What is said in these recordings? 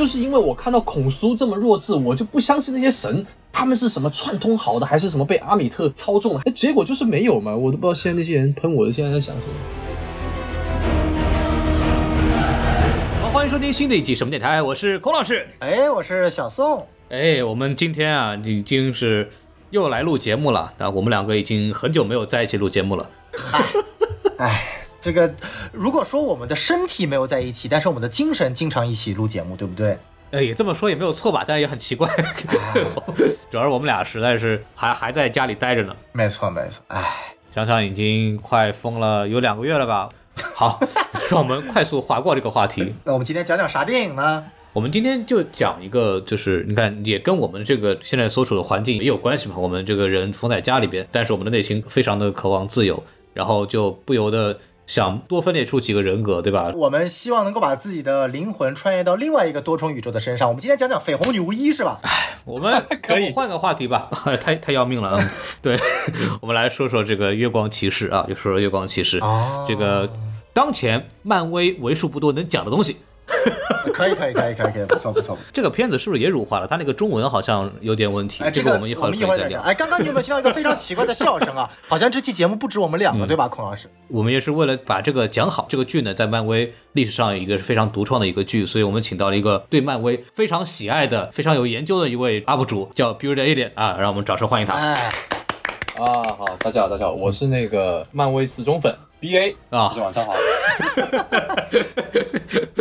就是因为我看到孔苏这么弱智，我就不相信那些神，他们是什么串通好的，还是什么被阿米特操纵了？哎，结果就是没有嘛，我都不知道现在那些人喷我的现在在想什么。好，欢迎收听新的一季什么电台，我是孔老师。哎，我是小宋。哎，我们今天啊，已经是又来录节目了。啊，我们两个已经很久没有在一起录节目了。嗨，哎，这个如果说我们的身体没有在一起，但是我们的精神经常一起录节目，对不对？哎，也这么说也没有错吧，但是也很奇怪，主要是我们俩实在是还还在家里待着呢。没错，没错。哎，想想已经快疯了有两个月了吧？好，让我们快速划过这个话题。那我们今天讲讲啥电影呢？我们今天就讲一个，就是你看，也跟我们这个现在所处的环境也有关系嘛。我们这个人封在家里边，但是我们的内心非常的渴望自由，然后就不由得想多分裂出几个人格，对吧？我们希望能够把自己的灵魂穿越到另外一个多重宇宙的身上。我们今天讲讲绯红女巫一是吧？哎我们 可以换个话题吧，太太要命了啊！对，我们来说说这个月光骑士啊，就说说月光骑士，哦这个当前漫威为数不多能讲的东西。可以，可以，可以，可以，可以，不错，不错。这个片子是不是也乳化了？它那个中文好像有点问题，哎，这个我们一会儿可以再聊。哎，刚刚你有没有听到一个非常奇怪的笑声啊？好像这期节目不止我们两个，对吧，孔老师？我们也是为了把这个讲好，这个剧呢，在漫威历史上有一个是非常独创的一个剧，所以我们请到了一个对漫威非常喜爱的、非常有研究的一位 UP 主，叫 Build Alien 啊，让我们掌声欢迎他。哎，啊，好，大家好，大家好，我是那个漫威死忠粉 B A 啊大家晚上好。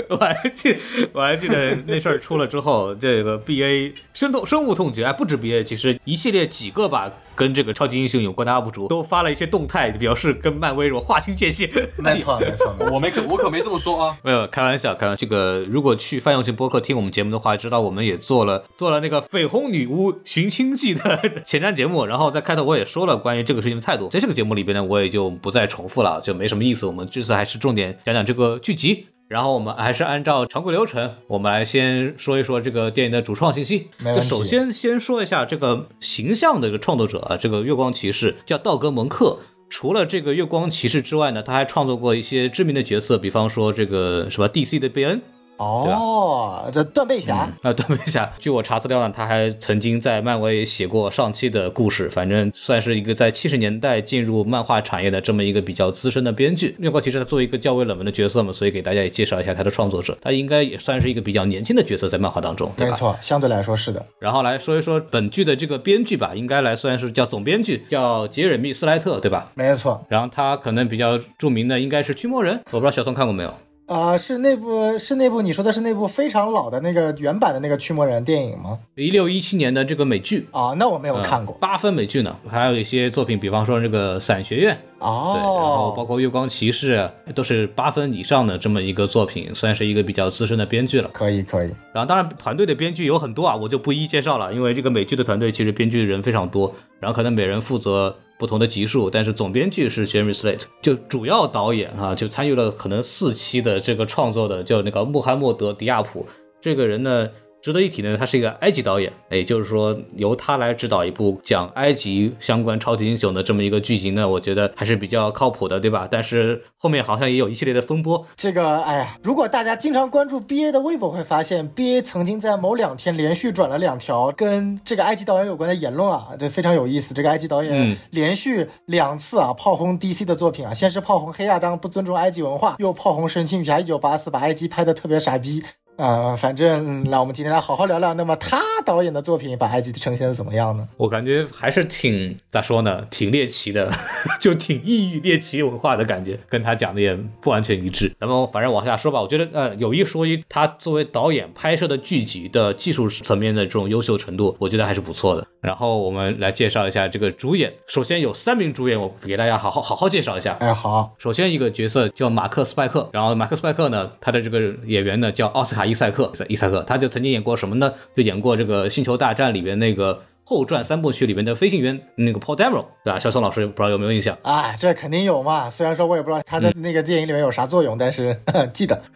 我还记，我还记得那事儿出了之后，这个 B A 深痛深恶痛绝，哎，不止 B A，其实一系列几个吧，跟这个超级英雄有关的 UP 主都发了一些动态，表示跟漫威说划清界限。没错，没错，没错。我没可我可没这么说啊。没有开玩笑，开玩笑。这个如果去泛用性播客听我们节目的话，知道我们也做了做了那个绯红女巫寻亲记的 前瞻节目。然后在开头我也说了关于这个事情的态度，在这个节目里边呢，我也就不再重复了，就没什么意思。我们这次还是重点讲讲这个剧集。然后我们还是按照常规流程，我们来先说一说这个电影的主创信息。就首先先说一下这个形象的一个创作者啊，这个月光骑士叫道格蒙克。除了这个月光骑士之外呢，他还创作过一些知名的角色，比方说这个什么 DC 的贝恩，哦，这断背侠，啊，断背侠，据我查资料呢，他还曾经在漫威写过上期的故事，反正算是一个在七十年代进入漫画产业的这么一个比较资深的编剧。月光其实他作为一个较为冷门的角色嘛，所以给大家也介绍一下他的创作者，他应该也算是一个比较年轻的角色在漫画当中，对吧？没错，相对来说是的。然后来说一说本剧的这个编剧吧，应该来算是叫总编剧，叫杰瑞米·斯莱特，对吧？没错，然后他可能比较著名的应该是《驱魔人》，我不知道小宋看过没有？啊、是那部是那部你说的是那部非常老的那个原版的那个驱魔人电影吗？一六一七年的这个美剧。啊、那我没有看过。八分美剧呢，还有一些作品，比方说这个《伞学院》，哦，对，然后包括《月光骑士》，都是八分以上的这么一个作品，算是一个比较资深的编剧了。可以可以，然后当然团队的编剧有很多啊，我就不一一介绍了，因为这个美剧的团队其实编剧人非常多，然后可能每人负责不同的集数，但是总编剧是 Jeremy Slate，就主要导演啊，就参与了可能四期的这个创作的，叫那个穆罕默德·迪亚普这个人呢。值得一提呢，他是一个埃及导演，也就是说由他来指导一部讲埃及相关超级英雄的这么一个剧集呢，我觉得还是比较靠谱的，对吧？但是后面好像也有一系列的风波，这个哎呀，如果大家经常关注 BA 的微博，会发现 BA 曾经在某两天连续转了两条跟这个埃及导演有关的言论啊，这非常有意思。这个埃及导演嗯连续两次啊炮轰 DC 的作品啊，先是炮轰黑亚当不尊重埃及文化，又炮轰神奇女侠一九八四把埃及拍的特别傻逼。呃，反正、嗯让我们今天来好好聊聊。那么他导演的作品把埃及呈现的怎么样呢？我感觉还是挺咋说呢，挺猎奇的，就挺异域猎奇文化的感觉，跟他讲的也不完全一致。咱们反正往下说吧，我觉得呃有一说一，他作为导演拍摄的剧集的技术层面的这种优秀程度，我觉得还是不错的。然后我们来介绍一下这个主演，首先有三名主演，我给大家好好好好介绍一下。哎，好，首先一个角色叫马克·斯派克，然后马克·斯派克呢，他的这个演员呢叫奥斯卡·伊塞克，伊塞克，他就曾经演过什么呢？就演过这个《星球大战》里边那个后传三部曲里边的飞行员那个 Paul Dameron，对吧？小宋老师不知道有没有印象？啊，这肯定有嘛。虽然说我也不知道他在那个电影里面有啥作用，但是记得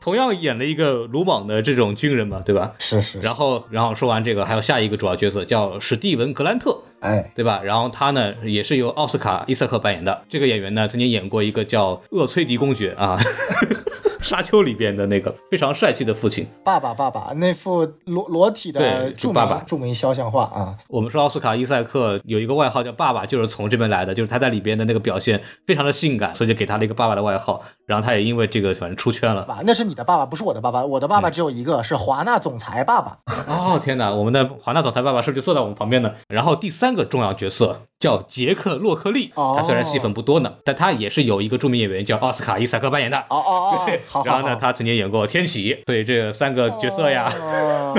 同样演了一个鲁莽的这种军人嘛，对吧？是是。然后，然后说完这个，还有下一个主要角色叫史蒂文·格兰特，哎，对吧？然后他呢也是由奥斯卡·伊塞克扮演的。这个演员呢曾经演过一个叫《厄崔迪公爵》啊，沙丘里边的那个非常帅气的父亲。爸爸爸爸那幅裸裸体的著名著名肖像画啊，我们说奥斯卡伊赛克有一个外号叫爸爸，就是从这边来的，就是他在里边的那个表现非常的性感，所以就给他了一个爸爸的外号。然后他也因为这个反正出圈了。爸，那是你的爸爸，不是我的爸爸。我的爸爸只有一个，是华纳总裁爸爸。哦天哪，我们的华纳总裁爸爸是不是就坐在我们旁边呢？然后第三个重要角色叫杰克洛克利，哦他虽然戏份不多呢，但他也是有一个著名演员叫奥斯卡伊萨克扮演的。哦哦哦，好好然后呢，他曾经演过天启，所以这三个角色呀，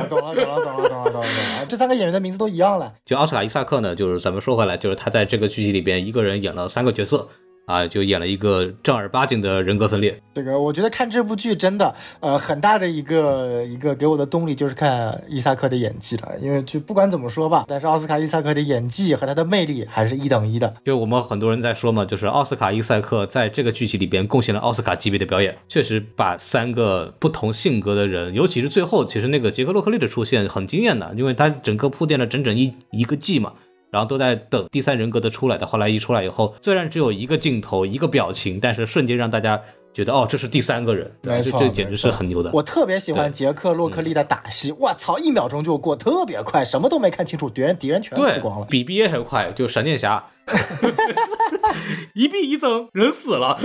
懂了懂了懂了懂了懂了，这三个演员的名字都一样了。就奥斯卡伊萨克呢，就是咱们说回来，就是他在这个剧集里边一个人演了三个角色啊，就演了一个正儿八经的人格分裂。这个我觉得看这部剧真的，呃，很大的一个一个给我的动力就是看伊萨克的演技了，因为就不管怎么说吧，但是奥斯卡伊萨克的演技和他的魅力还是一等一的。就我们很多人在说嘛，就是奥斯卡伊萨克在这个剧集里边贡献了奥斯卡级别的表演，确实把三个不同性格的人，尤其是最后，其实那个杰克洛克利的出现很惊艳的，因为他整个铺垫了整整一一个季嘛。然后都在等第三人格的出来的，后来一出来以后，虽然只有一个镜头、一个表情，但是瞬间让大家觉得哦，这是第三个人，对这简直是很牛的。我特别喜欢杰克洛克利的打戏，我操，一秒钟就过，特别快，什么都没看清楚，敌人敌人全死光了，。比 BA 还快，就闪电侠，一避一增，人死了。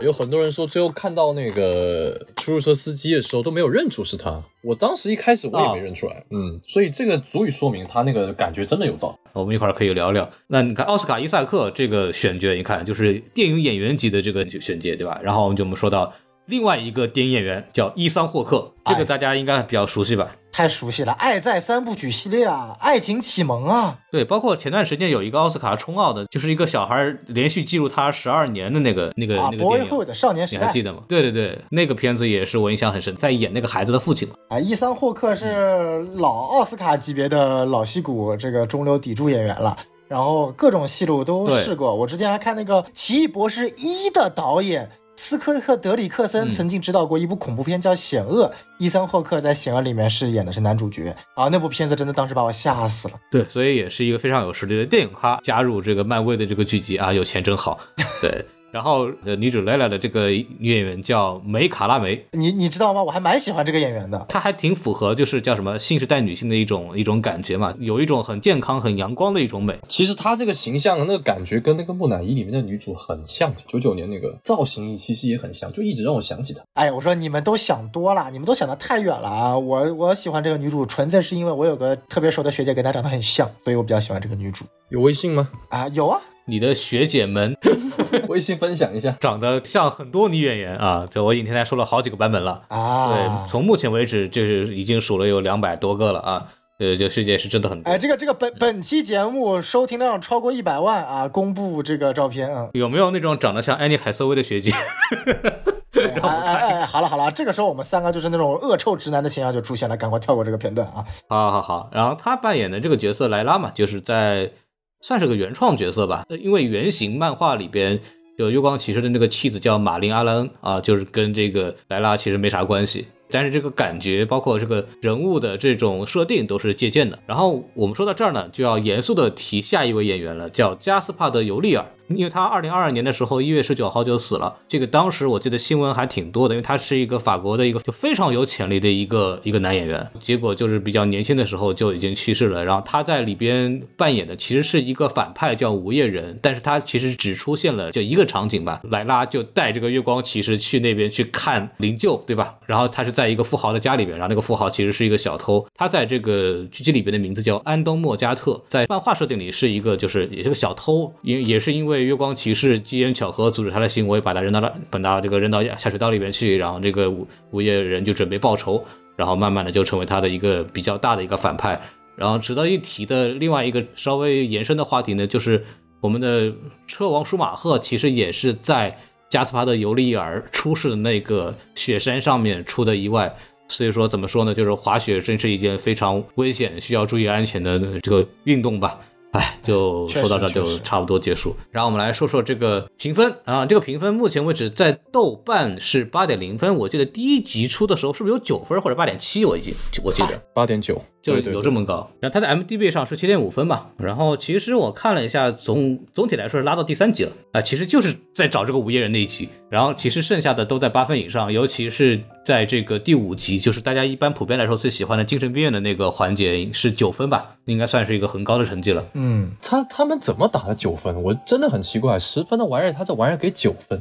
有很多人说，最后看到那个出租车司机的时候都没有认出是他。我当时一开始我也没认出来，嗯，所以这个足以说明他那个感觉真的有道。我们一会儿可以聊聊。那你看奥斯卡伊萨克这个选角，你看就是电影演员级的这个选角，对吧？然后我们就我们说到另外一个电影演员叫伊桑霍克，这个哎大家应该比较熟悉吧？太熟悉了，《爱在三部曲》系列啊，《爱情启蒙》啊，对，包括前段时间有一个奥斯卡冲奥的，就是一个小孩连续记录他十二年的那个那个啊，那个电影。Boyhood 少年时代你还记得吗？对对对，那个片子也是我印象很深，在演那个孩子的父亲嘛。啊，伊桑霍克是老奥斯卡级别的老戏骨，这个中流砥柱演员了。然后各种戏路都试过。我之前还看那个《奇异博士一》的导演斯科特·德里克森嗯曾经执导过一部恐怖片叫《险恶》，伊森霍克在《险恶》里面饰演的是男主角。啊，那部片子真的当时把我吓死了。对，所以也是一个非常有实力的电影咖，加入这个漫威的这个剧集啊，有钱真好。对，然后呃，女主莱莱的这个女演员叫梅卡拉梅，你你知道吗？我还蛮喜欢这个演员的。她还挺符合就是叫什么新时代女性的一种一种感觉嘛，有一种很健康、很阳光的一种美。其实她这个形象、那个感觉跟那个木乃伊里面的女主很像，九九年那个造型其实也很像，就一直让我想起她。哎，我说你们都想多了，你们都想的太远了啊！我我喜欢这个女主，纯粹是因为我有个特别熟的学姐跟她长得很像，所以我比较喜欢这个女主有微信吗？啊。有啊，你的学姐们微信分享一下。长得像很多女演员啊，这我已经天天说了好几个版本了。啊，对，从目前为止，就是已经数了有两百多个了啊。呃，就学姐是真的很多。哎，这个这个本本期节目收听量超过一百万啊！公布这个照片啊！有没有那种长得像安妮海瑟薇的学姐？哎哎哎哎，好了好了，这个时候我们三个就是那种恶臭直男的形象就出现了，赶快跳过这个片段啊！好好好，然后他扮演的这个角色莱拉嘛，就是在算是个原创角色吧，呃因为原型漫画里边就月光骑士的那个妻子叫马琳阿兰啊，就是跟这个莱拉其实没啥关系。但是这个感觉，包括这个人物的这种设定，都是借鉴的。然后我们说到这儿呢，就要严肃的提下一位演员了，叫加斯帕德·尤利尔。因为他二零二二年的时候一月十九号就死了，这个当时我记得新闻还挺多的，因为他是一个法国的一个就非常有潜力的一个一个男演员，结果就是比较年轻的时候就已经去世了。然后他在里边扮演的其实是一个反派叫无业人，但是他其实只出现了就一个场景吧，莱拉就带这个月光骑士去那边去看灵柩，对吧？然后他是在一个富豪的家里边，然后那个富豪其实是一个小偷，他在这个剧集里边的名字叫安东莫加特，在漫画设定里是一个就是也是个小偷，因也是因为被月光骑士机缘巧合阻止他的行为，把他扔到了把他这个扔到下水道里面去，然后这个无无业人就准备报仇，然后慢慢的就成为他的一个比较大的一个反派。然后值得一提的另外一个稍微延伸的话题呢，就是我们的车王舒马赫其实也是在加斯帕的尤利尔出事的那个雪山上面出的意外。所以说怎么说呢，就是滑雪真是一件非常危险、需要注意安全的这个运动吧。哎，就说到这就差不多结束。然后我们来说说这个评分啊，这个评分目前为止在豆瓣是八点零分，我记得第一集出的时候是不是有九分或者八点七？我已经我记得。八点九，就对对有这么高。然后它在 MDB 上是七点五分嘛，然后其实我看了一下，总总体来说是拉到第三集了啊、其实就是在找这个午夜人那一集，然后其实剩下的都在八分以上，尤其是在这个第五集，就是大家一般普遍来说最喜欢的精神病院的那个环节是九分吧，应该算是一个很高的成绩了。嗯，他他们怎么打了九分？我真的很奇怪，十分的玩意儿，他这玩意儿给九分，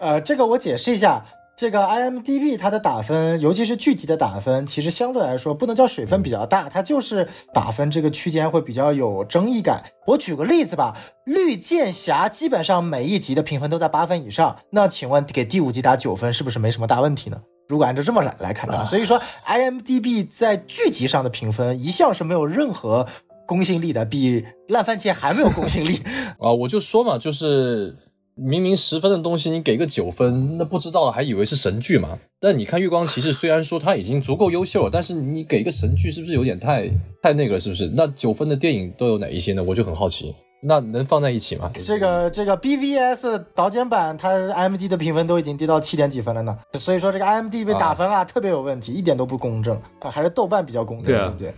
呃，这个我解释一下，这个 IMDB 它的打分，尤其是剧集的打分，其实相对来说不能叫水分比较大，它就是打分这个区间会比较有争议感。我举个例子吧，绿箭侠基本上每一集的评分都在八分以上，那请问给第五集打九分是不是没什么大问题呢？如果按照这么来来看的话，所以说 IMDB 在剧集上的评分一向是没有任何公信力的，比烂番茄还没有公信力。啊，我就说嘛，就是明明十分的东西，你给个九分，那不知道的还以为是神剧嘛。但你看《月光骑士》，虽然说它已经足够优秀了，但是你给一个神剧，是不是有点太太那个了？是不是？那九分的电影都有哪一些呢？我就很好奇。那能放在一起吗？这个这个 BVS 导剪版，它 IMD 的评分都已经跌到七点几分了呢。所以说这个 IMD 被打分啊，特别有问题，一点都不公正啊，还是豆瓣比较公正，对啊不对？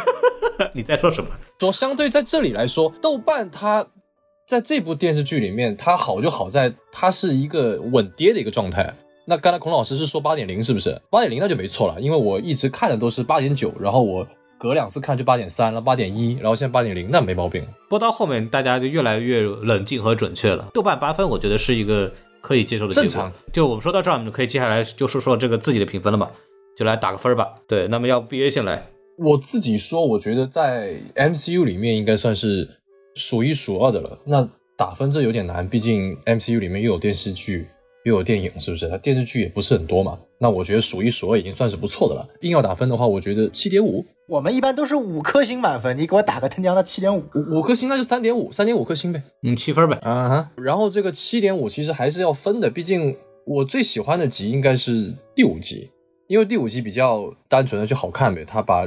你在说什么？说相对在这里来说，豆瓣它在这部电视剧里面，它好就好在它是一个稳跌的一个状态。那刚才孔老师是说八点零，是不是？八点零那就没错了，因为我一直看的都是八点九，然后我隔两次看就八点三了，八点一，然后现在八点零，那没毛病。播到后面，大家就越来越冷静和准确了。豆瓣八分，我觉得是一个可以接受的正常。就我们说到这儿，我们就可以接下来就说说这个自己的评分了嘛，就来打个分吧。对，那么要 BA 先来。我自己说，我觉得在 MCU 里面应该算是数一数二的了。那打分这有点难，毕竟 MCU 里面又有电视剧又有电影，是不是？它电视剧也不是很多嘛。那我觉得数一数二已经算是不错的了。硬要打分的话，我觉得七点五，我们一般都是五颗星满分，你给我打个他娘的七点五，五五颗星那就三点五，三点五颗星呗。嗯，七分呗。啊哈，然后这个七点五其实还是要分的，毕竟我最喜欢的集应该是第五集，因为第五集比较单纯的就好看呗，他把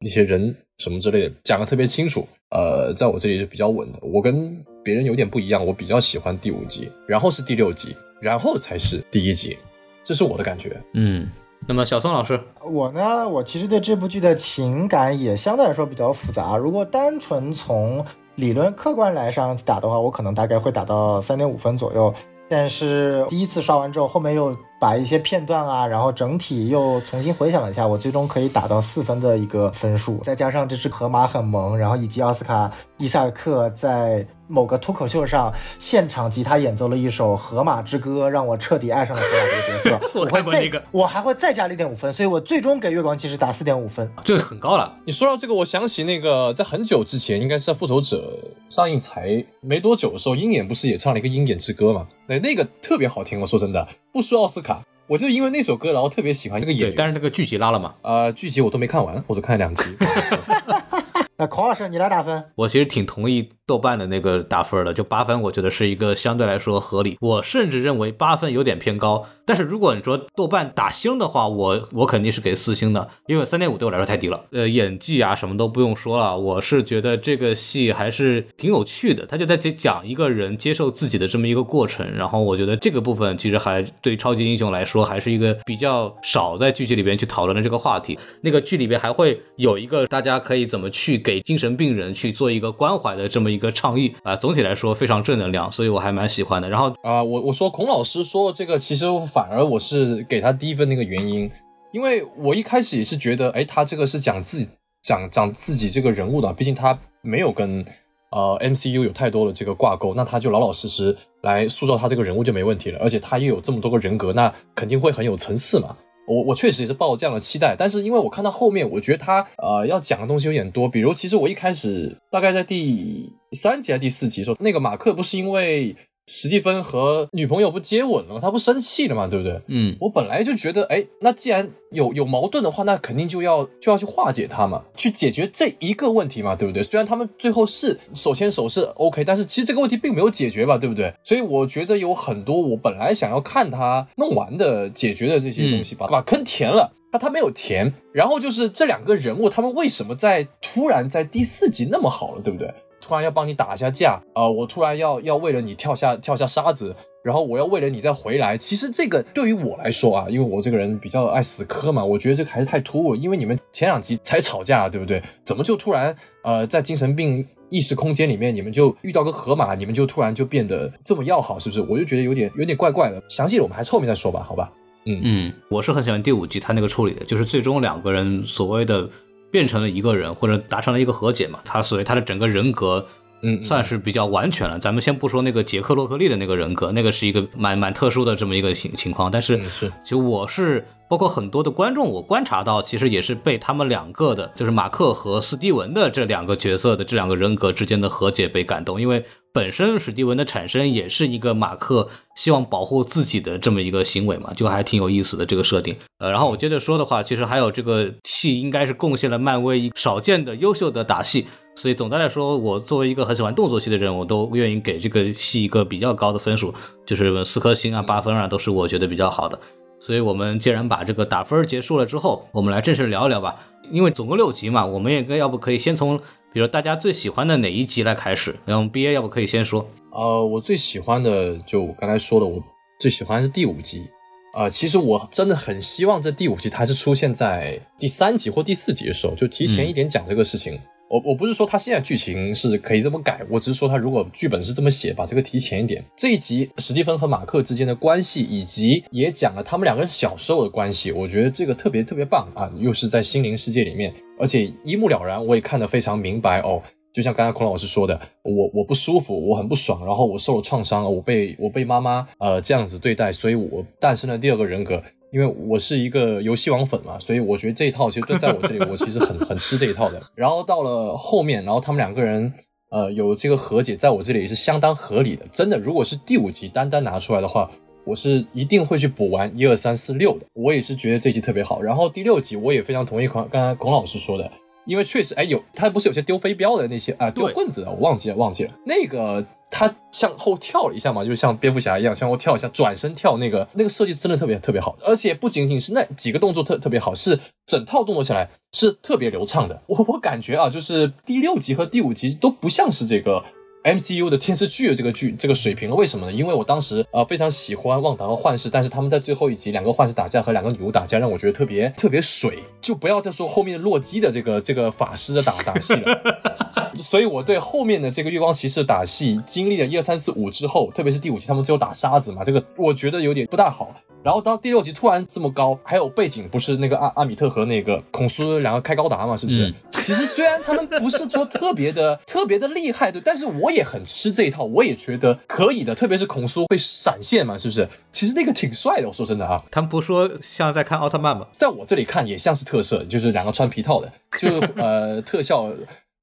一些人什么之类的讲的特别清楚，呃，在我这里是比较稳的。我跟别人有点不一样，我比较喜欢第五集，然后是第六集，然后才是第一集，这是我的感觉。嗯，那么小宋老师，我呢，我其实对这部剧的情感也相对来说比较复杂。如果单纯从理论客观来上打的话，我可能大概会打到三点五分左右。但是第一次刷完之后，后面又把一些片段啊，然后整体又重新回想了一下，我最终可以打到四分的一个分数。再加上这只河马很萌，然后以及奥斯卡伊萨克在某个脱口秀上现场吉他演奏了一首《河马之歌》，让我彻底爱上了河马这个角色。我我会再看过那个我还会再加零点五分，所以我最终给月光骑士打四点五分。这个很高了。你说到这个，我想起那个在很久之前，应该是在《复仇者》上映才没多久的时候，鹰眼不是也唱了一个《鹰眼之歌》吗？那那个特别好听，我说真的，不输奥斯卡。我就因为那首歌，然后特别喜欢这个演。但是那个剧集拉了嘛。呃，剧集我都没看完，我只看了两集。那孔老师，你来打分。我其实挺同意豆瓣的那个打分的，就八分，我觉得是一个相对来说合理。我甚至认为八分有点偏高，但是如果你说豆瓣打星的话，我我肯定是给四星的，因为三点五对我来说太低了。呃，演技啊什么都不用说了，我是觉得这个戏还是挺有趣的，他就在讲一个人接受自己的这么一个过程，然后我觉得这个部分其实还对超级英雄来说还是一个比较少在剧集里边去讨论的这个话题。那个剧里边还会有一个大家可以怎么去给精神病人去做一个关怀的这么一个倡议啊、总体来说非常正能量，所以我还蛮喜欢的。然后啊、我我说孔老师说这个，其实反而我是给他低分那个原因，因为我一开始也是觉得，哎，他这个是讲自己讲讲自己这个人物的，毕竟他没有跟呃 MCU 有太多的这个挂钩，那他就老老实实来塑造他这个人物就没问题了，而且他又有这么多个人格，那肯定会很有层次嘛。我我确实也是抱这样的期待，但是因为我看到后面，我觉得他呃要讲的东西有点多，比如其实我一开始大概在第三集还是第四集的时候，那个马克不是因为史蒂芬和女朋友不接吻了吗，他不生气了嘛，对不对？嗯，我本来就觉得，哎，那既然有有矛盾的话，那肯定就要就要去化解它嘛，去解决这一个问题嘛，对不对？虽然他们最后是手牵手是 OK，但是其实这个问题并没有解决吧，对不对？所以我觉得有很多我本来想要看他弄完的解决的这些东西吧，把坑填了。他他没有填，然后就是这两个人物，他们为什么在突然在第四集那么好了，对不对？突然要帮你打一下架啊、呃我突然要要为了你跳下跳下沙子，然后我要为了你再回来。其实这个对于我来说啊，因为我这个人比较爱死磕嘛，我觉得这个还是太突兀。因为你们前两集才吵架，对不对？怎么就突然呃在精神病意识空间里面，你们就遇到个河马，你们就突然就变得这么要好，是不是？我就觉得有点有点怪怪的。详细的我们还是后面再说吧，好吧？嗯嗯，我是很喜欢第五集他那个处理的，就是最终两个人所谓的变成了一个人，或者达成了一个和解嘛。他所以他的整个人格，嗯，算是比较完全了。咱们先不说那个杰克洛克利的那个人格，那个是一个蛮蛮特殊的这么一个情情况。但是，是，其实我是包括很多的观众，我观察到，其实也是被他们两个的，就是马克和斯蒂文的这两个角色的这两个人格之间的和解被感动，因为。本身史蒂文的产生也是一个马克希望保护自己的这么一个行为嘛，就还挺有意思的这个设定。呃，然后我接着说的话，其实还有这个戏应该是贡献了漫威少见的优秀的打戏，所以总的来说，我作为一个很喜欢动作戏的人，我都愿意给这个戏一个比较高的分数，就是四颗星啊、八分啊，都是我觉得比较好的。所以我们既然把这个打分结束了之后，我们来正式聊一聊吧。因为总共六集嘛，我们也该要不可以先从。比如大家最喜欢的哪一集来开始？然后 B A 要不可以先说？呃，我最喜欢的就我刚才说的，我最喜欢是第五集。啊，其实我真的很希望这第五集它是出现在第三集或第四集的时候，就提前一点讲这个事情。我我不是说他现在剧情是可以这么改，我只是说他如果剧本是这么写，把这个提前一点。这一集史蒂芬和马克之间的关系，以及也讲了他们两个人小时候的关系，我觉得这个特别特别棒啊！又是在心灵世界里面，而且一目了然，我也看得非常明白哦。就像刚才孔老师说的，我我不舒服，我很不爽，然后我受了创伤，我被我被妈妈呃这样子对待，所以我诞生了第二个人格。因为我是一个游戏王粉嘛，所以我觉得这一套其实在我这里，我其实很很吃这一套的。然后到了后面，然后他们两个人呃有这个和解，在我这里也是相当合理的。真的，如果是第五集单单拿出来的话，我是一定会去补完一二三四六的。我也是觉得这集特别好。然后第六集我也非常同意孔刚才孔老师说的。因为确实，哎，有他不是有些丢飞镖的那些啊，丢棍子的，我忘记了，忘记了。那个他向后跳了一下嘛，就像蝙蝠侠一样向后跳一下，转身跳那个那个设计真的特别特别好，而且不仅仅是那几个动作特特别好，是整套动作下来是特别流畅的。我我感觉啊，就是第六集和第五集都不像是这个。MCU 的电视剧的这个剧这个水平了，为什么呢？因为我当时呃非常喜欢旺达和幻视，但是他们在最后一集两个幻视打架和两个女巫打架，让我觉得特别特别水，就不要再说后面的洛基的这个这个法师的打打戏了。所以我对后面的这个月光骑士打戏经历了一二三四五之后，特别是第五集他们最后打沙子嘛，这个我觉得有点不大好。然后到第六集突然这么高，还有背景不是那个阿阿米特和那个孔苏两个开高达嘛，是不是？其实虽然他们不是说特别的 特别的厉害，的，但是我也很吃这一套，我也觉得可以的。特别是孔苏会闪现嘛，是不是？其实那个挺帅的，我说真的啊。他们不说像在看奥特曼吗？在我这里看也像是特色，就是两个穿皮套的，就呃特效，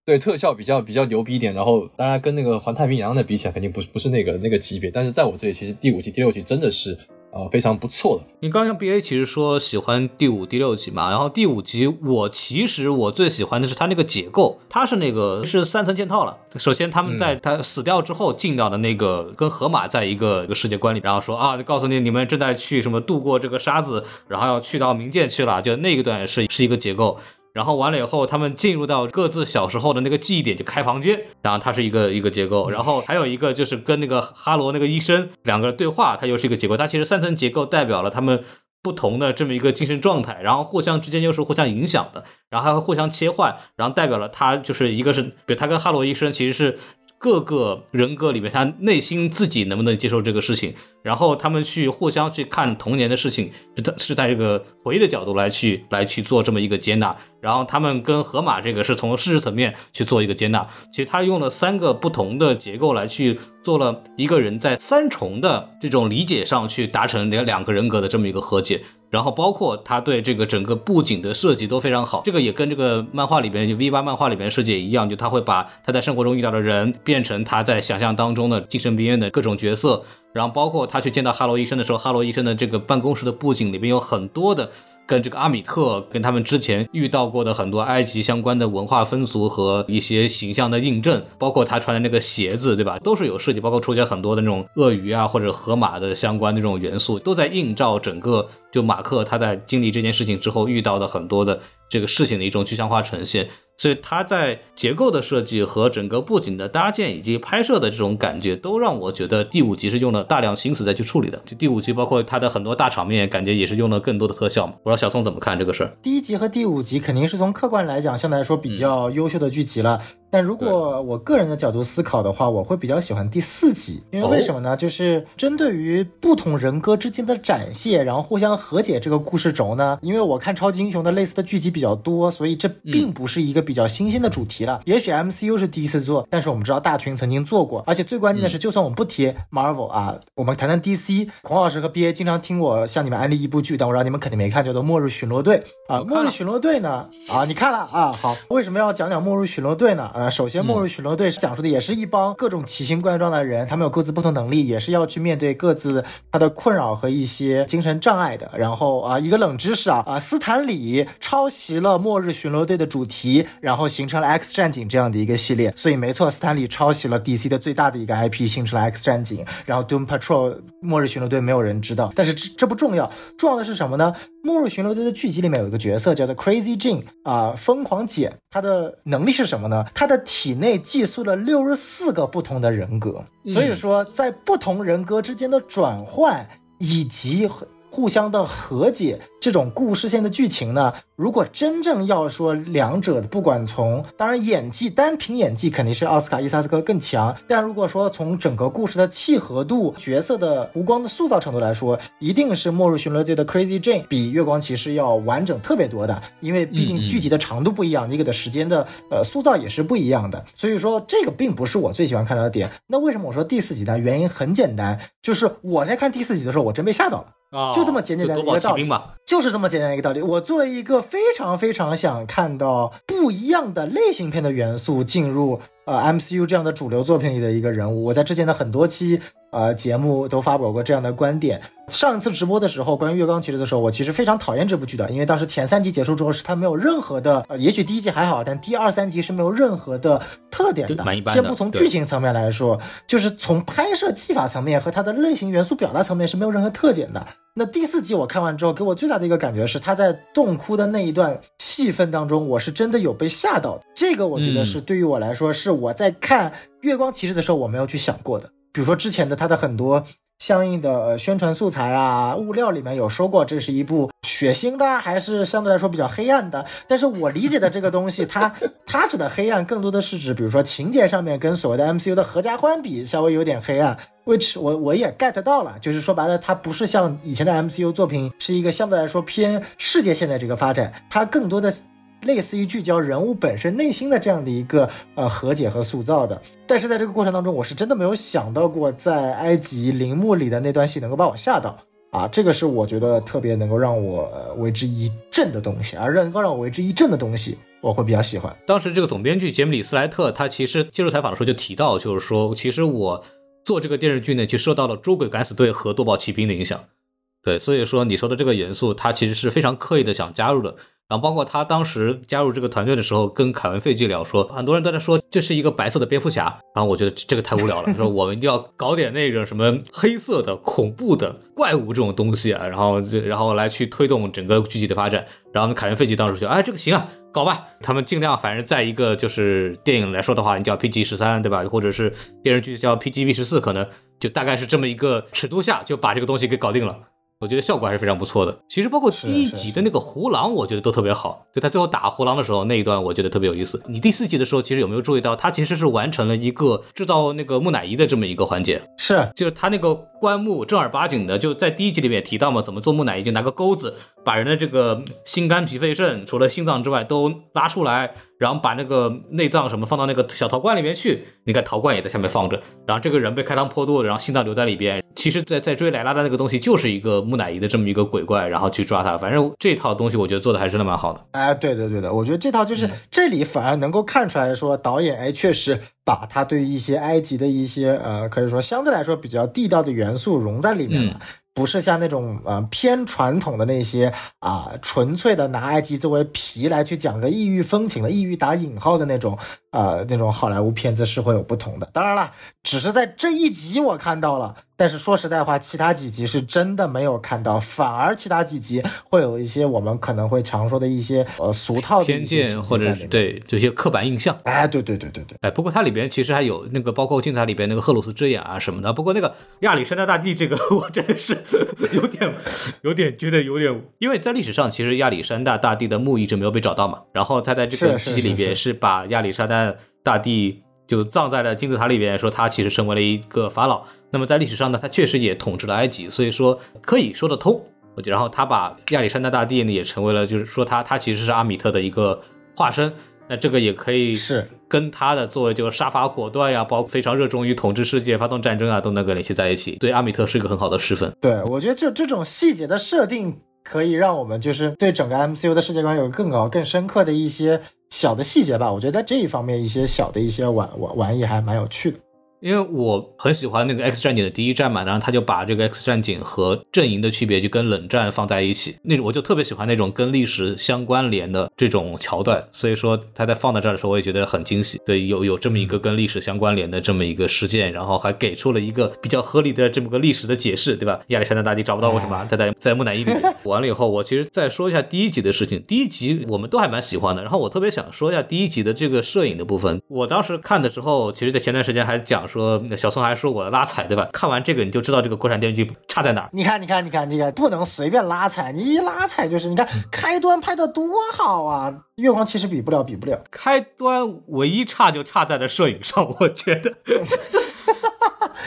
对特效比较比较牛逼一点。然后当然跟那个环太平洋的比起来，肯定不是不是那个那个级别。但是在我这里，其实第五集、第六集真的是。呃，非常不错的。你刚刚 B A 其实说喜欢第五、第六集嘛，然后第五集我其实我最喜欢的是它那个结构，它是那个是三层嵌套了。首先他们在他死掉之后进到的那个跟河马在一个一个世界观里，然后说啊，告诉你你们正在去什么渡过这个沙子，然后要去到冥界去了，就那一段是是一个结构。然后完了以后，他们进入到各自小时候的那个记忆点，就开房间，然后它是一个一个结构。然后还有一个就是跟那个哈罗那个医生两个人对话，它又是一个结构。它其实三层结构代表了他们不同的这么一个精神状态，然后互相之间又是互相影响的，然后还会互相切换，然后代表了他就是一个是，比如他跟哈罗医生其实是。各个人格里面，他内心自己能不能接受这个事情，然后他们去互相去看童年的事情，是在是在这个回忆的角度来去来去做这么一个接纳，然后他们跟河马这个是从事实层面去做一个接纳。其实他用了三个不同的结构来去做了一个人在三重的这种理解上去达成两两个人格的这么一个和解。然后包括他对这个整个布景的设计都非常好，这个也跟这个漫画里边就 V 八漫画里边设计也一样，就他会把他在生活中遇到的人变成他在想象当中的精神病院的各种角色，然后包括他去见到哈罗医生的时候，哈罗医生的这个办公室的布景里边有很多的。跟这个阿米特跟他们之前遇到过的很多埃及相关的文化风俗和一些形象的印证，包括他穿的那个鞋子，对吧？都是有设计，包括出现很多的那种鳄鱼啊或者河马的相关的这种元素，都在映照整个就马克他在经历这件事情之后遇到的很多的这个事情的一种具象化呈现。所以它在结构的设计和整个布景的搭建以及拍摄的这种感觉，都让我觉得第五集是用了大量心思再去处理的。就第五集包括它的很多大场面，感觉也是用了更多的特效嘛。不知道小宋怎么看这个事儿？第一集和第五集肯定是从客观来讲，相对来说比较优秀的剧集了。但如果我个人的角度思考的话，我会比较喜欢第四集，因为为什么呢？就是针对于不同人格之间的展现，然后互相和解这个故事轴呢。因为我看超级英雄的类似的剧集比较多，所以这并不是一个比较新鲜的主题了。也许 MCU 是第一次做，但是我们知道大群曾经做过，而且最关键的是，就算我们不提 Marvel 啊，我们谈谈 DC。孔老师和 BA 经常听我向你们安利一部剧，但我知道你们肯定没看，叫做《末日巡逻队》啊。末日巡逻队呢？啊，你看了啊？好，为什么要讲讲末日巡逻队呢？啊，首先末日巡逻队讲述的也是一帮各种奇形怪状的人，他们有各自不同能力，也是要去面对各自他的困扰和一些精神障碍的。然后啊，一个冷知识啊啊，斯坦李抄袭了末日巡逻队的主题，然后形成了 X 战警这样的一个系列。所以没错，斯坦李抄袭了 DC 的最大的一个 IP，形成了 X 战警。然后 Doom Patrol 末日巡逻队没有人知道，但是这这不重要，重要的是什么呢？末日巡逻队的剧集里面有一个角色叫做 Crazy Jean 啊，疯狂姐，她的能力是什么呢？她的体内寄宿了六十四个不同的人格，所以说在不同人格之间的转换以及互相的和解。这种故事线的剧情呢，如果真正要说两者，不管从当然演技，单凭演技肯定是奥斯卡伊萨斯科更强。但如果说从整个故事的契合度、角色的弧光的塑造程度来说，一定是《末日巡逻队》的 Crazy Jane 比《月光骑士》要完整特别多的。因为毕竟剧集的长度不一样，你给的时间的呃塑造也是不一样的。所以说这个并不是我最喜欢看到的点。那为什么我说第四集呢？原因很简单，就是我在看第四集的时候，我真被吓到了，就这么简简单单一个道理。就是这么简单一个道理。我作为一个非常非常想看到不一样的类型片的元素进入呃 MCU 这样的主流作品里的一个人物，我在之前的很多期呃节目都发表过这样的观点。上一次直播的时候，关于月光骑士的时候，我其实非常讨厌这部剧的，因为当时前三集结束之后，是它没有任何的，呃，也许第一集还好，但第二三集是没有任何的特点的。先不从剧情层面来说，就是从拍摄技法层面和它的类型元素表达层面是没有任何特点的。那第四集我看完之后，给我最大的一个感觉是，他在洞窟的那一段戏份当中，我是真的有被吓到。这个我觉得是对于我来说，是我在看《月光骑士》的时候我没有去想过的。比如说之前的他的很多相应的宣传素材啊、物料里面有说过，这是一部血腥的，还是相对来说比较黑暗的。但是我理解的这个东西，它 它指的黑暗更多的是指，比如说情节上面跟所谓的 MCU 的合家欢比，稍微有点黑暗。which 我我也 get 到了，就是说白了，它不是像以前的 MCU 作品，是一个相对来说偏世界线的这个发展，它更多的类似于聚焦人物本身内心的这样的一个呃和解和塑造的。但是在这个过程当中，我是真的没有想到过，在埃及陵墓里的那段戏能够把我吓到啊！这个是我觉得特别能够让我为之一振的东西，而能够让我为之一振的东西，我会比较喜欢。当时这个总编剧杰米里斯莱特他其实接受采访的时候就提到，就是说，其实我。做这个电视剧呢，就受到了《捉鬼敢死队》和《夺宝奇兵》的影响，对，所以说你说的这个元素，他其实是非常刻意的想加入的。然后包括他当时加入这个团队的时候，跟凯文费基聊说，很多人都在说这是一个白色的蝙蝠侠。然后我觉得这个太无聊了，说我们一定要搞点那个什么黑色的、恐怖的怪物这种东西啊，然后然后来去推动整个剧集的发展。然后凯文费基当时就，哎，这个行啊，搞吧。他们尽量，反正在一个就是电影来说的话，你叫 PG 十三，对吧？或者是电视剧叫 PGV 十四，可能就大概是这么一个尺度下就把这个东西给搞定了。我觉得效果还是非常不错的。其实包括第一集的那个胡狼，我觉得都特别好。就他最后打胡狼的时候那一段，我觉得特别有意思。你第四集的时候，其实有没有注意到，他其实是完成了一个制造那个木乃伊的这么一个环节？是，就是他那个棺木正儿八经的，就在第一集里面提到嘛，怎么做木乃伊，就拿个钩子把人的这个心肝脾肺肾，除了心脏之外都拉出来。然后把那个内脏什么放到那个小陶罐里面去，你看陶罐也在下面放着。然后这个人被开膛破肚，然后心脏留在里边。其实，在在追莱拉的那个东西就是一个木乃伊的这么一个鬼怪，然后去抓他。反正这套东西我觉得做的还是真的蛮好的。哎，对的对的，我觉得这套就是这里反而能够看出来说导演哎确实把他对一些埃及的一些呃可以说相对来说比较地道的元素融在里面了。不是像那种呃偏传统的那些啊，纯粹的拿埃及作为皮来去讲个异域风情的异域打引号的那种呃那种好莱坞片子是会有不同的。当然了，只是在这一集我看到了，但是说实在话，其他几集是真的没有看到，反而其他几集会有一些我们可能会常说的一些呃俗套的偏见或者是对这些刻板印象。哎，对对对对对。哎，不过它里边其实还有那个包括竞彩里边那个赫鲁斯之眼啊什么的。不过那个亚历山大大帝这个，我真的是有点有点觉得有点，因为在历史上其实亚历山大大帝的墓一直没有被找到嘛。然后他在这个剧集里边是把亚历山大大帝。就葬在了金字塔里边，说他其实成为了一个法老。那么在历史上呢，他确实也统治了埃及，所以说可以说得通。然后他把亚历山大大帝呢也成为了，就是说他他其实是阿米特的一个化身。那这个也可以是跟他的作为就杀伐果断呀，包括非常热衷于统治世界、发动战争啊，都能够联系在一起。对阿米特是一个很好的示范。对我觉得就这种细节的设定。可以让我们就是对整个 MCU 的世界观有更高、更深刻的一些小的细节吧。我觉得在这一方面，一些小的一些玩玩玩意还蛮有趣的。因为我很喜欢那个 X 战警的第一战嘛，然后他就把这个 X 战警和阵营的区别就跟冷战放在一起，那我就特别喜欢那种跟历史相关联的这种桥段，所以说他在放在这儿的时候，我也觉得很惊喜。对，有有这么一个跟历史相关联的这么一个事件，然后还给出了一个比较合理的这么个历史的解释，对吧？亚历山大大帝找不到为什么？他在在木乃伊里面。完了以后，我其实再说一下第一集的事情。第一集我们都还蛮喜欢的，然后我特别想说一下第一集的这个摄影的部分。我当时看的时候，其实在前段时间还讲说小宋还。说我拉踩对吧？看完这个你就知道这个国产电视剧差在哪儿。你看，你看，你看，这个不能随便拉踩，你一拉踩就是你看开端拍的多好啊！月光其实比不了，比不了。开端唯一差就差在了摄影上，我觉得。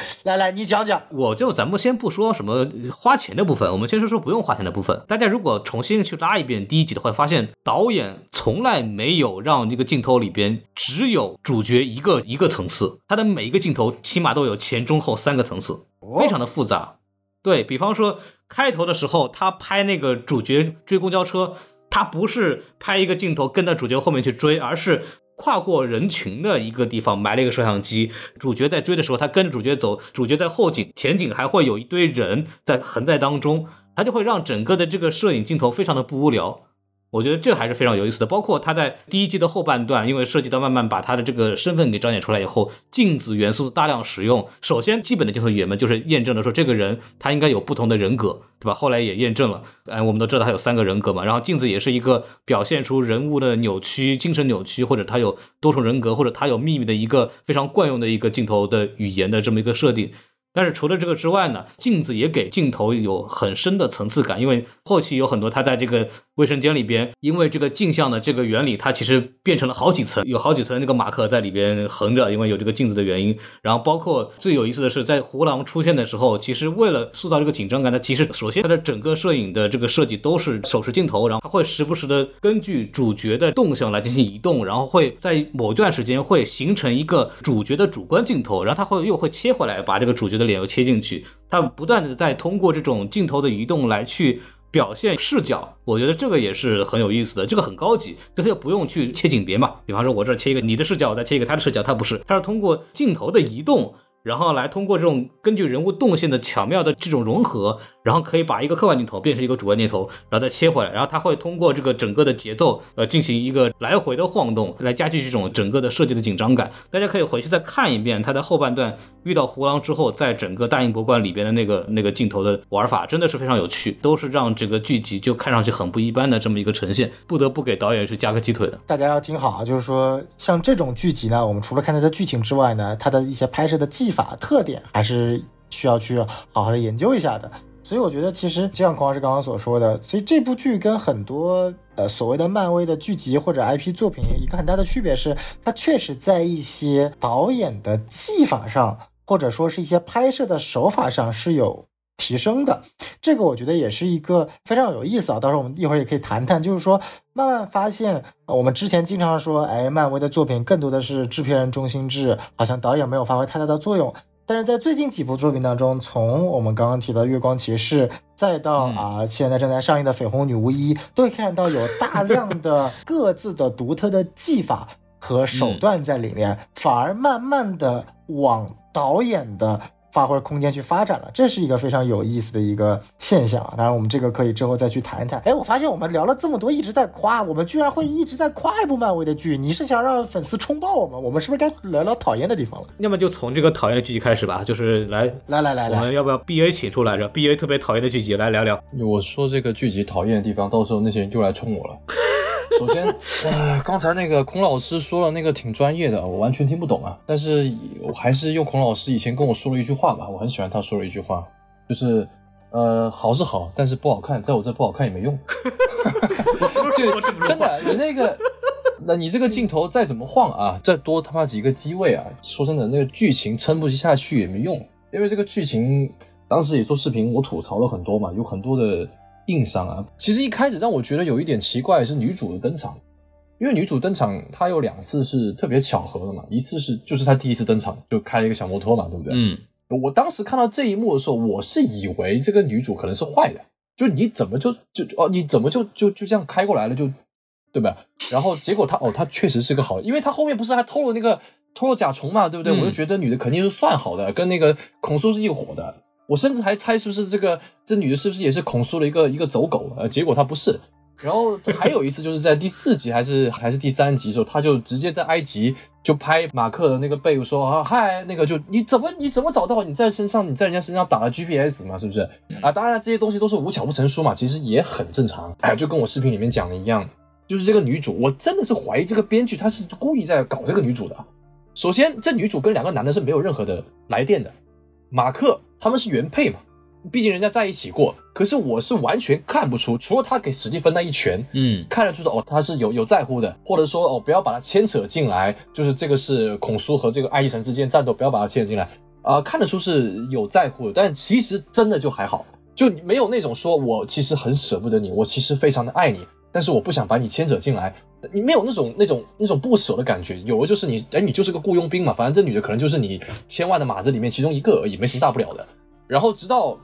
来来，你讲讲。我就咱们先不说什么花钱的部分，我们先说说不用花钱的部分。大家如果重新去拉一遍第一集的话，发现导演从来没有让这个镜头里边只有主角一个一个层次，他的每一个镜头起码都有前中后三个层次，非常的复杂。对比方说开头的时候，他拍那个主角追公交车，他不是拍一个镜头跟着主角后面去追，而是。跨过人群的一个地方埋了一个摄像机，主角在追的时候，他跟着主角走，主角在后景，前景还会有一堆人在横在当中，他就会让整个的这个摄影镜头非常的不无聊。我觉得这还是非常有意思的，包括他在第一季的后半段，因为涉及到慢慢把他的这个身份给彰显出来以后，镜子元素的大量使用。首先，基本的镜头语言，就是验证了说这个人他应该有不同的人格，对吧？后来也验证了，哎，我们都知道他有三个人格嘛。然后镜子也是一个表现出人物的扭曲、精神扭曲，或者他有多重人格，或者他有秘密的一个非常惯用的一个镜头的语言的这么一个设定。但是除了这个之外呢，镜子也给镜头有很深的层次感，因为后期有很多他在这个卫生间里边，因为这个镜像的这个原理，它其实变成了好几层，有好几层那个马克在里边横着，因为有这个镜子的原因。然后包括最有意思的是，在胡狼出现的时候，其实为了塑造这个紧张感，它其实首先它的整个摄影的这个设计都是手持镜头，然后它会时不时的根据主角的动向来进行移动，然后会在某一段时间会形成一个主角的主观镜头，然后它会又会切回来把这个主角的。脸又切进去，他不断的在通过这种镜头的移动来去表现视角，我觉得这个也是很有意思的，这个很高级，就他不用去切景别嘛，比方说我这切一个你的视角，我再切一个他的视角，他不是，他是通过镜头的移动。然后来通过这种根据人物动线的巧妙的这种融合，然后可以把一个客观镜头变成一个主观镜头，然后再切回来，然后它会通过这个整个的节奏，呃，进行一个来回的晃动，来加剧这种整个的设计的紧张感。大家可以回去再看一遍他在后半段遇到胡狼之后，在整个大英博物馆里边的那个那个镜头的玩法，真的是非常有趣，都是让这个剧集就看上去很不一般的这么一个呈现，不得不给导演去加个鸡腿的。大家要听好啊，就是说像这种剧集呢，我们除了看它的剧情之外呢，它的一些拍摄的技法特点还是需要去好好的研究一下的，所以我觉得其实就像孔老师刚刚所说的，所以这部剧跟很多呃所谓的漫威的剧集或者 IP 作品一个很大的区别是，它确实在一些导演的技法上，或者说是一些拍摄的手法上是有提升的。这个我觉得也是一个非常有意思啊，到时候我们一会儿也可以谈谈，就是说慢慢发现我们之前经常说，哎，漫威的作品更多的是制片人中心制，好像导演没有发挥太大的作用。但是在最近几部作品当中，从我们刚刚提到《月光骑士》，再到啊现在正在上映的《绯红女巫一》，都会看到有大量的 各自的独特的技法和手段在里面，反而慢慢的往导演的发挥空间去发展了，这是一个非常有意思的一个现象啊。当然，我们这个可以之后再去谈一谈。哎，我发现我们聊了这么多，一直在夸，我们居然会一直在夸一部漫威的剧。你是想让粉丝冲爆我们？我们是不是该聊聊讨厌的地方了？要么就从这个讨厌的剧集开始吧，就是来来来来来，我们要不要 B A 请出来着？B A 特别讨厌的剧集来聊聊。我说这个剧集讨厌的地方，到时候那些人就来冲我了。首先，呃，刚才那个孔老师说了那个挺专业的，我完全听不懂啊。但是我还是用孔老师以前跟我说了一句话吧，我很喜欢他说了一句话，就是呃，好是好，但是不好看，在我这不好看也没用。就真的，你那个，那你这个镜头再怎么晃啊，再多他妈几个机位啊，说真的，那个剧情撑不下去也没用，因为这个剧情当时也做视频，我吐槽了很多嘛，有很多的。硬伤啊！其实一开始让我觉得有一点奇怪是女主的登场，因为女主登场她有两次是特别巧合的嘛，一次是就是她第一次登场就开了一个小摩托嘛，对不对？嗯，我当时看到这一幕的时候，我是以为这个女主可能是坏的，就你怎么就就哦你怎么就就就这样开过来了就对吧？然后结果她哦她确实是个好，因为她后面不是还偷了那个偷了甲虫嘛，对不对？我就觉得这女的肯定是算好的，跟那个孔苏是一伙的。我甚至还猜是不是这个这女的是不是也是孔苏的一个一个走狗？呃，结果她不是。然后还有一次就是在第四集还是还是第三集的时候，他就直接在埃及就拍马克的那个背，说啊嗨，那个就你怎么你怎么找到你在身上你在人家身上打了 GPS 嘛，是不是？啊，当然这些东西都是无巧不成书嘛，其实也很正常。哎，就跟我视频里面讲的一样，就是这个女主，我真的是怀疑这个编剧他是故意在搞这个女主的。首先，这女主跟两个男的是没有任何的来电的。马克他们是原配嘛，毕竟人家在一起过。可是我是完全看不出，除了他给史蒂芬那一拳，嗯，看得出的哦，他是有有在乎的，或者说哦，不要把他牵扯进来，就是这个是孔苏和这个爱伊城之间战斗，不要把他牵扯进来啊，看得出是有在乎的。但其实真的就还好，就没有那种说我其实很舍不得你，我其实非常的爱你，但是我不想把你牵扯进来。你没有那种那种那种不舍的感觉，有的就是你，哎，你就是个雇佣兵嘛，反正这女的可能就是你千万的马子里面其中一个而已，没什么大不了的。然后直到，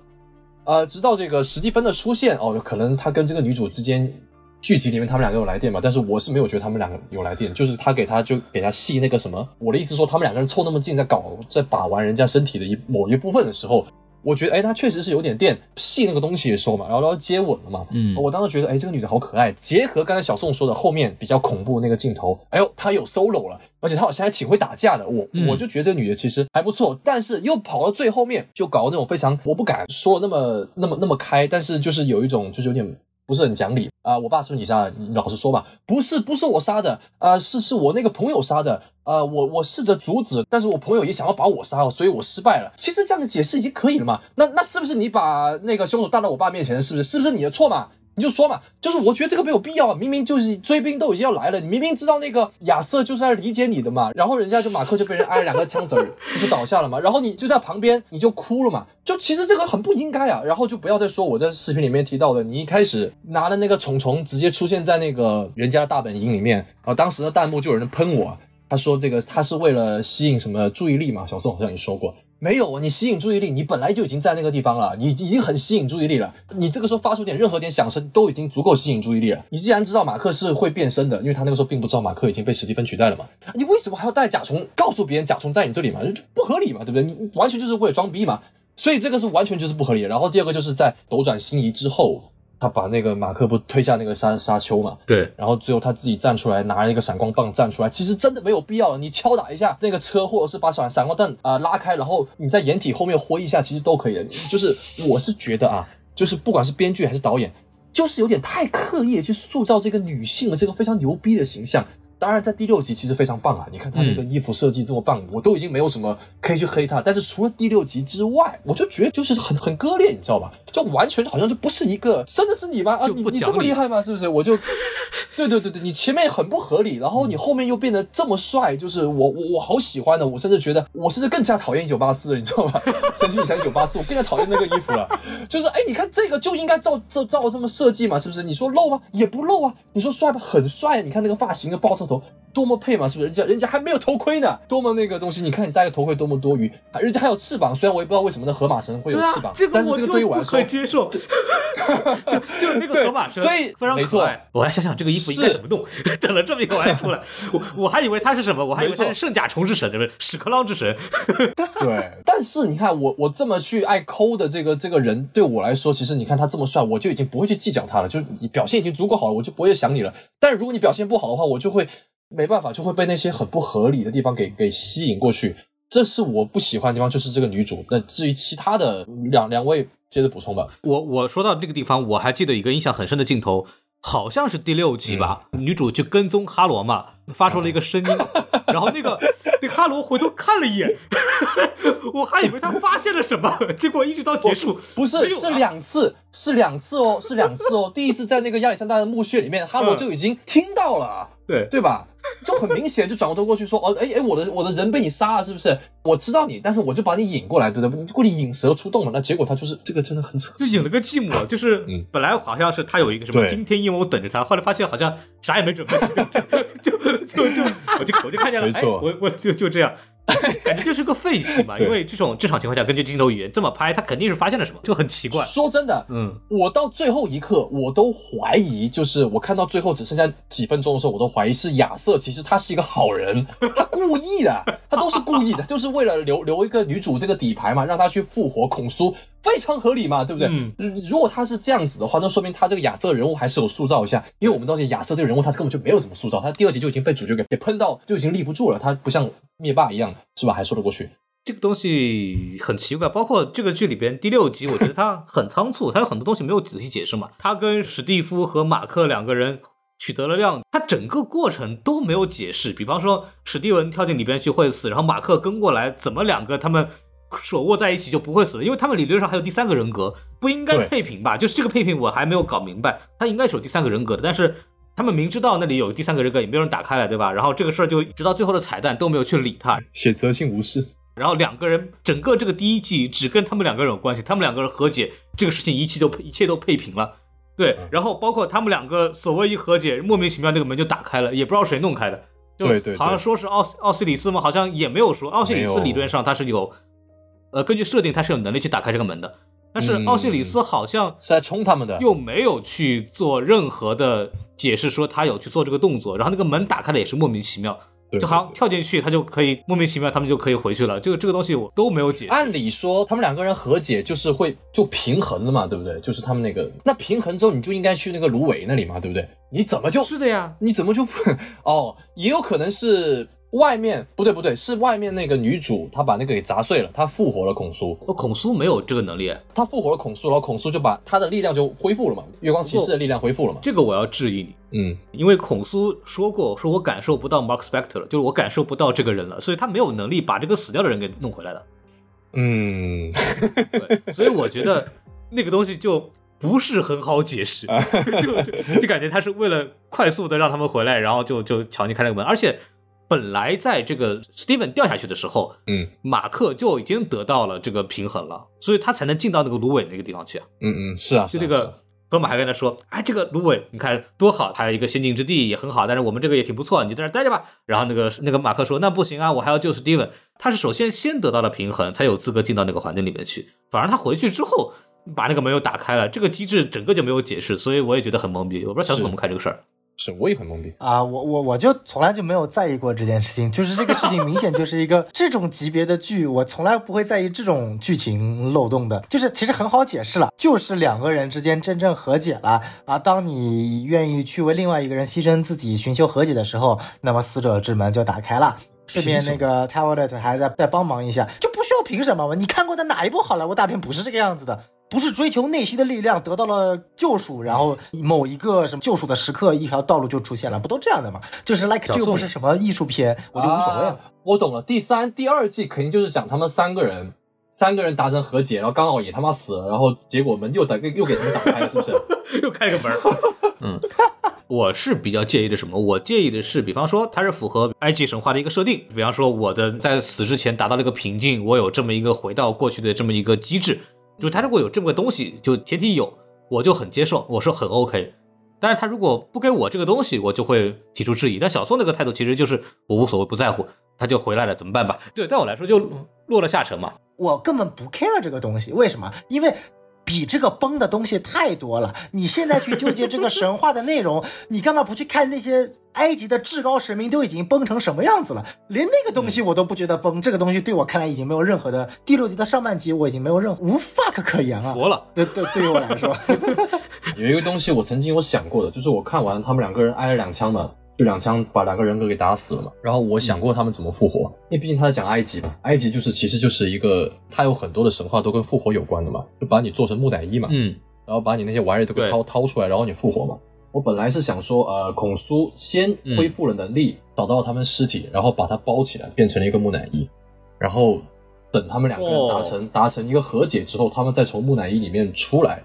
呃，直到这个史蒂芬的出现，哦，可能他跟这个女主之间剧集里面他们两个有来电嘛，但是我是没有觉得他们两个有来电，就是他给他就给他戏那个什么，我的意思说他们两个人凑那么近在搞在把玩人家身体的一某一部分的时候。我觉得，哎，他确实是有点电戏那个东西的时候嘛，然后然后接吻了嘛，嗯，我当时觉得，哎，这个女的好可爱。结合刚才小宋说的后面比较恐怖那个镜头，哎呦，她有 solo 了，而且她好像还挺会打架的，我我就觉得这个女的其实还不错。但是又跑到最后面，就搞那种非常，我不敢说那么那么那么开，但是就是有一种就是有点。不是很讲理啊！我爸是不是你杀的？你老实说吧。不是，不是我杀的啊，是是我那个朋友杀的啊。我我试着阻止，但是我朋友也想要把我杀了，所以我失败了。其实这样的解释已经可以了嘛？那那是不是你把那个凶手带到我爸面前？是不是？是不是你的错嘛？你就说嘛，就是我觉得这个没有必要啊！明明就是追兵都已经要来了，你明明知道那个亚瑟就是在理解你的嘛，然后人家就马克就被人挨了两个枪子儿，就倒下了嘛，然后你就在旁边你就哭了嘛，就其实这个很不应该啊！然后就不要再说我在视频里面提到的，你一开始拿了那个虫虫直接出现在那个人家的大本营里面啊，当时的弹幕就有人喷我，他说这个他是为了吸引什么注意力嘛？小宋好像也说过。没有啊，你吸引注意力，你本来就已经在那个地方了，你已经很吸引注意力了。你这个时候发出点任何点响声，都已经足够吸引注意力了。你既然知道马克是会变身的，因为他那个时候并不知道马克已经被史蒂芬取代了嘛，你为什么还要带甲虫告诉别人甲虫在你这里嘛？就不合理嘛，对不对？你完全就是为了装逼嘛。所以这个是完全就是不合理的。然后第二个就是在斗转星移之后。他把那个马克不推下那个沙沙丘嘛？对，然后最后他自己站出来，拿一个闪光棒站出来。其实真的没有必要，你敲打一下那个车，或者是把闪闪光弹啊拉开，然后你在掩体后面挥一下，其实都可以的。就是我是觉得啊，就是不管是编剧还是导演，就是有点太刻意去塑造这个女性的这个非常牛逼的形象。当然，在第六集其实非常棒啊！你看他那个衣服设计这么棒，我都已经没有什么可以去黑他。但是除了第六集之外，我就觉得就是很很割裂，你知道吧？就完全好像就不是一个，真的是你吗？啊，你你这么厉害吗？是不是？我就，对对对对，你前面很不合理，然后你后面又变得这么帅，就是我我我好喜欢的，我甚至觉得我甚至更加讨厌一九八四了，你知道吗？神奇女侠一九八四，我更加讨厌那个衣服了。就是哎，你看这个就应该照照照这么设计嘛，是不是？你说露吗？也不露啊。你说帅吧，很帅。你看那个发型，个爆炸头。头。多么配嘛，是不是？人家人家还没有头盔呢，多么那个东西？你看你戴个头盔多么多余，人家还有翅膀。虽然我也不知道为什么那河马神会有翅膀，但是这个对于我来说可以接受。就就那个河马神，所以非常可爱。我来想想这个衣服应该怎么弄，整了这么一个玩意出来，我我还以为他是什么？我还以为他是圣甲虫之神，对不对？屎壳郎之神。对，但是你看我我这么去爱抠的这个这个人，对我来说，其实你看他这么帅，我就已经不会去计较他了。就是你表现已经足够好了，我就不会想你了。但是如果你表现不好的话，我就会。没办法，就会被那些很不合理的地方给给吸引过去，这是我不喜欢的地方，就是这个女主。那至于其他的两两位，接着补充吧。我我说到这个地方，我还记得一个印象很深的镜头，好像是第六集吧，女主就跟踪哈罗嘛，发出了一个声音，然后那个那哈罗回头看了一眼，我还以为他发现了什么，结果一直到结束，不是是两次，是两次哦，是两次哦。第一次在那个亚历山大的墓穴里面，哈罗就已经听到了。对对吧？就很明显，就转过头过去说：“哦，哎哎，我的我的人被你杀了，是不是？我知道你，但是我就把你引过来，对不对？你故意引蛇出洞嘛。那结果他就是这个，真的很扯，就引了个寂寞。就是本来好像是他有一个什么惊天阴谋等着他，后来发现好像啥也没准备，就就就我就我就看见了，哎，我我就就这样。” 感觉就是个废戏嘛，因为这种这场情况下，根据镜头语言这么拍，他肯定是发现了什么，就很奇怪。说真的，嗯，我到最后一刻，我都怀疑，就是我看到最后只剩下几分钟的时候，我都怀疑是亚瑟，其实他是一个好人，他故意的，他都是故意的，就是为了留留一个女主这个底牌嘛，让他去复活孔苏。非常合理嘛，对不对？嗯，如果他是这样子的话，那说明他这个亚瑟人物还是有塑造一下。因为我们知道亚瑟这个人物，他根本就没有怎么塑造，他第二集就已经被主角给给喷到，就已经立不住了。他不像灭霸一样，是吧？还说得过去。这个东西很奇怪，包括这个剧里边第六集，我觉得他很仓促，他有很多东西没有仔细解释嘛。他跟史蒂夫和马克两个人取得了量，他整个过程都没有解释。比方说史蒂文跳进里边去会死，然后马克跟过来，怎么两个他们？手握在一起就不会死了，因为他们理论上还有第三个人格，不应该配平吧？就是这个配平我还没有搞明白，他应该是有第三个人格的，但是他们明知道那里有第三个人格，也没有人打开来，对吧？然后这个事儿就直到最后的彩蛋都没有去理他，选择性无视。然后两个人整个这个第一季只跟他们两个人有关系，他们两个人和解，这个事情一切都一切都配平了，对。然后包括他们两个所谓一和解，莫名其妙那个门就打开了，也不知道谁弄开的，对对好像说是奥奥西里斯吗？好像也没有说，奥西里斯理论上他是有。呃，根据设定，他是有能力去打开这个门的，但是奥西里斯好像是来冲他们的，又没有去做任何的解释，说他有去做这个动作，然后那个门打开的也是莫名其妙。就好像跳进去，他就可以莫名其妙，他们就可以回去了。这个这个东西我都没有解释。按理说，他们两个人和解就是会就平衡了嘛，对不对？就是他们那个那平衡之后，你就应该去那个芦苇那里嘛，对不对？你怎么就？是的呀，你怎么就 哦？也有可能是。外面不对不对，是外面那个女主，她把那个给砸碎了，她复活了孔苏。哦，孔苏没有这个能力，她复活了孔苏，然后孔苏就把她的力量就恢复了嘛，月光骑士的力量恢复了嘛。这个我要质疑你，嗯，因为孔苏说过，说我感受不到 Mark Spector 了，就是我感受不到这个人了，所以他没有能力把这个死掉的人给弄回来的。嗯，对，所以我觉得那个东西就不是很好解释，就就就感觉他是为了快速的让他们回来，然后就就强行开了个门，而且。本来在这个 Steven 掉下去的时候，嗯，马克就已经得到了这个平衡了，所以他才能进到那个芦苇那个地方去啊。嗯嗯，是啊，就那个河马还跟他说，哎，这个芦苇你看多好，它有一个仙境之地也很好，但是我们这个也挺不错，你在那待着吧。然后那个那个马克说，那不行啊，我还要救 Steven。他是首先先得到了平衡，才有资格进到那个环境里面去。反而他回去之后把那个门又打开了，这个机制整个就没有解释，所以我也觉得很懵逼。我不知道小组怎么看这个事儿。是，我也很懵逼啊！我我我就从来就没有在意过这件事情，就是这个事情明显就是一个 这种级别的剧，我从来不会在意这种剧情漏洞的。就是其实很好解释了，就是两个人之间真正和解了啊。当你愿意去为另外一个人牺牲自己，寻求和解的时候，那么死者之门就打开了。顺便那个 t a w l e t 还在再帮忙一下，就不需要凭什么嘛？你看过的哪一部好莱坞大片不是这个样子的？不是追求内心的力量，得到了救赎，然后某一个什么救赎的时刻，一条道路就出现了，不都这样的吗？就是 like 这个不是什么艺术片，我就无所谓了。我懂了，第三、第二季肯定就是讲他们三个人，三个人达成和解，然后刚好也他妈死了，然后结果门又打又给他们打开了，是不是？又开个门。嗯，我是比较介意的什么？我介意的是，比方说它是符合埃及神话的一个设定，比方说我的在死之前达到了一个平静，我有这么一个回到过去的这么一个机制。就是他如果有这么个东西，就前提有，我就很接受，我是很 OK。但是他如果不给我这个东西，我就会提出质疑。但小宋那个态度其实就是我无所谓，不在乎，他就回来了，怎么办吧？对，对我来说就落了下乘嘛。我根本不 care 这个东西，为什么？因为。比这个崩的东西太多了，你现在去纠结这个神话的内容，你干嘛不去看那些埃及的至高神明都已经崩成什么样子了？连那个东西我都不觉得崩，这个东西对我看来已经没有任何的第六集的上半集我已经没有任何无 fuck 可言了。服了，对对，对于我来说，有一个东西我曾经有想过的，就是我看完他们两个人挨了两枪嘛。就两枪把两个人格给打死了嘛，然后我想过他们怎么复活，因为毕竟他在讲埃及嘛，埃及就是其实就是一个，他有很多的神话都跟复活有关的嘛，就把你做成木乃伊嘛，嗯，然后把你那些玩意儿都给掏掏出来，然后你复活嘛。我本来是想说，呃，孔苏先恢复了能力，找到他们尸体，然后把它包起来，变成了一个木乃伊，然后等他们两个人达成达成一个和解之后，他们再从木乃伊里面出来。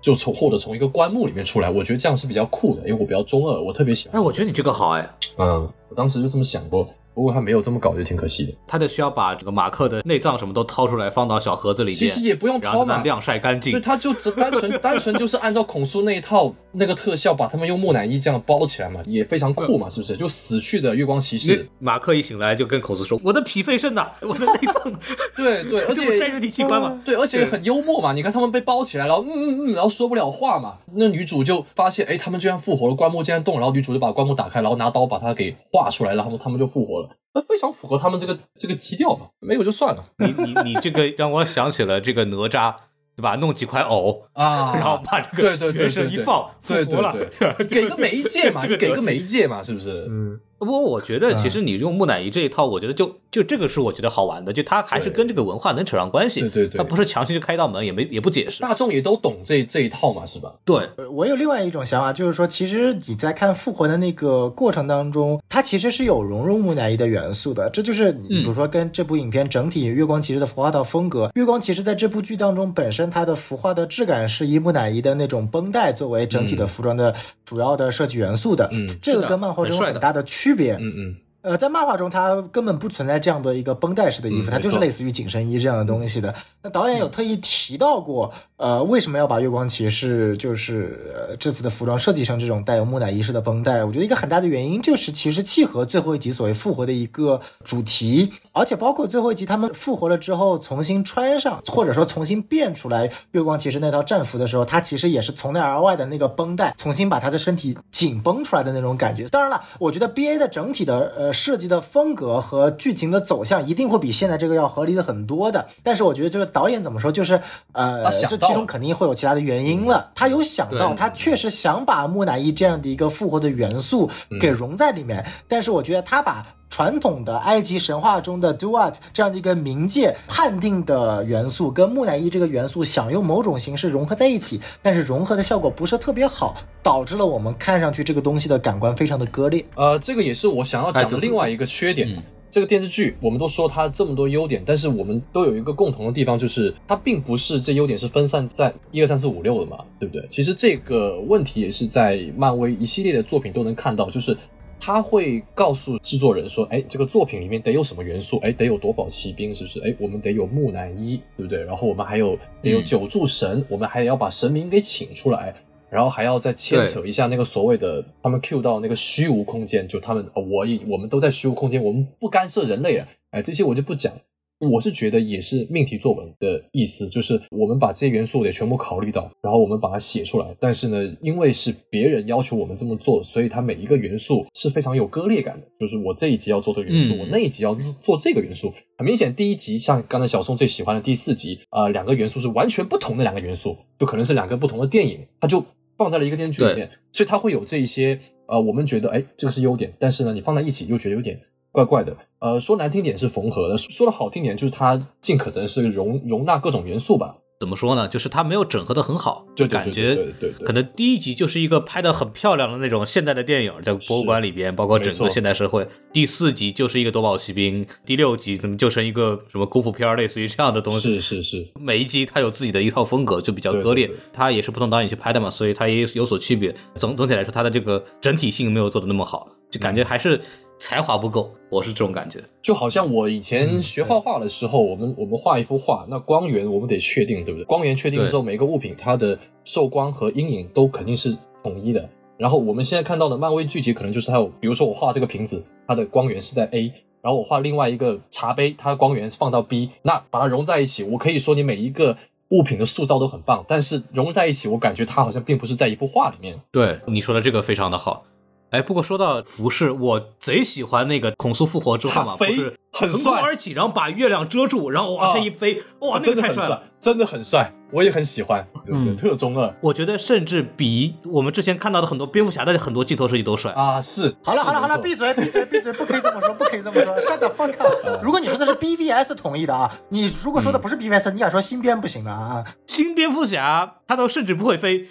就从或者从一个棺木里面出来，我觉得这样是比较酷的，因为我比较中二，我特别喜欢。哎，我觉得你这个好哎，嗯，我当时就这么想过。不过他没有这么搞，就挺可惜的。他得需要把这个马克的内脏什么都掏出来，放到小盒子里面。其实也不用掏嘛，晾晒干净。对，他就只单纯 单纯就是按照孔苏那一套那个特效，把他们用木乃伊这样包起来嘛，也非常酷嘛，是不是？就死去的月光骑士马克一醒来就跟孔苏说：“我的脾肺肾呐，我的内脏。”对对，而且摘人体器官嘛。对，而且很幽默嘛。你看他们被包起来，然后嗯嗯嗯，然后说不了话嘛。那女主就发现，哎，他们居然复活了，棺木竟然动，然后女主就把棺木打开，然后拿刀把它给划出来，然后他们就复活了。那非常符合他们这个这个基调嘛，没有就算了。你你你这个让我想起了这个哪吒，对吧？弄几块藕啊，然后把这个原神一放，复活了，给个媒介嘛，给个媒介嘛，是不是？嗯。不过我觉得，其实你用木乃伊这一套，我觉得就就这个是我觉得好玩的，就它还是跟这个文化能扯上关系。对对对，它不是强行就开一道门，也没也不解释，大众也都懂这这一套嘛，是吧？对，我有另外一种想法，就是说，其实你在看复活的那个过程当中，它其实是有融入木乃伊的元素的。这就是你比如说跟这部影片整体月光骑士的服化道风格，月光骑士在这部剧当中本身它的服化的质感是以木乃伊的那种绷带作为整体的服装的主要的设计元素的。嗯，这个跟漫画中有很大的区别。嗯嗯。呃，在漫画中，它根本不存在这样的一个绷带式的衣服，它就是类似于紧身衣这样的东西的。那导演有特意提到过，呃，为什么要把月光骑士就是这次的服装设计成这种带有木乃伊式的绷带？我觉得一个很大的原因就是，其实契合最后一集所谓复活的一个主题，而且包括最后一集他们复活了之后重新穿上，或者说重新变出来月光骑士那套战服的时候，他其实也是从内而外的那个绷带重新把他的身体紧绷出来的那种感觉。当然了，我觉得 B A 的整体的呃。设计的风格和剧情的走向一定会比现在这个要合理的很多的，但是我觉得这个导演怎么说，就是呃，这其中肯定会有其他的原因了。他有想到，他确实想把木乃伊这样的一个复活的元素给融在里面，但是我觉得他把。传统的埃及神话中的 Duat 这样的一个冥界判定的元素，跟木乃伊这个元素想用某种形式融合在一起，但是融合的效果不是特别好，导致了我们看上去这个东西的感官非常的割裂。呃，这个也是我想要讲的另外一个缺点。这个电视剧我们都说它这么多优点，但是我们都有一个共同的地方，就是它并不是这优点是分散在一二三四五六的嘛，对不对？其实这个问题也是在漫威一系列的作品都能看到，就是。他会告诉制作人说：“哎，这个作品里面得有什么元素？哎，得有夺宝奇兵，是不是？哎，我们得有木乃伊，对不对？然后我们还有得有九柱神，我们还要把神明给请出来，然后还要再牵扯一下那个所谓的他们 Q 到那个虚无空间，就他们我我们都在虚无空间，我们不干涉人类啊。哎，这些我就不讲。”我是觉得也是命题作文的意思，就是我们把这些元素得全部考虑到，然后我们把它写出来。但是呢，因为是别人要求我们这么做，所以它每一个元素是非常有割裂感的。就是我这一集要做这个元素，我那一集要做这个元素。很明显，第一集像刚才小宋最喜欢的第四集，啊，两个元素是完全不同的两个元素，就可能是两个不同的电影，它就放在了一个电视剧里面，所以它会有这一些呃，我们觉得哎，这个是优点，但是呢，你放在一起又觉得有点。怪怪的，呃，说难听点是缝合的，说的好听点就是它尽可能是容容纳各种元素吧。怎么说呢？就是它没有整合的很好，就感觉可能第一集就是一个拍的很漂亮的那种现代的电影，在博物馆里边，包括整个现代社会。第四集就是一个夺宝奇兵，第六集怎么就成一个什么功夫片，类似于这样的东西。是是是，每一集它有自己的一套风格，就比较割裂。它也是不同导演去拍的嘛，所以它也有所区别。总总体来说，它的这个整体性没有做的那么好，就感觉还是。才华不够，我是这种感觉。就好像我以前学画画的时候，我们我们画一幅画，那光源我们得确定，对不对？光源确定之后，每个物品它的受光和阴影都肯定是统一的。然后我们现在看到的漫威剧集可能就是还有，比如说我画这个瓶子，它的光源是在 A，然后我画另外一个茶杯，它的光源放到 B，那把它融在一起，我可以说你每一个物品的塑造都很棒，但是融在一起，我感觉它好像并不是在一幅画里面。对你说的这个非常的好。哎，不过说到服饰，我贼喜欢那个孔苏复活之后嘛，不是很腾空帅而起，然后把月亮遮住，然后往前一飞，哇，那个太帅了。帅，真的很帅，我也很喜欢。嗯有特中二我觉得甚至比我们之前看到的很多蝙蝠侠的很多镜头设计都帅。啊，是。好了好了好了，闭嘴闭嘴闭嘴，不可以这么说，不可以这么说，shut the fuck up。如果你说的是 BVS 同意的啊，你如果说的不是 BVS，你敢说新编不行的啊？新蝙蝠侠他都甚至不会飞。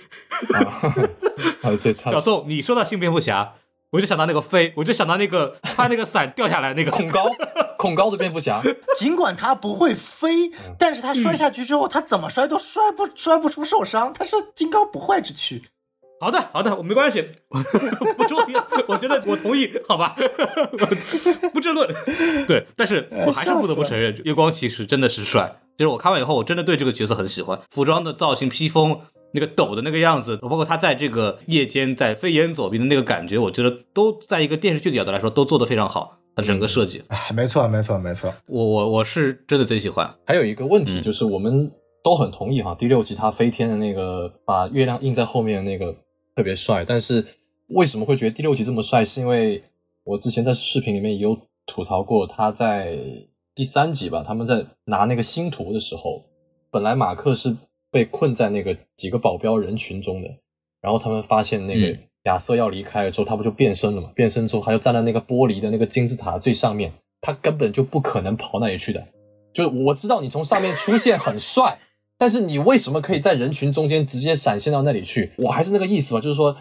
啊，这他小宋，你说到新蝙蝠侠，我就想到那个飞，我就想到那个 穿那个伞掉下来那个恐高，恐高的蝙蝠侠，尽管他不会飞，但是他摔下去之后，他怎么摔都摔不摔不出受伤，他是金刚不坏之躯。好的，好的，我没关系，不重要。我觉得我同意，好吧，不争论。对，但是我还是不得不承认，月光骑士真的是帅。就是我看完以后，我真的对这个角色很喜欢，服装的造型、披风、那个抖的那个样子，包括他在这个夜间在飞檐走壁的那个感觉，我觉得都在一个电视剧的角度来说都做得非常好。它整个设计，哎，没错没错没错，我我我是真的最喜欢。还有一个问题嗯就是，我们都很同意哈，第六集他飞天的那个把月亮印在后面的那个特别帅，但是为什么会觉得第六集这么帅？是因为我之前在视频里面也有吐槽过，他在第三集吧，他们在拿那个星图的时候，本来马克是被困在那个几个保镖人群中的，然后他们发现那个嗯亚瑟要离开了之后，他不就变身了嘛？变身之后，他就站在那个玻璃的那个金字塔最上面，他根本就不可能跑那里去的。就是我知道你从上面出现很帅，但是你为什么可以在人群中间直接闪现到那里去？我还是那个意思吧，就是说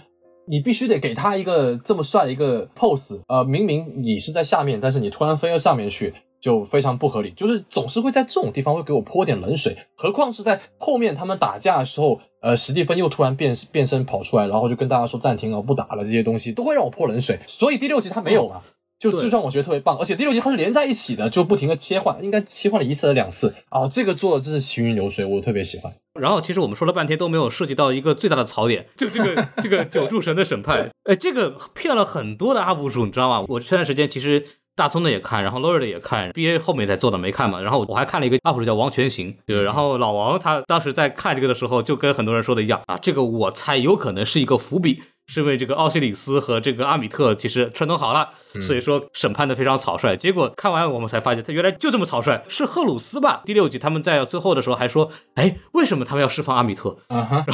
你必须得给他一个这么帅的一个 pose。呃，明明你是在下面，但是你突然飞到上面去，就非常不合理。就是总是会在这种地方会给我泼点冷水，何况是在后面他们打架的时候，呃，史蒂芬又突然变变身跑出来，然后就跟大家说暂停了，不打了，这些东西都会让我泼冷水。所以第六集他没有嘛。就就算我觉得特别棒，而且第六集它是连在一起的，就不停的切换，应该切换了一次还是两次啊、这个做的真是行云流水，我特别喜欢。然后其实我们说了半天都没有涉及到一个最大的槽点，就这个这个九柱神的审判，哎，这个骗了很多的 UP 主，你知道吗？我这段时间其实大葱的也看，然后 Lori 的也看，BA 后面才做的没看嘛，然后我还看了一个 UP 主叫王全行，对，然后老王他当时在看这个的时候，就跟很多人说的一样啊，这个我猜有可能是一个伏笔。是为这个奥西里斯和这个阿米特其实串通好了，所以说审判的非常草率。结果看完我们才发现，他原来就这么草率，是赫鲁斯吧？第六集他们在最后的时候还说，哎，为什么他们要释放阿米特？啊哈，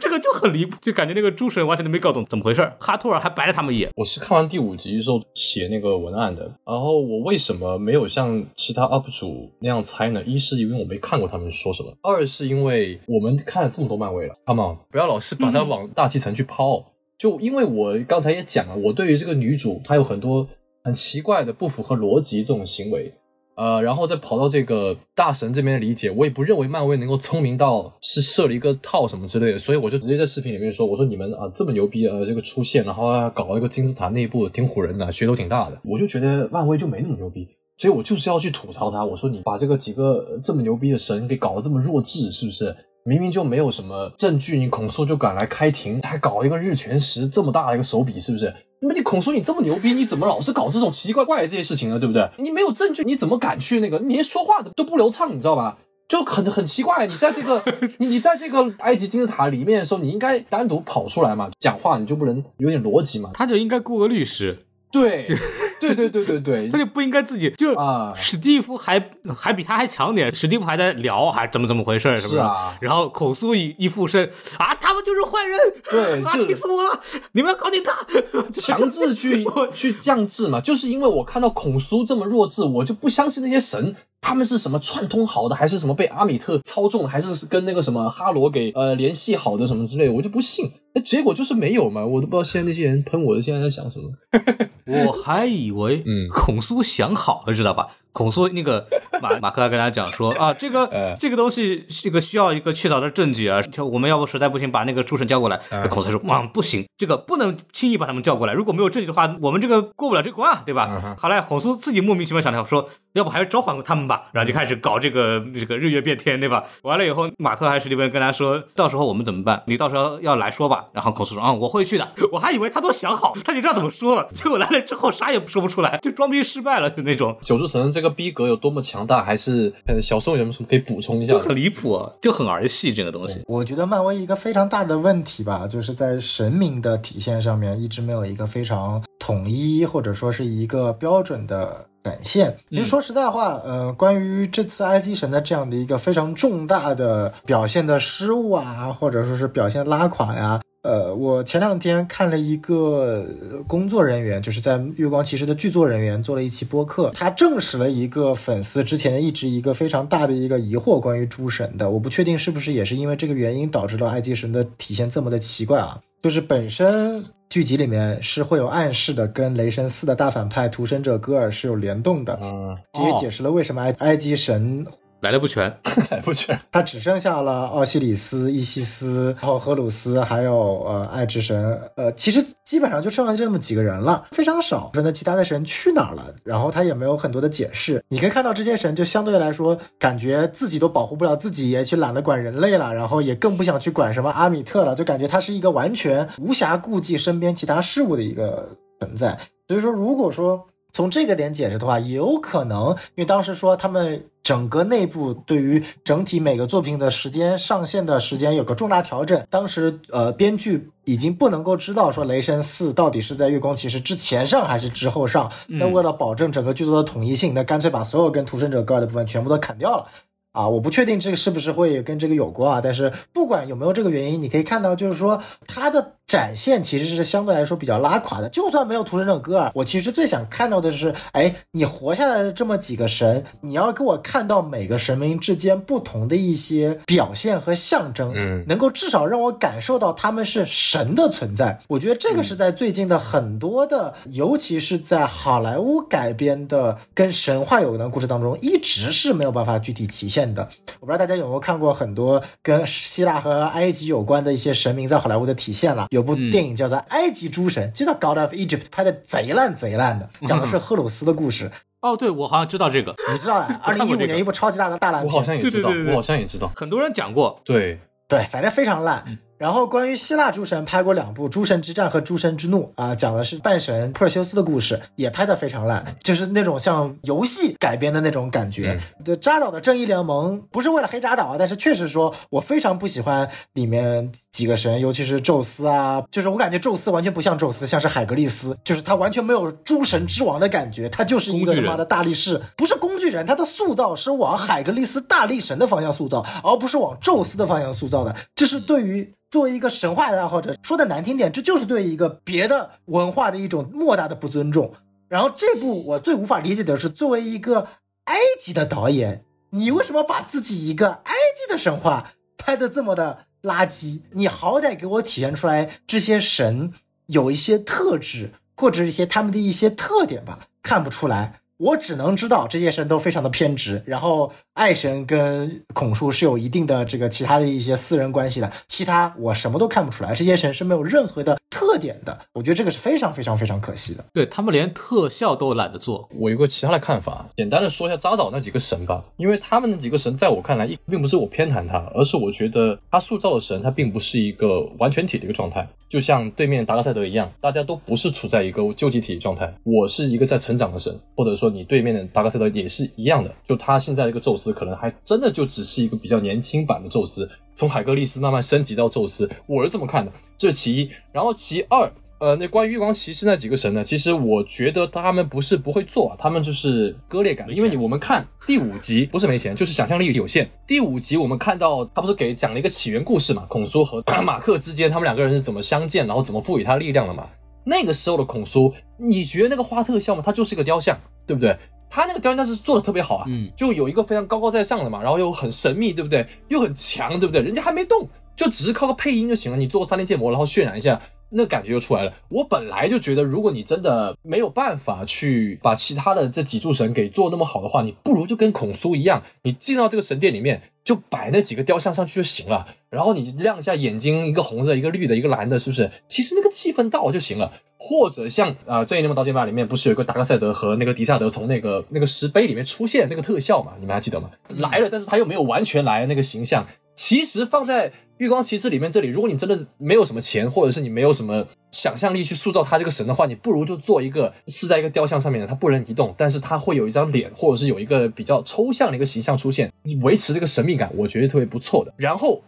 这个就很离谱，就感觉那个诸神完全都没搞懂怎么回事儿。哈托尔还白了他们一眼。我是看完第五集之后写那个文案的，然后我为什么没有像其他 UP 主那样猜呢？一是因为我没看过他们说什么，二是因为我们看了这么多漫威了，Come on，不要老是把它往大气层去抛。就因为我刚才也讲了，我对于这个女主她有很多很奇怪的、不符合逻辑这种行为，呃，然后再跑到这个大神这边理解，我也不认为漫威能够聪明到是设了一个套什么之类的，所以我就直接在视频里面说，我说你们啊这么牛逼，呃，这个出现，然后搞一个金字塔内部挺唬人的，噱头挺大的，我就觉得漫威就没那么牛逼。所以我就是要去吐槽他，我说你把这个几个这么牛逼的神给搞得这么弱智，是不是？明明就没有什么证据，你孔叔就敢来开庭，他还搞一个日全食这么大的一个手笔，是不是？那么你孔叔你这么牛逼，你怎么老是搞这种奇奇怪怪的这些事情呢？对不对？你没有证据，你怎么敢去那个？你连说话的都不流畅，你知道吧？就很很奇怪，你在这个 你你在这个埃及金字塔里面的时候，你应该单独跑出来嘛，讲话你就不能有点逻辑嘛？他就应该雇个律师，对，对对对对对他就不应该自己就啊史蒂夫还还比他还强点，史蒂夫还在聊，还怎么怎么回事儿，是不是啊然后孔苏一一附身啊，他们就是坏人，啊，对啊气死我了！你们要搞定他，强制去 去降智嘛，就是因为我看到孔苏这么弱智，我就不相信那些神他们是什么串通好的，还是什么被阿米特操纵，还是跟那个什么哈罗给呃联系好的什么之类的，我就不信。那结果就是没有嘛，我都不知道现在那些人喷我的现在在想什么。我还以为嗯孔苏想好了，知道吧？孔苏那个马 马克还跟他讲说 啊，这个呃这个东西这个需要一个确凿的证据啊，我们要不实在不行把那个诸神叫过来。嗯孔苏说啊不行，这个不能轻易把他们叫过来，如果没有证据的话，我们这个过不了这关啊，对吧？嗯哼后来孔苏自己莫名其妙想到说，要不还是召唤他们吧，然后就开始搞这个这个日月变天，对吧？完了以后，马克还是里边跟他说，到时候我们怎么办？你到时候要来说吧。然后孔苏说啊，我会去的。我还以为他都想好，他就知道怎么说了。结果来了之后啥也说不出来，就装逼失败了，就那种。九柱神这个逼格有多么强大，还是呃小宋有什么可以补充一下就？很离谱，啊就很儿戏这个东西。我觉得漫威一个非常大的问题吧，就是在神明的体现上面一直没有一个非常统一或者说是一个标准的展现。其实说实在话，呃，关于这次埃及神的这样的一个非常重大的表现的失误啊，或者说是表现拉垮呀。呃，我前两天看了一个呃工作人员，就是在《月光骑士》的剧作人员做了一期播客，他证实了一个粉丝之前一直一个非常大的一个疑惑，关于诸神的，我不确定是不是也是因为这个原因导致了埃及神的体现这么的奇怪啊。就是本身剧集里面是会有暗示的，跟雷神四的大反派屠神者戈尔是有联动的，嗯，这也解释了为什么埃埃及神来的不全，来不全。他只剩下了奥西里斯、伊西斯，然后荷鲁斯，还有呃爱之神，呃，其实基本上就剩下这么几个人了，非常少。说那其他的神去哪儿了？然后他也没有很多的解释。你可以看到这些神就相对来说，感觉自己都保护不了自己，也去懒得管人类了，然后也更不想去管什么阿米特了，就感觉他是一个完全无暇顾及身边其他事物的一个存在。所以说，如果说从这个点解释的话，也有可能，因为当时说他们整个内部对于整体每个作品的时间上线的时间有个重大调整。当时呃，编剧已经不能够知道说《雷神四》到底是在《月光骑士》之前上还是之后上。那为了保证整个剧作的统一性，那干脆把所有跟屠神者高的部分全部都砍掉了。啊，我不确定这个是不是会跟这个有关啊，但是不管有没有这个原因，你可以看到，就是说它的展现其实是相对来说比较拉垮的。就算没有屠神者戈尔，我其实最想看到的是，哎，你活下来的这么几个神，你要给我看到每个神明之间不同的一些表现和象征，嗯能够至少让我感受到他们是神的存在。我觉得这个是在最近的很多的，尤其是在好莱坞改编的跟神话有关的故事当中，一直是没有办法具体体现的。我不知道大家有没有看过很多跟希腊和埃及有关的一些神明在好莱坞的体现了。有部电影叫做《埃及诸神》，就叫《God of Egypt》，拍的贼烂贼烂的，讲的是赫鲁斯的故事。哦，对，我好像知道这个，你知道的，二零一五年一部超级大的大烂片，我好像也知道，我好像也知道。很多人讲过。对，对，反正非常烂。嗯然后关于希腊诸神拍过两部《诸神之战》和《诸神之怒》啊，讲的是半神珀修斯的故事，也拍得非常烂，就是那种像游戏改编的那种感觉。对，扎导的正义联盟不是为了黑扎导啊，但是确实说我非常不喜欢里面几个神，尤其是宙斯啊，就是我感觉宙斯完全不像宙斯，像是海格力斯，就是他完全没有诸神之王的感觉，他就是一个他妈的大力士，不是工具人，他的塑造是往海格力斯大力神的方向塑造，而不是往宙斯的方向塑造的。这是对于作为一个神话的爱好者，说的难听点，这就是对一个别的文化的一种莫大的不尊重。然后这部我最无法理解的是，作为一个埃及的导演，你为什么把自己一个埃及的神话拍的这么的垃圾？你好歹给我体现出来这些神有一些特质，或者一些他们的一些特点吧，看不出来。我只能知道这些神都非常的偏执，然后爱神跟孔叔是有一定的这个其他的一些私人关系的，其他我什么都看不出来。这些神是没有任何的特点的，我觉得这个是非常非常非常可惜的。对他们连特效都懒得做，我有个其他的看法，简单的说一下扎导那几个神吧，因为他们那几个神在我看来，一并不是我偏袒他，而是我觉得他塑造的神，他并不是一个完全体的一个状态，就像对面达拉赛德一样，大家都不是处在一个究极体状态。我是一个在成长的神，或者说你对面的达拉赛德也是一样的，就他现在这个宙斯，可能还真的就只是一个比较年轻版的宙斯，从海格力斯慢慢升级到宙斯，我是这么看的，这是其一。然后其二，呃，那关于月光骑士那几个神呢？其实我觉得他们不是不会做啊，他们就是割裂感。因为你我们看第五集不是没钱，就是想象力有限。第五集我们看到他不是给讲了一个起源故事嘛，孔苏和马克之间他们两个人是怎么相见，然后怎么赋予他力量的嘛。那个时候的孔苏，你觉得那个花特效吗？它就是一个雕像，对不对？他那个雕像但是做的特别好啊，嗯就有一个非常高高在上的嘛，然后又很神秘，对不对？又很强，对不对？人家还没动，就只是靠个配音就行了。你做个三 D 建模，然后渲染一下，那感觉就出来了。我本来就觉得，如果你真的没有办法去把其他的这几柱神给做那么好的话，你不如就跟孔苏一样，你进到这个神殿里面，就摆那几个雕像上去就行了。然后你亮一下眼睛，一个红的，一个绿的，一个蓝的，是不是？其实那个气氛到就行了。或者像啊，《正义联盟》刀剑版里面不是有个达克赛德和那个迪萨德从那个那个石碑里面出现那个特效嘛？你们还记得吗？来了，但是他又没有完全来那个形象。其实放在月光骑士里面这里，如果你真的没有什么钱，或者是你没有什么想象力去塑造他这个神的话，你不如就做一个是在一个雕像上面的，他不能移动，但是他会有一张脸，或者是有一个比较抽象的一个形象出现，你维持这个神秘感，我觉得特别不错的。然后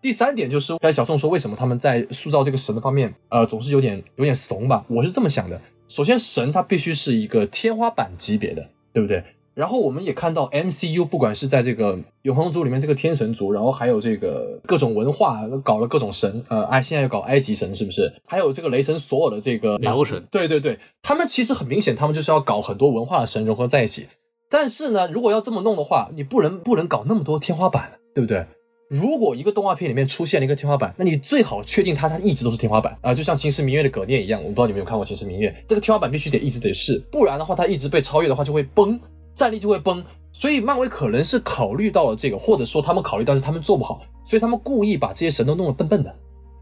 第三点就是，刚才小宋说为什么他们在塑造这个神的方面，呃，总是有点有点怂吧？我是这么想的。首先，神他必须是一个天花板级别的，对不对？然后我们也看到 MCU，不管是在这个永恒族里面这个天神族，然后还有这个各种文化搞了各种神，呃，埃现在又搞埃及神，是不是？还有这个雷神所有的这个北欧神，对对对，他们其实很明显，他们就是要搞很多文化的神融合在一起。但是呢，如果要这么弄的话，你不能不能搞那么多天花板，对不对？如果一个动画片里面出现了一个天花板，那你最好确定它它一直都是天花板啊，就像《秦时明月》的葛聂一样，我不知道你们有看过《秦时明月》，这个天花板必须得一直得是，不然的话它一直被超越的话就会崩，战力就会崩。所以漫威可能是考虑到了这个，或者说他们考虑到是他们做不好，所以他们故意把这些神都弄得笨笨的。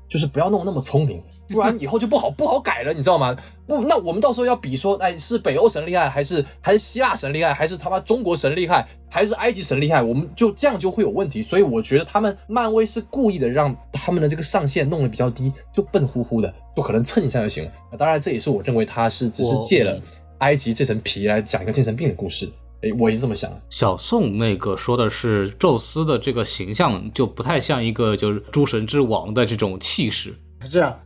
就是不要弄那么聪明，不然以后就不好不好改了，你知道吗？不，那我们到时候要比说，哎，是北欧神厉害，还是还是希腊神厉害，还是他妈中国神厉害，还是埃及神厉害？我们就这样就会有问题。所以我觉得他们漫威是故意的让他们的这个上限弄得比较低，就笨乎乎的，就可能蹭一下就行了。当然，这也是我认为他是只是借了埃及这层皮来讲一个精神病的故事。哎，我也是这么想。小宋那个说的是宙斯的这个形象，就不太像一个就是诸神之王的这种气势。是这样。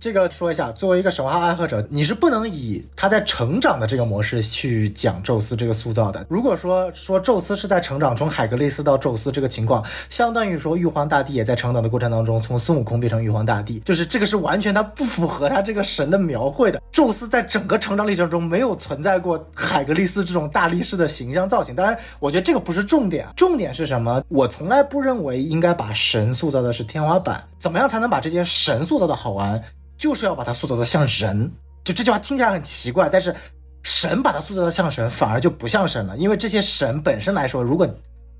这个说一下，作为一个神话爱好者，你是不能以他在成长的这个模式去讲宙斯这个塑造的。如果说说宙斯是在成长，从海格力斯到宙斯这个情况，相当于说玉皇大帝也在成长的过程当中，从孙悟空变成玉皇大帝，就是这个是完全他不符合他这个神的描绘的。宙斯在整个成长历程中没有存在过海格力斯这种大力士的形象造型。当然，我觉得这个不是重点，重点是什么？我从来不认为应该把神塑造的是天花板，怎么样才能把这些神塑造的好玩？就是要把它塑造的像人，就这句话听起来很奇怪，但是神把它塑造的像神，反而就不像神了。因为这些神本身来说，如果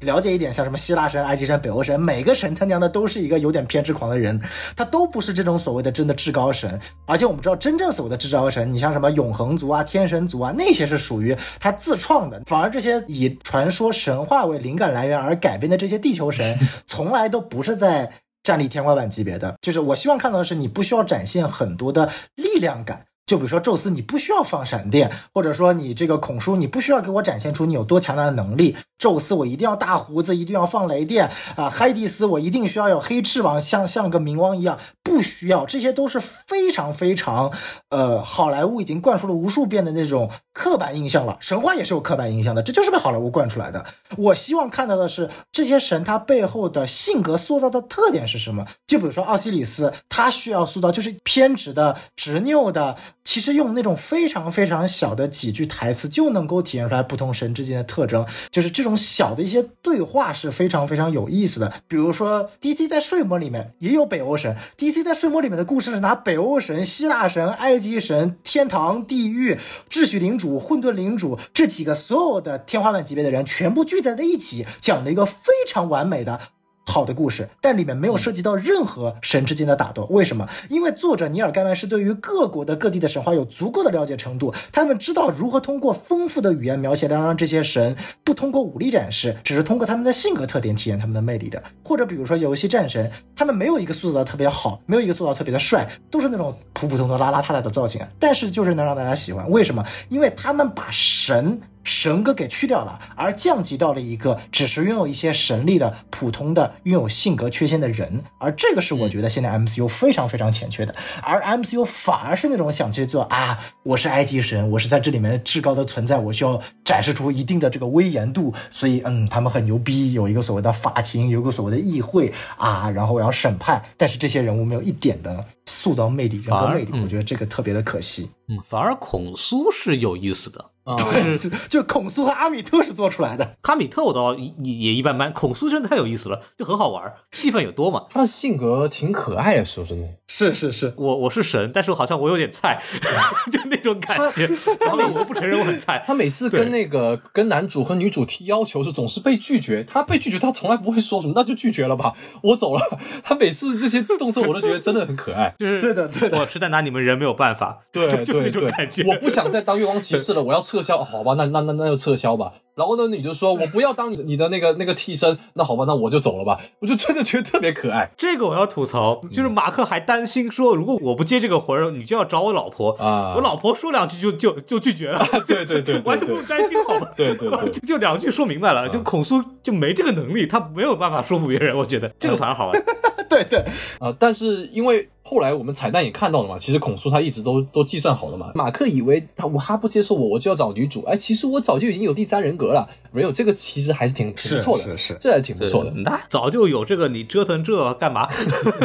了解一点，像什么希腊神、埃及神、北欧神，每个神他娘的都是一个有点偏执狂的人，他都不是这种所谓的真的至高神。而且我们知道，真正所谓的至高神，你像什么永恒族啊、天神族啊，那些是属于他自创的。反而这些以传说神话为灵感来源而改编的这些地球神，从来都不是在。战力天花板级别的，就是我希望看到的是，你不需要展现很多的力量感。就比如说宙斯，你不需要放闪电，或者说你这个孔叔，你不需要给我展现出你有多强大的能力。宙斯，我一定要大胡子，一定要放雷电啊！海蒂斯，我一定需要有黑翅膀，像像个冥王一样，不需要，这些都是非常非常，呃，好莱坞已经灌输了无数遍的那种刻板印象了。神话也是有刻板印象的，这就是被好莱坞灌出来的。我希望看到的是这些神他背后的性格塑造的特点是什么？就比如说奥西里斯，他需要塑造就是偏执的、执拗的。其实用那种非常非常小的几句台词就能够体现出来不同神之间的特征，就是这种小的一些对话是非常非常有意思的。比如说，DC 在睡魔里面也有北欧神，DC 在睡魔里面的故事是拿北欧神、希腊神、埃及神、天堂、地狱、秩序领主、混沌领主这几个所有的天花板级别的人全部聚在了一起，讲了一个非常完美的。好的故事，但里面没有涉及到任何神之间的打斗。为什么？因为作者尼尔·盖曼是对于各国的各地的神话有足够的了解程度，他们知道如何通过丰富的语言描写，来让这些神不通过武力展示，只是通过他们的性格特点体现他们的魅力的。或者比如说游戏战神，他们没有一个塑造的特别好，没有一个塑造特别的帅，都是那种普普通通、邋邋遢遢的造型，但是就是能让大家喜欢。为什么？因为他们把神。神格给去掉了，而降级到了一个只是拥有一些神力的普通的拥有性格缺陷的人，而这个是我觉得现在 MCU 非常非常欠缺的，而 MCU 反而是那种想去做啊，我是埃及神，我是在这里面至高的存在，我需要展示出一定的这个威严度，所以嗯，他们很牛逼，有一个所谓的法庭，有一个所谓的议会啊，然后我要审判，但是这些人物没有一点的塑造魅力，人格魅力，我觉得这个特别的可惜。嗯，反而孔苏是有意思的。对，就孔苏和阿米特是做出来的。卡米特我倒也也一般般，孔苏真的太有意思了，就很好玩，戏份也多嘛。他的性格挺可爱啊，说真的。是是是，我我是神，但是好像我有点菜，就那种感觉。然后我不承认我很菜。他每次跟那个跟男主和女主提要求是总是被拒绝，他被拒绝他从来不会说什么，那就拒绝了吧，我走了。他每次这些动作我都觉得真的很可爱。就是对的对的，我实在拿你们人没有办法。对就那种感觉。我不想再当月光骑士了，我要撤撤销，好吧，那那那那就撤销吧。然后呢，你就说我不要当你的你的那个那个替身，那好吧，那我就走了吧。我就真的觉得特别可爱。这个我要吐槽，就是马克还担心说，如果我不接这个活儿，你就要找我老婆啊。我老婆说两句就就就拒绝了，对对对对完全不用担心好吗？对对对。就 就两句说明白了，就孔苏就没这个能力，他没有办法说服别人，我觉得这个反而好玩。对对，啊、但是因为后来我们彩蛋也看到了嘛，其实孔苏他一直都都计算好了嘛。马克以为他我他不接受我，我就要找女主，哎，其实我早就已经有第三人格了。没有这个其实还是挺挺不错的，是是是这还挺不错的。那早就有这个，你折腾这干嘛？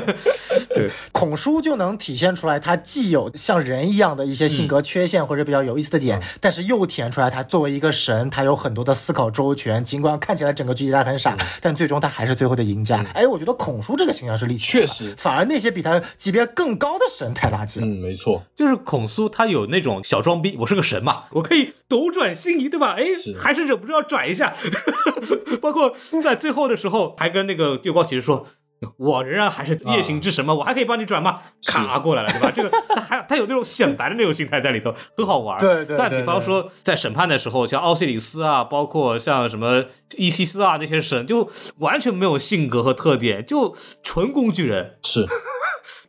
对，孔叔就能体现出来，他既有像人一样的一些性格缺陷或者比较有意思的点，但是又体现出来他作为一个神，他有很多的思考周全。尽管看起来整个剧集他很傻，但最终他还是最后的赢家。哎，我觉得孔叔这个形象是立体的，确实反而那些比他级别更高的神太垃圾了。嗯，没错，就是孔苏他有那种小装逼，我是个神嘛，我可以斗转星移，对吧？哎，还是忍不住要转一下。包括在最后的时候，还跟那个月光骑士说。我仍然还是夜行之神嘛，我还可以帮你转嘛？卡过来了，对吧？这个他还他有那种显摆的那种心态在里头，很好玩。对对对但比方说在审判的时候，像奥西里斯啊，包括像什么伊西斯啊那些神，就完全没有性格和特点，就纯工具人。是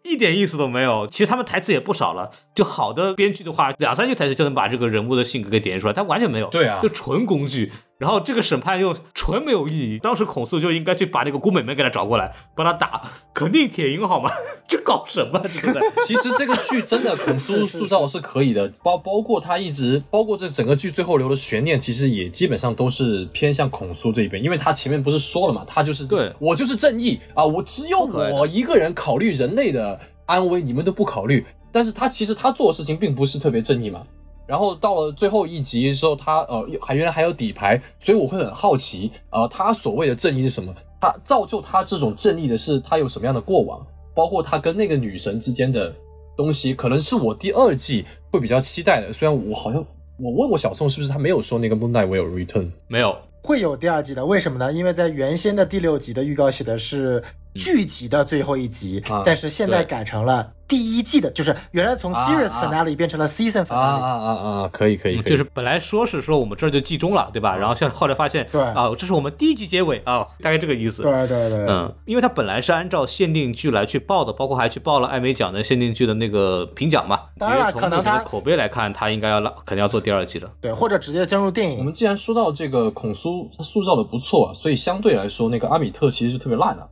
一点意思都没有。其实他们台词也不少了，就好的编剧的话，两三句台词就能把这个人物的性格给点出来，但完全没有。对啊就纯工具。然后这个审判又纯没有意义。当时孔肃就应该去把那个姑美美给他找过来，帮他打，肯定铁赢好吗？这搞什么？这个 其实这个剧真的孔 苏塑造是可以的，包包括他一直，包括这整个剧最后留的悬念，其实也基本上都是偏向孔苏这一边，因为他前面不是说了嘛，他就是对我就是正义啊，我只有我一个人考虑人类的安危，你们都不考虑。但是他其实他做的事情并不是特别正义嘛。然后到了最后一集的时候，他呃还原来还有底牌，所以我会很好奇，呃，他所谓的正义是什么？他造就他这种正义的是他有什么样的过往？包括他跟那个女神之间的东西，可能是我第二季会比较期待的。虽然我好像我问过小宋是不是他没有说那个 Moonlight will return，没有。会有第二季的，为什么呢？因为在原先的第六集的预告写的是剧集的最后一集，啊但是现在改成了第一季的，就是原来从啊 series 啊 finale 变成了 season 啊 finale。啊啊啊，可以可以，可以就是本来说是说我们这儿就季中了，对吧？然后现在后来发现，对啊，这是我们第一集结尾啊，大概这个意思。对对对，嗯，因为它本来是按照限定剧来去报的，包括还去报了艾美奖的限定剧的那个评奖嘛。当然从可能它目前的口碑来看，它应该要拉，肯定要做第二季的。对，或者直接进入电影我们。既然说到这个孔苏，他塑造的不错，所以相对来说，那个阿米特其实是特别烂的，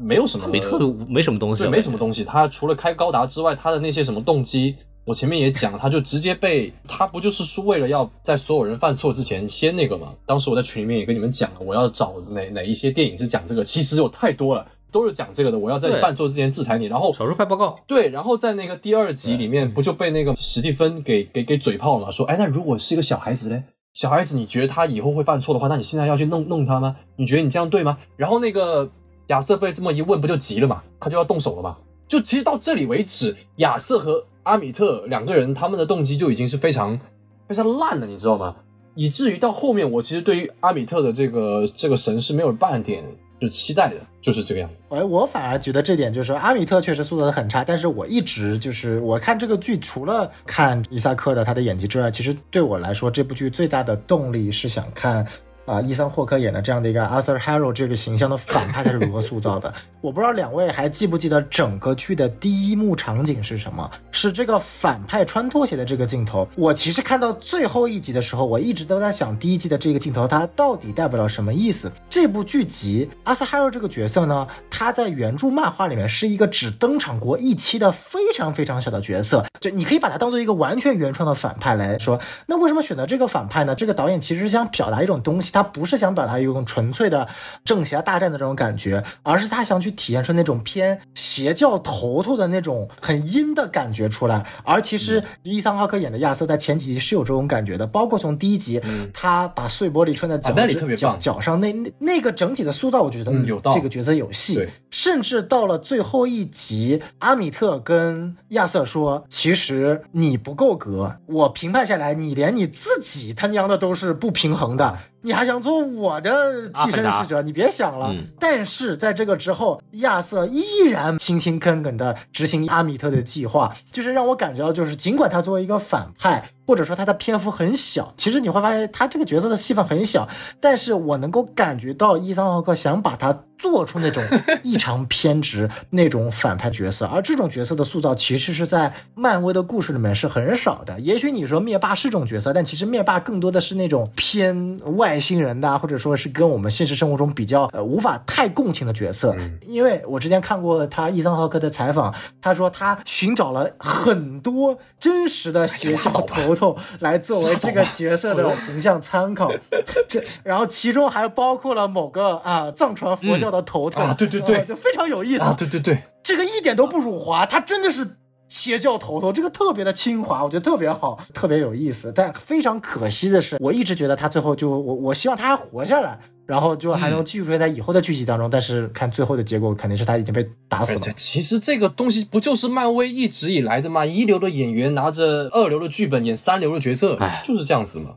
没有什么没特没什么东西没什么东西。他除了开高达之外，他的那些什么动机，我前面也讲，他就直接被他不就是说为了要在所有人犯错之前先那个嘛？当时我在群里面也跟你们讲了，我要找哪哪一些电影是讲这个，其实有太多了，都是讲这个的。我要在你犯错之前制裁你，然后少数派报告。对，然后在那个第二集里面，不就被那个史蒂芬给给给嘴炮了嘛？说，哎，那如果是一个小孩子嘞？小孩子，你觉得他以后会犯错的话，那你现在要去弄弄他吗？你觉得你这样对吗？然后那个亚瑟被这么一问，不就急了嘛？他就要动手了嘛？就其实到这里为止，亚瑟和阿米特两个人他们的动机就已经是非常非常烂了，你知道吗？以至于到后面，我其实对于阿米特的这个这个神是没有半点就期待的，就是这个样子。哎，我反而觉得这点就是阿米特确实塑造的很差，但是我一直就是我看这个剧，除了看伊萨克的他的演技之外，其实对我来说，这部剧最大的动力是想看。啊，伊桑霍克演的这样的一个 Arthur Harrow 这个形象的反派，他是如何塑造的？我不知道两位还记不记得整个剧的第一幕场景是什么？是这个反派穿拖鞋的这个镜头。我其实看到最后一集的时候，我一直都在想，第一季的这个镜头它到底代表了什么意思？这部剧集 Arthur Harrow 这个角色呢，他在原著漫画里面是一个只登场过一期的非常非常小的角色，就你可以把它当做一个完全原创的反派来说。那为什么选择这个反派呢？这个导演其实想表达一种东西，他不是想表达一种纯粹的正邪大战的这种感觉，而是他想去体现出那种偏邪教头头的那种很阴的感觉出来。而其实伊桑浩克演的亚瑟在前几集是有这种感觉的，包括从第一集、他把碎玻璃穿在脚、脚脚上那那那个整体的塑造，我觉得嗯有道这个角色有戏。对。甚至到了最后一集，阿米特跟亚瑟说：“其实你不够格，我评判下来，你连你自己他娘的都是不平衡的，你还想做我的替身使者？你别想了。嗯但是在这个之后，亚瑟依然勤勤恳恳的执行阿米特的计划，就是让我感觉到，就是尽管他作为一个反派，或者说他的篇幅很小。其实你会发现他这个角色的戏份很小，但是我能够感觉到伊桑浩克想把他做出那种异常偏执 那种反派角色，而这种角色的塑造其实是在漫威的故事里面是很少的。也许你说灭霸是这种角色，但其实灭霸更多的是那种偏外星人的，或者说是跟我们现实生活中比较呃无法太共情的角色。因为我之前看过他伊桑浩克的采访，他说他寻找了很多真实的邪教头头来作为这个角色的形象参考，这然后其中还包括了某个啊藏传佛教的头头啊对对对。呃就非常有意思啊，对对对，这个一点都不辱华，他真的是邪教头头，这个特别的清华，我觉得特别好，特别有意思。但非常可惜的是，我一直觉得他最后就我我希望他还活下来，然后就还能继续出现在以后的剧集当中。但是看最后的结果，肯定是他已经被打死了。其实这个东西不就是漫威一直以来的吗？一流的演员拿着二流的剧本演三流的角色哎，就是这样子嘛。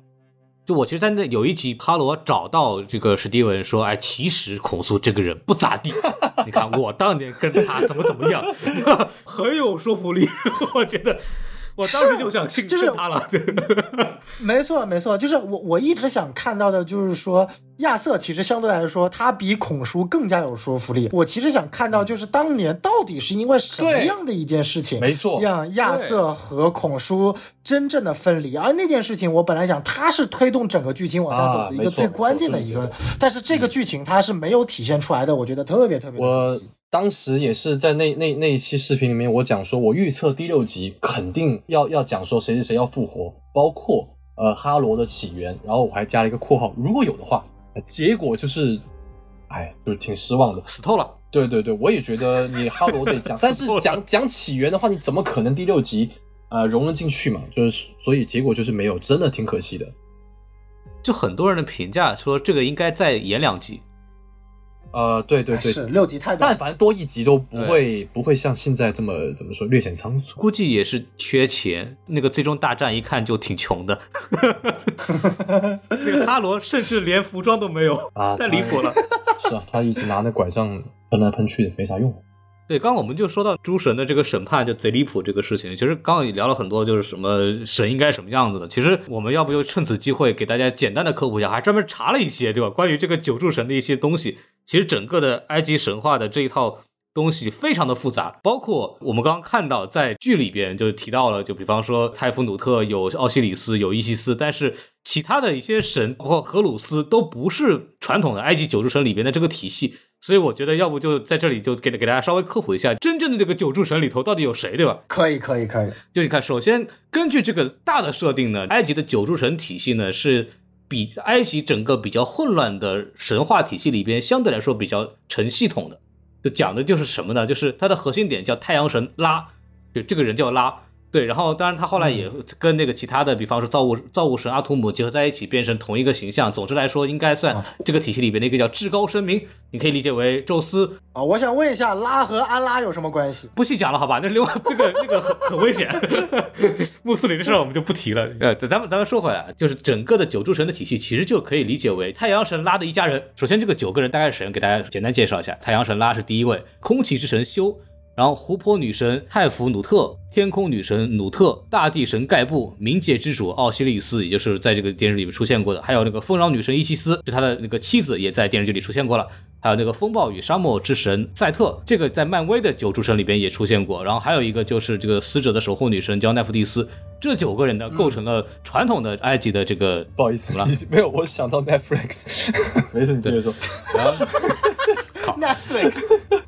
就我其实，在那有一集，哈罗找到这个史蒂文说：“哎，其实孔苏这个人不咋地，你看我当年跟他怎么怎么样，很有说服力。我觉得我当时就想信就是他了。对，没错，没错，就是我我一直想看到的，就是说亚瑟其实相对来说，他比孔叔更加有说服力。我其实想看到，就是当年到底是因为什么样的一件事情，没错让亚瑟和孔叔真正的分离。而那件事情，我本来想他是推动整个剧情往下走的一个最关键的一个但是这个剧情它是没有体现出来的，我觉得特别特别我惜。当时也是在那那那一期视频里面，我讲说，我预测第六集肯定要要讲说谁谁谁要复活，包括呃哈罗的起源，然后我还加了一个括号，如果有的话，呃结果就是，哎，就是挺失望的。死透了。对对对，我也觉得你 哈罗得讲，但是讲讲起源的话，你怎么可能第六集呃融了进去嘛？就是所以结果就是没有，真的挺可惜的。就很多人的评价说，这个应该再演两集。呃，对对对，是六集太短，但凡多一集都不会不会像现在这么怎么说略显仓促。估计也是缺钱。那个最终大战一看就挺穷的，那个哈罗甚至连服装都没有啊太离谱了。是啊，他一直拿那拐杖喷来喷去的，没啥用。对，刚刚我们就说到诸神的这个审判就贼离谱这个事情，其实刚刚也聊了很多，就是什么神应该什么样子的。其实我们要不就趁此机会给大家简单的科普一下，还专门查了一些，对吧？关于这个九柱神的一些东西。其实整个的埃及神话的这一套东西非常的复杂，包括我们刚刚看到在剧里边就提到了，就比方说泰夫努特有奥西里斯有伊西斯，但是其他的一些神，包括荷鲁斯都不是传统的埃及九柱神里边的这个体系。所以我觉得，要不就在这里就给给大家稍微科普一下，真正的这个九柱神里头到底有谁，对吧？可以可以可以，就你看，首先根据这个大的设定呢，埃及的九柱神体系呢是比埃及整个比较混乱的神话体系里边相对来说比较成系统的。就讲的就是什么呢？就是它的核心点叫太阳神拉，就这个人叫拉。对，然后当然他后来也跟那个其他的，比方说造物造物神阿图姆结合在一起，变成同一个形象。总之来说，应该算这个体系里边的一个叫至高神明，你可以理解为宙斯，啊，我想问一下，拉和安拉有什么关系？不细讲了，好吧？那另外这个这个很很危险，穆斯林的事儿我们就不提了。呃，咱们咱们说回来，就是整个的九柱神的体系，其实就可以理解为太阳神拉的一家人。首先，这个九个人大概是谁？给大家简单介绍一下。太阳神拉是第一位，空气之神修，然后湖泊女神泰芙努特，天空女神努特，大地神盖布，冥界之主奥西里斯，也就是在这个电视里面出现过的，还有那个丰饶女神伊西斯，是他的那个妻子，也在电视剧里出现过了。还有那个风暴与沙漠之神赛特，这个在漫威的九柱神里边也出现过。然后还有一个就是这个死者的守护女神叫奈芙蒂斯，这九个人呢构成了传统的埃及的这个。不好意思 没有，我想到 Netflix，没事，你接着说。然后 Netflix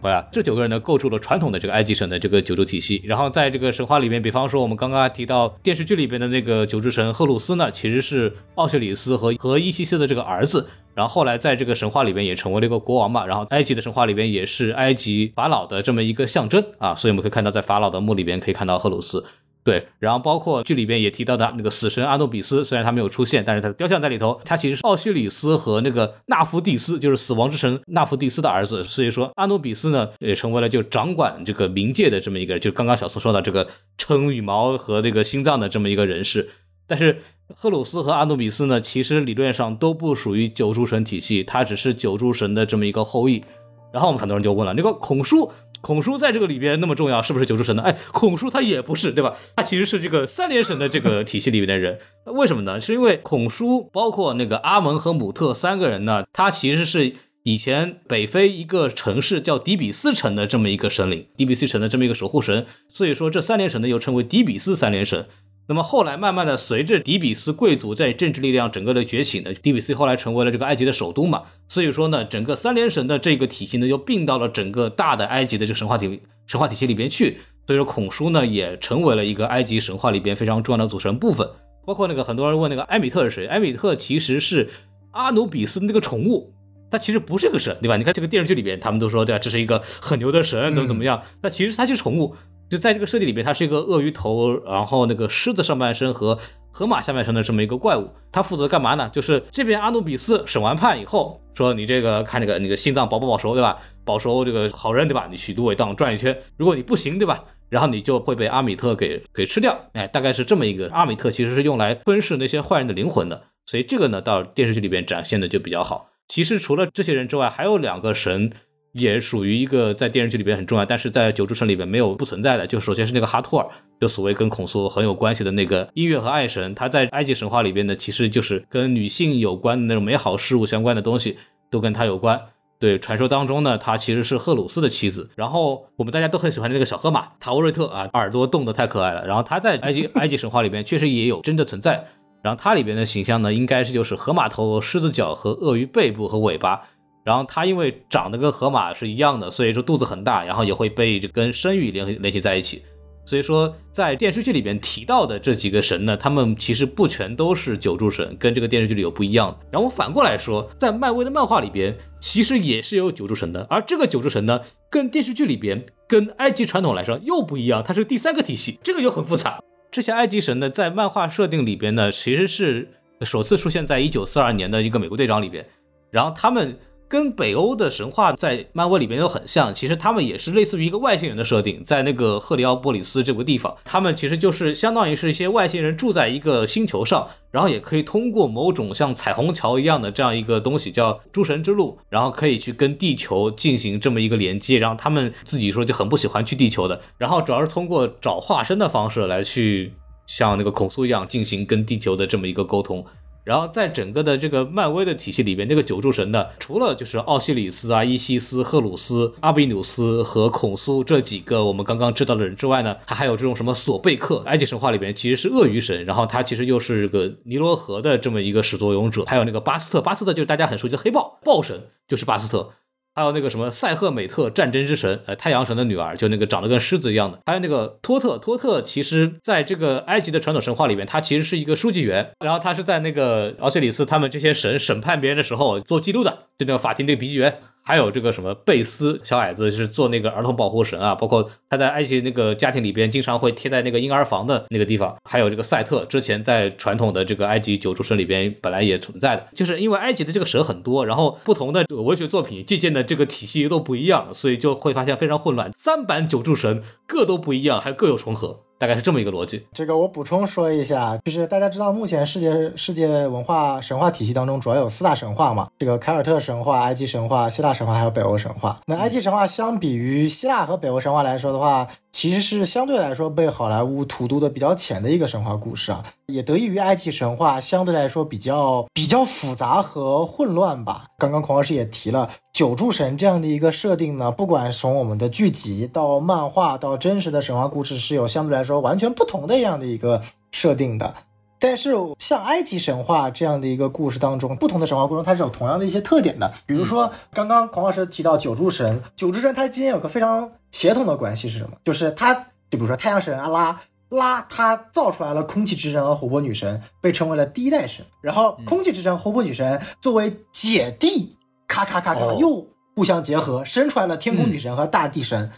回来，这九个人呢构筑了传统的这个埃及神的这个九柱体系。然后在这个神话里面，比方说我们刚刚提到电视剧里边的那个九柱神赫鲁斯呢，其实是奥西里斯和和伊西斯的这个儿子。然后后来在这个神话里边也成为了一个国王嘛。然后埃及的神话里边也是埃及法老的这么一个象征啊，所以我们可以看到在法老的墓里边可以看到赫鲁斯。对，然后包括剧里边也提到的那个死神阿努比斯，虽然他没有出现，但是他的雕像在里头。他其实是奥西里斯和那个纳夫蒂斯，就是死亡之神纳夫蒂斯的儿子。所以说阿努比斯呢，也成为了就掌管这个冥界的这么一个，就刚刚小宋说的这个撑羽毛和这个心脏的这么一个人士。但是赫鲁斯和阿努比斯呢，其实理论上都不属于九柱神体系，他只是九柱神的这么一个后裔。然后我们很多人就问了，那个孔叔孔叔在这个里边那么重要，是不是九柱神呢？哎，孔叔他也不是，对吧？他其实是这个三连神的这个体系里面的人。为什么呢？是因为孔叔包括那个阿蒙和姆特三个人呢，他其实是以前北非一个城市叫迪比斯城的这么一个神灵，迪比斯城的这么一个守护神。所以说这三连神呢又称为迪比斯三连神。那么后来慢慢的，随着底比斯贵族在政治力量整个的崛起呢，底比斯后来成为了这个埃及的首都嘛，所以说呢，整个三联神的这个体系呢，又并到了整个大的埃及的这个神话体神话体系里边去。所以说孔书呢，也成为了一个埃及神话里边非常重要的组成部分。包括那个很多人问那个埃米特是谁，埃米特其实是阿努比斯的那个宠物，他其实不是个神，对吧？你看这个电视剧里边，他们都说对吧，这是一个很牛的神，怎么怎么样？那其实他就是宠物。就在这个设定里面，它是一个鳄鱼头，然后那个狮子上半身和河马下半身的这么一个怪物。它负责干嘛呢？就是这边阿努比斯审完判以后，说你这个看那个那个心脏保不保熟，对吧？保熟这个好人，对吧？你去芦苇荡转一圈，如果你不行，对吧？然后你就会被阿米特给给吃掉。哎，大概是这么一个。阿米特其实是用来吞噬那些坏人的灵魂的，所以这个呢，到电视剧里边展现的就比较好。其实除了这些人之外，还有两个神。也属于一个在电视剧里边很重要，但是在九柱神里边没有不存在的。就首先是那个哈托尔，就所谓跟孔苏很有关系的那个音乐和爱神，他在埃及神话里边呢，其实就是跟女性有关的那种美好事物相关的东西，都跟他有关。对，传说当中呢，他其实是赫鲁斯的妻子。然后我们大家都很喜欢的那个小河马塔沃瑞特啊，耳朵动的太可爱了。然后他在埃及埃及神话里边确实也有真的存在。然后它里边的形象呢，应该是就是河马头、狮子角和鳄鱼背部和尾巴。然后它因为长得跟河马是一样的，所以说肚子很大，然后也会被这跟生育联联系在一起。所以说在电视剧里边提到的这几个神呢，他们其实不全都是九柱神，跟这个电视剧里有不一样的。然后反过来说，在漫威的漫画里边，其实也是有九柱神的，而这个九柱神呢，跟电视剧里边跟埃及传统来说又不一样，它是第三个体系，这个又很复杂。这些埃及神呢，在漫画设定里边呢，其实是首次出现在一九四二年的一个美国队长里边，然后他们。跟北欧的神话在漫威里边又很像，其实他们也是类似于一个外星人的设定，在那个赫里奥波里斯这个地方，他们其实就是相当于是一些外星人住在一个星球上，然后也可以通过某种像彩虹桥一样的这样一个东西叫诸神之路，然后可以去跟地球进行这么一个连接，然后他们自己说就很不喜欢去地球的，然后主要是通过找化身的方式来去像那个孔苏一样进行跟地球的这么一个沟通。然后在整个的这个漫威的体系里边，这个九柱神呢，除了就是奥西里斯啊、伊西斯、赫鲁斯、阿比努斯和孔苏这几个我们刚刚知道的人之外呢，他还有这种什么索贝克，埃及神话里边其实是鳄鱼神，然后他其实又是个尼罗河的这么一个始作俑者，还有那个巴斯特，巴斯特就是大家很熟悉的黑豹，豹神就是巴斯特。还有那个什么塞赫美特战争之神，呃，太阳神的女儿，就那个长得跟狮子一样的。还有那个托特，托特其实在这个埃及的传统神话里面，他其实是一个书记员，然后他是在那个奥西里斯他们这些神审判别人的时候做记录的，就那个法庭那个笔记员。还有这个什么贝斯小矮子是做那个儿童保护神啊，包括他在埃及那个家庭里边经常会贴在那个婴儿房的那个地方。还有这个赛特，之前在传统的这个埃及九柱神里边本来也存在的，就是因为埃及的这个神很多，然后不同的文学作品借鉴的这个体系都不一样，所以就会发现非常混乱。三版九柱神各都不一样，还各有重合。大概是这么一个逻辑。这个我补充说一下，就是大家知道，目前世界世界文化神话体系当中，主要有四大神话嘛。这个凯尔特神话、埃及神话、希腊神话还有北欧神话。那埃及神话相比于希腊和北欧神话来说的话，其实是相对来说被好莱坞荼毒的比较浅的一个神话故事啊。也得益于埃及神话相对来说比较比较复杂和混乱吧。刚刚孔老师也提了九柱神这样的一个设定呢，不管从我们的剧集到漫画到真实的神话故事，是有相对来说完全不同的这样的一个设定的。但是像埃及神话这样的一个故事当中，不同的神话故事它是有同样的一些特点的。比如说刚刚孔老师提到九柱神，九柱神它今天有个非常协同的关系是什么？就是它，就比如说太阳神阿拉。拉他造出来了空气之神和活泼女神，被称为了第一代神。然后空气之神、活泼女神作为姐弟，咔咔咔咔又互相结合，生出来了天空女神和大地神。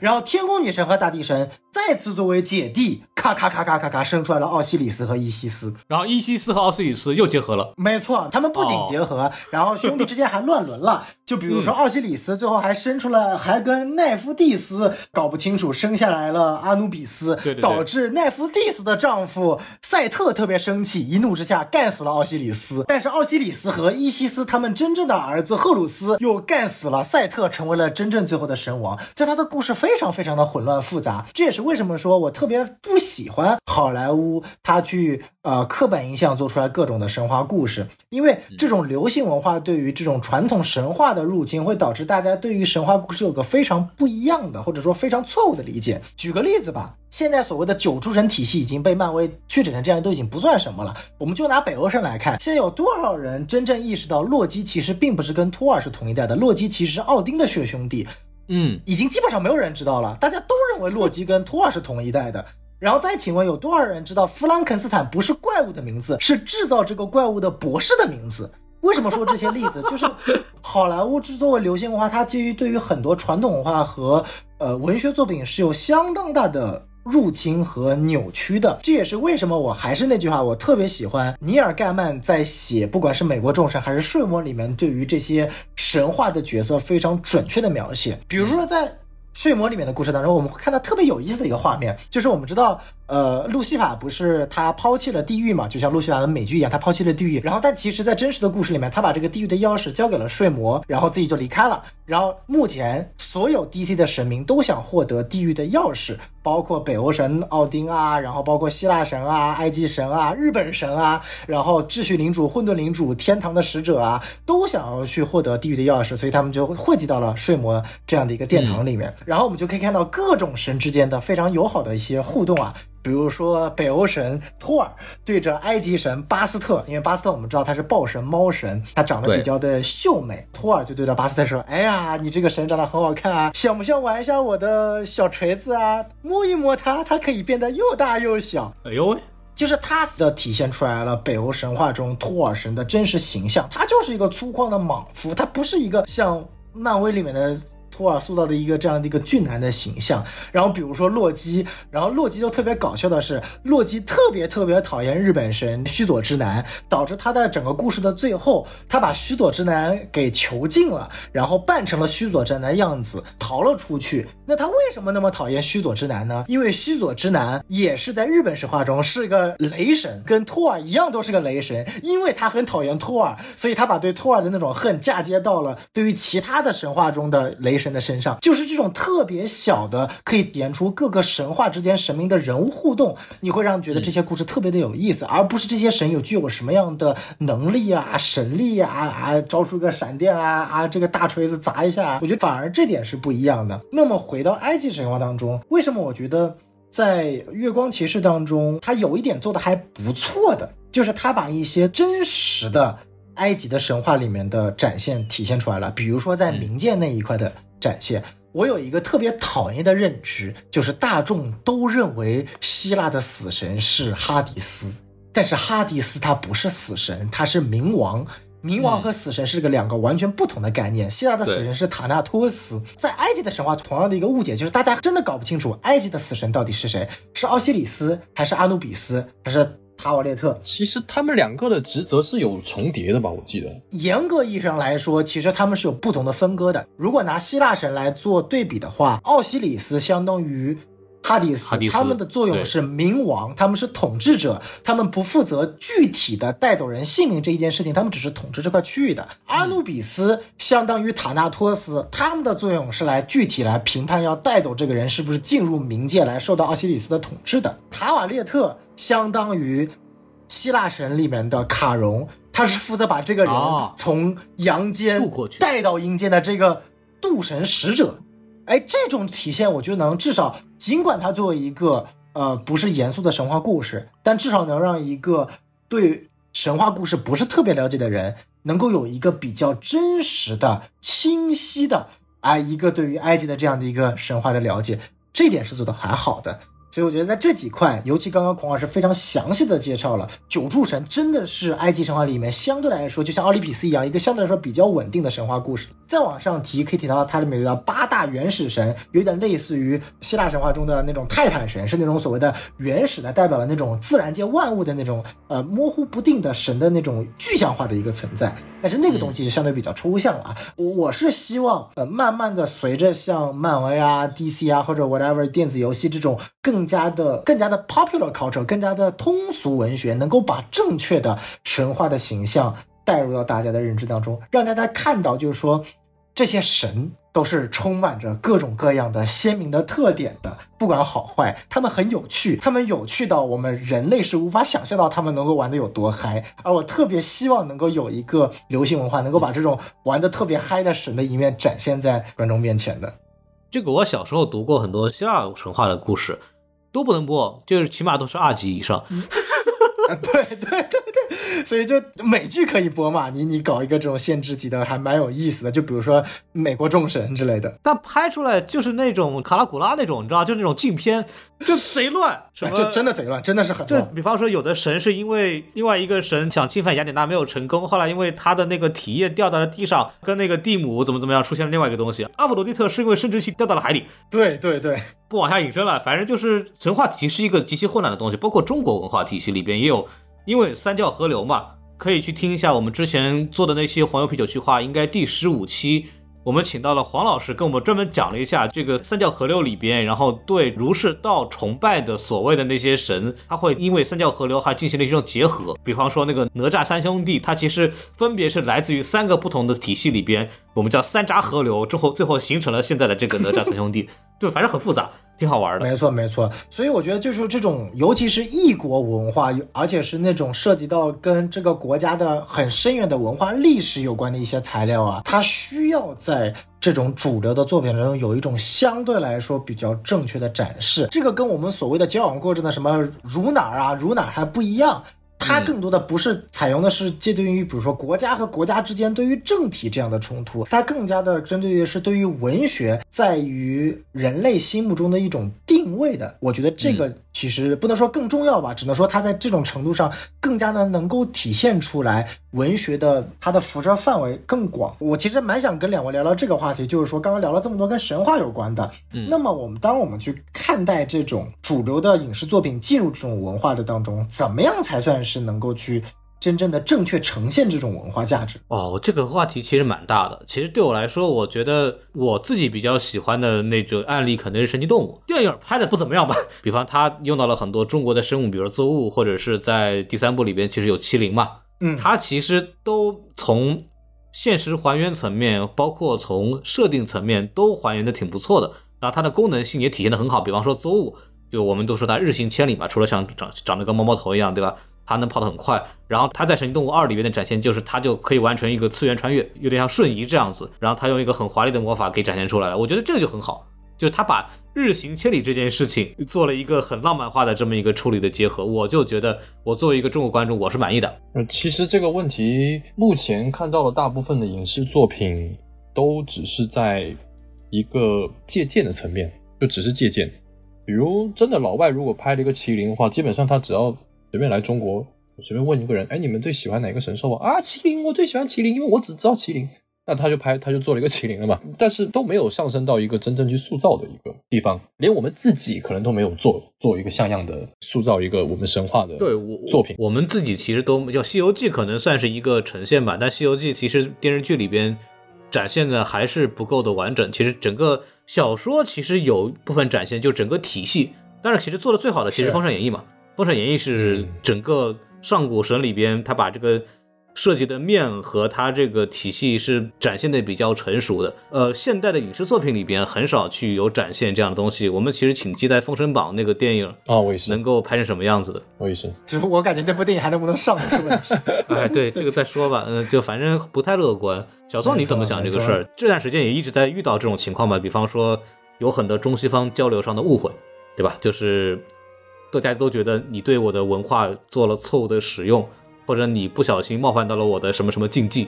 然后天空女神和大地神再次作为姐弟，咔咔咔咔咔咔生出来了奥西里斯和伊西斯。然后伊西斯和奥西里斯又结合了。没错，他们不仅结合，然后兄弟之间还乱伦了。就比如说奥西里斯最后还生出了，还跟奈芙蒂斯搞不清楚，生下来了阿努比斯，对对对导致奈芙蒂斯的丈夫赛特特别生气，一怒之下干死了奥西里斯。但是奥西里斯和伊西斯他们真正的儿子赫鲁斯又干死了赛特，成为了真正最后的神王。就他的故事非常非常的混乱复杂，这也是为什么说我特别不喜欢好莱坞他去呃刻板印象做出来各种的神话故事，因为这种流行文化对于这种传统神话的入侵，会导致大家对于神话故事有个非常不一样的，或者说非常错误的理解。举个例子吧，现在所谓的九诸神体系已经被漫威确诊成这样，都已经不算什么了。我们就拿北欧神来看，现在有多少人真正意识到洛基其实并不是跟托尔是同一代的，洛基其实是奥丁的血兄弟。嗯，已经基本上没有人知道了，大家都认为洛基跟托尔是同一代的。然后再请问，有多少人知道弗兰肯斯坦不是怪物的名字，是制造这个怪物的博士的名字？为什么说这些例子？就是好莱坞之作为流行文化，它基于对于很多传统文化和呃文学作品是有相当大的入侵和扭曲的。这也是为什么我还是那句话，我特别喜欢尼尔盖曼在写不管是美国众神还是睡魔里面对于这些神话的角色非常准确的描写。比如说在睡魔里面的故事当中，我们会看到特别有意思的一个画面，就是我们知道，呃，路西法不是他抛弃了地狱嘛，就像路西法的美剧一样，他抛弃了地狱。然后，但其实，在真实的故事里面，他把这个地狱的钥匙交给了睡魔，然后自己就离开了。然后，目前所有 DC 的神明都想获得地狱的钥匙，包括北欧神奥丁啊，然后包括希腊神啊、埃及神啊、日本神啊，然后秩序领主、混沌领主、天堂的使者啊，都想要去获得地狱的钥匙，所以他们就汇集到了睡魔这样的一个殿堂里面。然后我们就可以看到各种神之间的非常友好的一些互动啊，比如说北欧神托尔对着埃及神巴斯特，因为巴斯特我们知道他是豹神、猫神，他长得比较的秀美，托尔就对着巴斯特说：“哎呀，你这个神长得很好看啊，想不想玩一下我的小锤子啊？摸一摸它，它可以变得又大又小。”哎呦喂！就是它的体现出来了北欧神话中托尔神的真实形象，他就是一个粗犷的莽夫，他不是一个像漫威里面的。托尔塑造的一个这样的一个俊男的形象，然后比如说洛基，然后洛基就特别搞笑的是，洛基特别特别讨厌日本神须佐之男，导致他在整个故事的最后，他把须佐之男给囚禁了，然后扮成了须佐之男的样子逃了出去。那他为什么那么讨厌须佐之男呢？因为须佐之男也是在日本神话中是个雷神，跟托尔一样都是个雷神，因为他很讨厌托尔，所以他把对托尔的那种恨嫁接到了对于其他的神话中的雷神。神的身上，就是这种特别小的，可以点出各个神话之间神明的人物互动，你会让觉得这些故事特别的有意思，而不是这些神有具有什么样的能力啊、神力啊啊，招出个闪电啊啊，这个大锤子砸一下，我觉得反而这点是不一样的。那么回到埃及神话当中，为什么我觉得在月光骑士当中，他有一点做的还不错的，就是他把一些真实的埃及的神话里面的展现体现出来了，比如说在冥界那一块的。展现我有一个特别讨厌的认知，就是大众都认为希腊的死神是哈迪斯，但是哈迪斯他不是死神，他是冥王。冥王和死神是个两个完全不同的概念。希腊的死神是塔纳托斯，在埃及的神话同样的一个误解就是大家真的搞不清楚埃及的死神到底是谁，是奥西里斯还是阿努比斯还是？塔瓦列特，其实他们两个的职责是有重叠的吧？我记得，严格意义上来说，其实他们是有不同的分割的。如果拿希腊神来做对比的话，奥西里斯相当于哈迪斯，他们的作用是冥王，他们是统治者，他们不负责具体的带走人性命这一件事情，他们只是统治这块区域的。阿努比斯相当于塔纳托斯，他们的作用是来具体来评判要带走这个人是不是进入冥界来受到奥西里斯的统治的。塔瓦列特。相当于希腊神里面的卡戎，他是负责把这个人从阳间带到阴间的这个渡神使者。哎，这种体现我觉得能至少，尽管他作为一个呃不是严肃的神话故事，但至少能让一个对神话故事不是特别了解的人，能够有一个比较真实的、清晰的哎一个对于埃及的这样的一个神话的了解。这点是做的还好的。所以我觉得在这几块，尤其刚刚孔老师非常详细的介绍了九柱神，真的是埃及神话里面相对来说，就像奥林匹斯一样，一个相对来说比较稳定的神话故事。再往上提，可以提到它里面有八大原始神，有点类似于希腊神话中的那种泰坦神，是那种所谓的原始的，代表了那种自然界万物的那种呃模糊不定的神的那种具象化的一个存在。但是那个东西就相对比较抽象了啊。我我是希望呃慢慢的随着像漫威啊、DC 啊或者 whatever 电子游戏这种更加的更加的 popular culture，更加的通俗文学，能够把正确的神话的形象。带入到大家的认知当中，让大家看到，就是说，这些神都是充满着各种各样的鲜明的特点的，不管好坏，他们很有趣，他们有趣到我们人类是无法想象到他们能够玩的有多嗨。而我特别希望能够有一个流行文化，能够把这种玩的特别嗨的神的一面展现在观众面前的。这个我小时候读过很多希腊神话的故事，都不能播，就是起码都是二级以上。对对对对，所以就美剧可以播嘛？你你搞一个这种限制级的，还蛮有意思的。就比如说美国众神之类的，但拍出来就是那种卡拉古拉那种，你知道，就那种禁片，就贼乱，什么就真的贼乱，真的是很就比方说，有的神是因为另外一个神想侵犯雅典娜没有成功，后来因为他的那个体液掉到了地上，跟那个蒂姆怎么怎么样，出现了另外一个东西。阿弗罗狄特是因为生殖器掉到了海里。对对对，不往下引申了，反正就是神话体系是一个极其混乱的东西，包括中国文化体系里边也有。因为三教合流嘛，可以去听一下我们之前做的那些黄油啤酒趣话，应该第十五期，我们请到了黄老师，跟我们专门讲了一下这个三教合流里边，然后对儒释道崇拜的所谓的那些神，他会因为三教合流还进行了一种结合，比方说那个哪吒三兄弟，他其实分别是来自于三个不同的体系里边，我们叫三扎合流，之后最后形成了现在的这个哪吒三兄弟，对，反正很复杂。挺好玩的，没错没错，所以我觉得就是这种，尤其是异国文化，而且是那种涉及到跟这个国家的很深远的文化历史有关的一些材料啊，它需要在这种主流的作品中有一种相对来说比较正确的展示。这个跟我们所谓的交往过程的什么如哪儿啊如哪儿还不一样。它更多的不是采用的是借对于，比如说国家和国家之间对于政体这样的冲突，它更加的针对于是对于文学在于人类心目中的一种定位的。我觉得这个其实不能说更重要吧，只能说它在这种程度上更加的能够体现出来文学的它的辐射范围更广。我其实蛮想跟两位聊聊这个话题，就是说刚刚聊了这么多跟神话有关的，那么我们当我们去看待这种主流的影视作品进入这种文化的当中，怎么样才算？是能够去真正的正确呈现这种文化价值哦。这个话题其实蛮大的。其实对我来说，我觉得我自己比较喜欢的那种案例可能是神奇动物电影拍的不怎么样吧。比方他用到了很多中国的生物，比如邹物，或者是在第三部里边其实有麒麟嘛。嗯，它其实都从现实还原层面，包括从设定层面都还原的挺不错的。然后它的功能性也体现的很好。比方说邹物，就我们都说它日行千里嘛，除了像长长得跟猫猫头一样，对吧？它能跑得很快，然后它在《神奇动物二》里面的展现就是它就可以完成一个次元穿越，有点像瞬移这样子。然后它用一个很华丽的魔法给展现出来了，我觉得这个就很好，就是它把日行千里这件事情做了一个很浪漫化的这么一个处理的结合，我就觉得我作为一个中国观众我是满意的。呃，其实这个问题目前看到了大部分的影视作品都只是在一个借鉴的层面，就只是借鉴。比如真的老外如果拍了一个麒麟的话，基本上他只要。随便来中国，随便问一个人，哎，你们最喜欢哪个神兽啊？啊，麒麟，我最喜欢麒麟，因为我只知道麒麟。那他就拍，他就做了一个麒麟了嘛。但是都没有上升到一个真正去塑造的一个地方，连我们自己可能都没有做做一个像样的塑造一个我们神话的对作品。我们自己其实都叫《西游记》，可能算是一个呈现吧。但《西游记》其实电视剧里边展现的还是不够的完整。其实整个小说其实有部分展现，就整个体系。但是其实做的最好的其实《封神演义》嘛。《封神演义》是整个上古神里边，他把这个设计的面和它这个体系是展现的比较成熟的。呃，现代的影视作品里边很少去有展现这样的东西。我们其实请期待《封神榜》那个电影啊，我也是能够拍成什么样子的。我也是，就是我感觉这部电影还能不能上是问题。哎，对，这个再说吧。嗯，就反正不太乐观。小宋你怎么想这个事儿？这段时间也一直在遇到这种情况吧？比方说有很多中西方交流上的误会，对吧？就是。大家都觉得你对我的文化做了错误的使用，或者你不小心冒犯到了我的什么什么禁忌，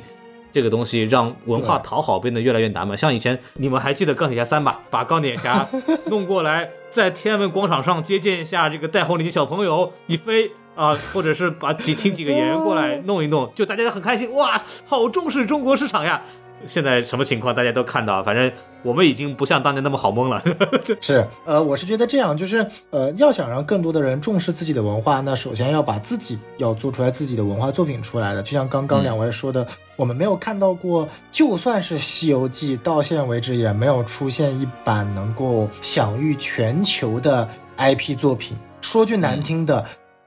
这个东西让文化讨好变得越来越难嘛。像以前你们还记得钢铁侠三吧？把钢铁侠 弄过来，在天安门广场上接见一下这个戴红领巾小朋友一飞啊、或者是把请请几个演员过来 弄一弄，就大家很开心，哇，好重视中国市场呀。现在什么情况大家都看到，反正我们已经不像当年那么好蒙了。是，呃，我是觉得这样，就是呃，要想让更多的人重视自己的文化，那首先要把自己要做出来自己的文化作品出来的。就像刚刚嗯两位说的，我们没有看到过，就算是《西游记》，到现在为止也没有出现一版能够享誉全球的 IP 作品。说句难听的，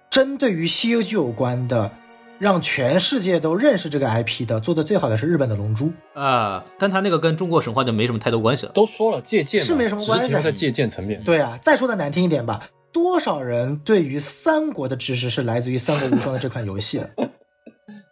针对于《西游记》有关的，让全世界都认识这个 IP 的，做的最好的是日本的《龙珠》。啊，但他那个跟中国神话就没什么太多关系了。都说了借鉴是没什么关系啊停留在借鉴层面。对啊，再说的难听一点吧，多少人对于三国的知识是来自于《三国无双》的这款游戏的？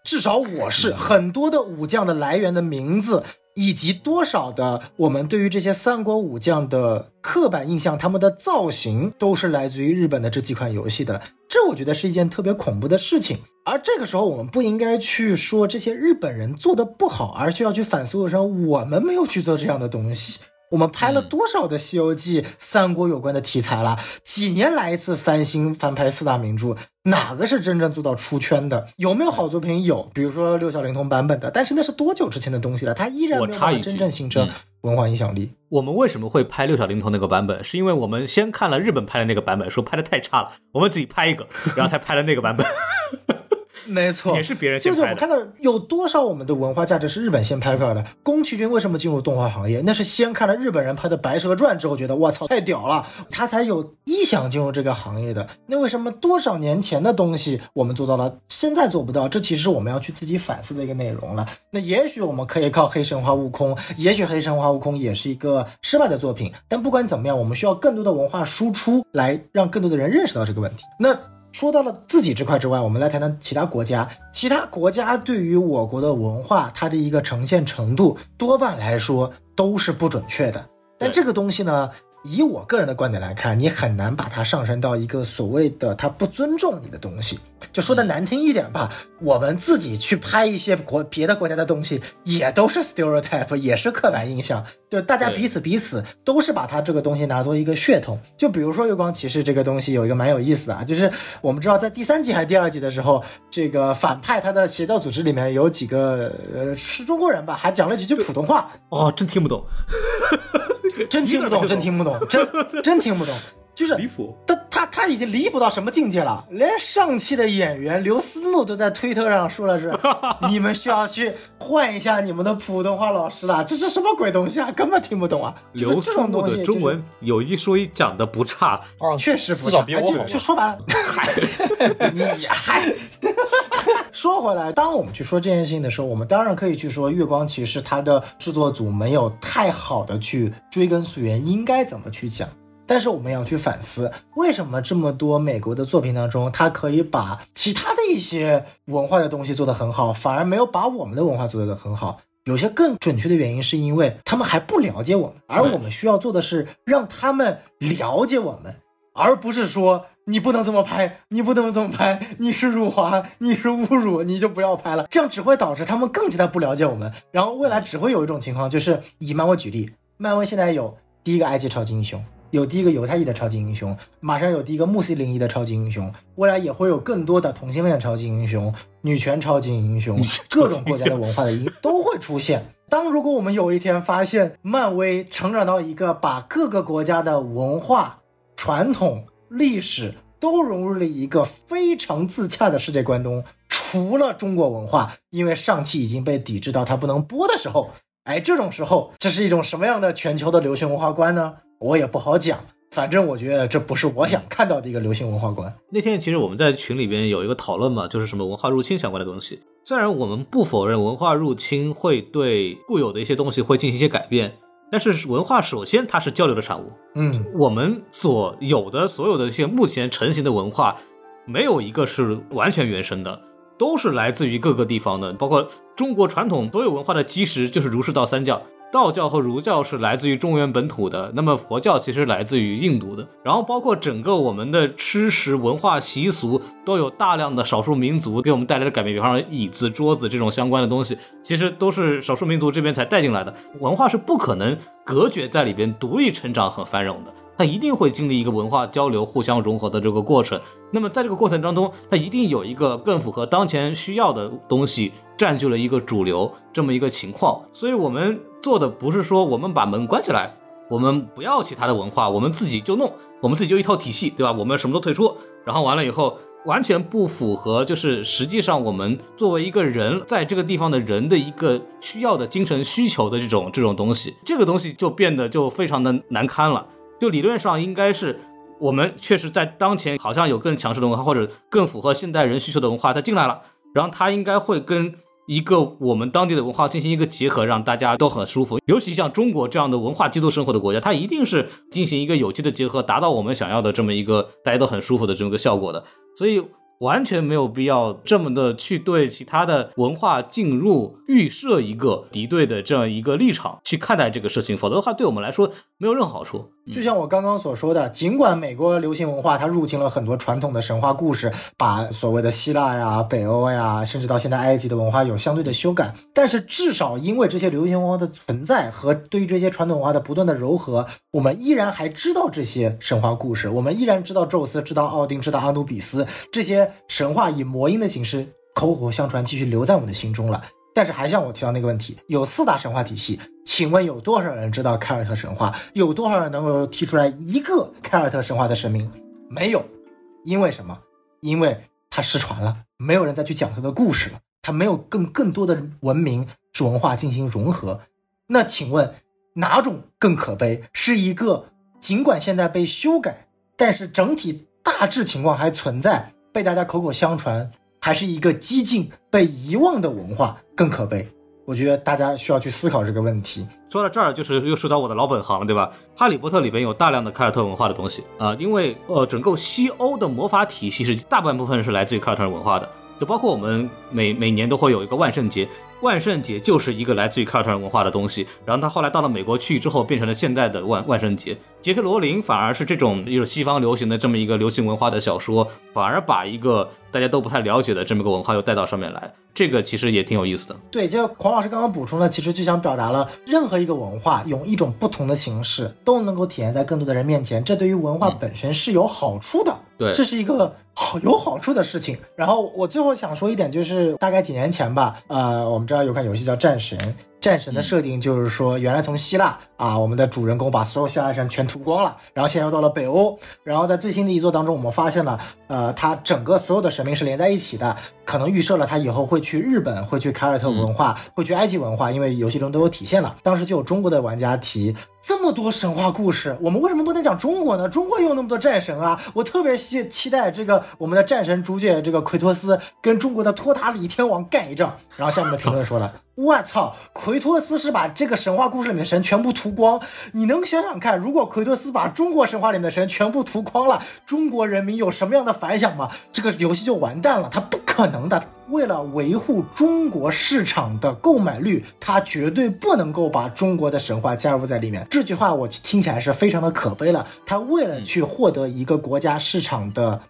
至少我是很多的武将的来源的名字，以及多少的我们对于这些三国武将的刻板印象，他们的造型都是来自于日本的这几款游戏的。这我觉得是一件特别恐怖的事情。而这个时候，我们不应该去说这些日本人做的不好，而是要去反思为什么我们没有去做这样的东西。我们拍了多少的《西游记》、三国有关的题材了？几年来一次翻新翻拍四大名著，哪个是真正做到出圈的？有没有好作品？有，比如说六小龄童版本的，但是那是多久之前的东西了？它依然没有真正形成嗯文化影响力。我们为什么会拍六小龄童那个版本？是因为我们先看了日本拍的那个版本，说拍的太差了，我们自己拍一个，然后才拍了那个版本。没错，也是别人就先拍的是我们看到有多少我们的文化价值是日本先拍出来的。宫崎骏为什么进入动画行业？那是先看了日本人拍的《白蛇传》之后，觉得我操太屌了，他才有意向进入这个行业的。那为什么多少年前的东西我们做到了，现在做不到？这其实是我们要去自己反思的一个内容了。那也许我们可以靠黑神话悟空，也许黑神话悟空也是一个失败的作品，但不管怎么样，我们需要更多的文化输出来让更多的人认识到这个问题。那。说到了自己这块之外，我们来谈谈其他国家。其他国家对于我国的文化，它的一个呈现程度，多半来说都是不准确的。但这个东西呢，以我个人的观点来看，你很难把它上升到一个所谓的他不尊重你的东西。就说的难听一点吧，我们自己去拍一些国别的国家的东西，也都是 stereotype，也是刻板印象。就大家彼此彼此都是把它这个东西拿作一个血统。就比如说《月光骑士》这个东西有一个蛮有意思的啊，就是我们知道在第三集还是第二集的时候，这个反派他的邪教组织里面有几个呃是中国人吧，还讲了几句普通话，哦，真听不懂，真听不懂，真听不懂，真真听不懂，就是离谱。他他他已经离谱到什么境界了？连上汽的演员刘思慕都在推特上说了是，你们需要去换一下你们的普通话老师了，这是什么鬼东西啊？根本听不懂啊！刘思慕的中文有一说一讲的不差，啊，确实不至少是哎就。就说白了，嗨，你还。说回来，当我们去说这件事情的时候，我们当然可以去说《月光骑士》它的制作组没有太好的去追根溯源，应该怎么去讲。但是我们要去反思，为什么这么多美国的作品当中，他可以把其他的一些文化的东西做得很好，反而没有把我们的文化做得很好？有些更准确的原因，是因为他们还不了解我们，而我们需要做的是让他们了解我们，而不是说你不能这么拍，你不能这么拍，你是辱华，你是侮辱，你就不要拍了。这样只会导致他们更加的不了解我们，然后未来只会有一种情况，就是以漫威举例，漫威现在有第一个埃及超级英雄。有第一个犹太裔的超级英雄，马上有第一个穆斯林裔的超级英雄，未来也会有更多的同性恋超级英雄、女权超级英雄，各种国家的文化的英都会出现。当如果我们有一天发现漫威成长到一个把各个国家的文化、传统、历史都融入了一个非常自洽的世界观中，除了中国文化，因为上汽已经被抵制到它不能播的时候，哎，这种时候，这是一种什么样的全球的流行文化观呢？我也不好讲。反正我觉得这不是我想看到的一个流行文化观。那天其实我们在群里边有一个讨论嘛，就是什么文化入侵相关的东西。虽然我们不否认文化入侵会对固有的一些东西会进行一些改变，但是文化首先它是交流的产物。嗯，我们所有的所有的一些目前成型的文化，没有一个是完全原生的，都是来自于各个地方的，包括中国传统所有文化的基石就是儒释道三教。道教和儒教是来自于中原本土的，那么佛教其实来自于印度的，然后包括整个我们的吃食文化习俗都有大量的少数民族给我们带来的改变，比方说椅子、桌子这种相关的东西，其实都是少数民族这边才带进来的。文化是不可能隔绝在里边独立成长和繁荣的。它一定会经历一个文化交流、互相融合的这个过程。那么在这个过程当中，它一定有一个更符合当前需要的东西占据了一个主流这么一个情况。所以我们做的不是说我们把门关起来，我们不要其他的文化，我们自己就弄，我们自己就一套体系，对吧？我们什么都退出，然后完了以后完全不符合，就是实际上我们作为一个人在这个地方的人的一个需要的精神需求的这种这种东西，这个东西就变得就非常的难堪了。就理论上应该是，我们确实在当前好像有更强势的文化，或者更符合现代人需求的文化，它进来了，然后它应该会跟一个我们当地的文化进行一个结合，让大家都很舒服。尤其像中国这样的文化基督生活的国家，它一定是进行一个有机的结合，达到我们想要的这么一个大家都很舒服的这么个效果的。所以。完全没有必要这么的去对其他的文化进入预设一个敌对的这样一个立场去看待这个事情，否则的话对我们来说没有任何好处。就像我刚刚所说的，尽管美国流行文化它入侵了很多传统的神话故事，把所谓的希腊呀、北欧呀，甚至到现在埃及的文化有相对的修改，但是至少因为这些流行文化的存在和对于这些传统文化的不断的糅合，我们依然还知道这些神话故事，我们依然知道宙斯，知道奥丁，知道阿努比斯这些神话以魔音的形式口口相传，继续留在我们的心中了。但是还像我提到那个问题，有四大神话体系，请问有多少人知道凯尔特神话？有多少人能够提出来一个凯尔特神话的神明？没有，因为什么？因为它失传了，没有人再去讲它的故事了，它没有更更多的文明是文化进行融合。那请问哪种更可悲？是一个尽管现在被修改，但是整体大致情况还存在，被大家口口相传？还是一个激进被遗忘的文化更可悲，我觉得大家需要去思考这个问题。说到这儿，就是又说到我的老本行，对吧？哈利波特里边有大量的凯尔特文化的东西啊，因为呃，整个西欧的魔法体系是大半部分是来自于凯尔特文化的，就包括我们每每年都会有一个万圣节。万圣节就是一个来自于凯尔特人文化的东西，然后他后来到了美国去之后，变成了现在的万万圣节。杰克罗琳反而是这种有西方流行的这么一个流行文化的小说，反而把一个大家都不太了解的这么个文化又带到上面来，这个其实也挺有意思的。对，就黄老师刚刚补充了，其实就想表达了，任何一个文化用一种不同的形式都能够体现在更多的人面前，这对于文化本身是有好处的。对，这是一个好有好处的事情。然后我最后想说一点，就是大概几年前吧，呃，我们知道有款游戏叫《战神》。战神的设定就是说，原来从希腊啊，我们的主人公把所有希腊神全屠光了，然后现在又到了北欧，然后在最新的一作当中，我们发现了，呃，他整个所有的神明是连在一起的，可能预设了他以后会去日本，会去凯尔特文化，会去埃及文化，因为游戏中都有体现了。当时就有中国的玩家提，这么多神话故事，我们为什么不能讲中国呢？中国有那么多战神啊！我特别期期待这个我们的战神主角这个奎托斯跟中国的托塔李天王干一仗。然后下面的评论说了。我操，奎托斯是把这个神话故事里面的神全部屠光。你能想想看，如果奎托斯把中国神话里面的神全部屠光了，中国人民有什么样的反响吗？这个游戏就完蛋了，它不可能的。为了维护中国市场的购买率，它绝对不能够把中国的神话加入在里面。这句话我听起来是非常的可悲了。他为了去获得一个国家市场的。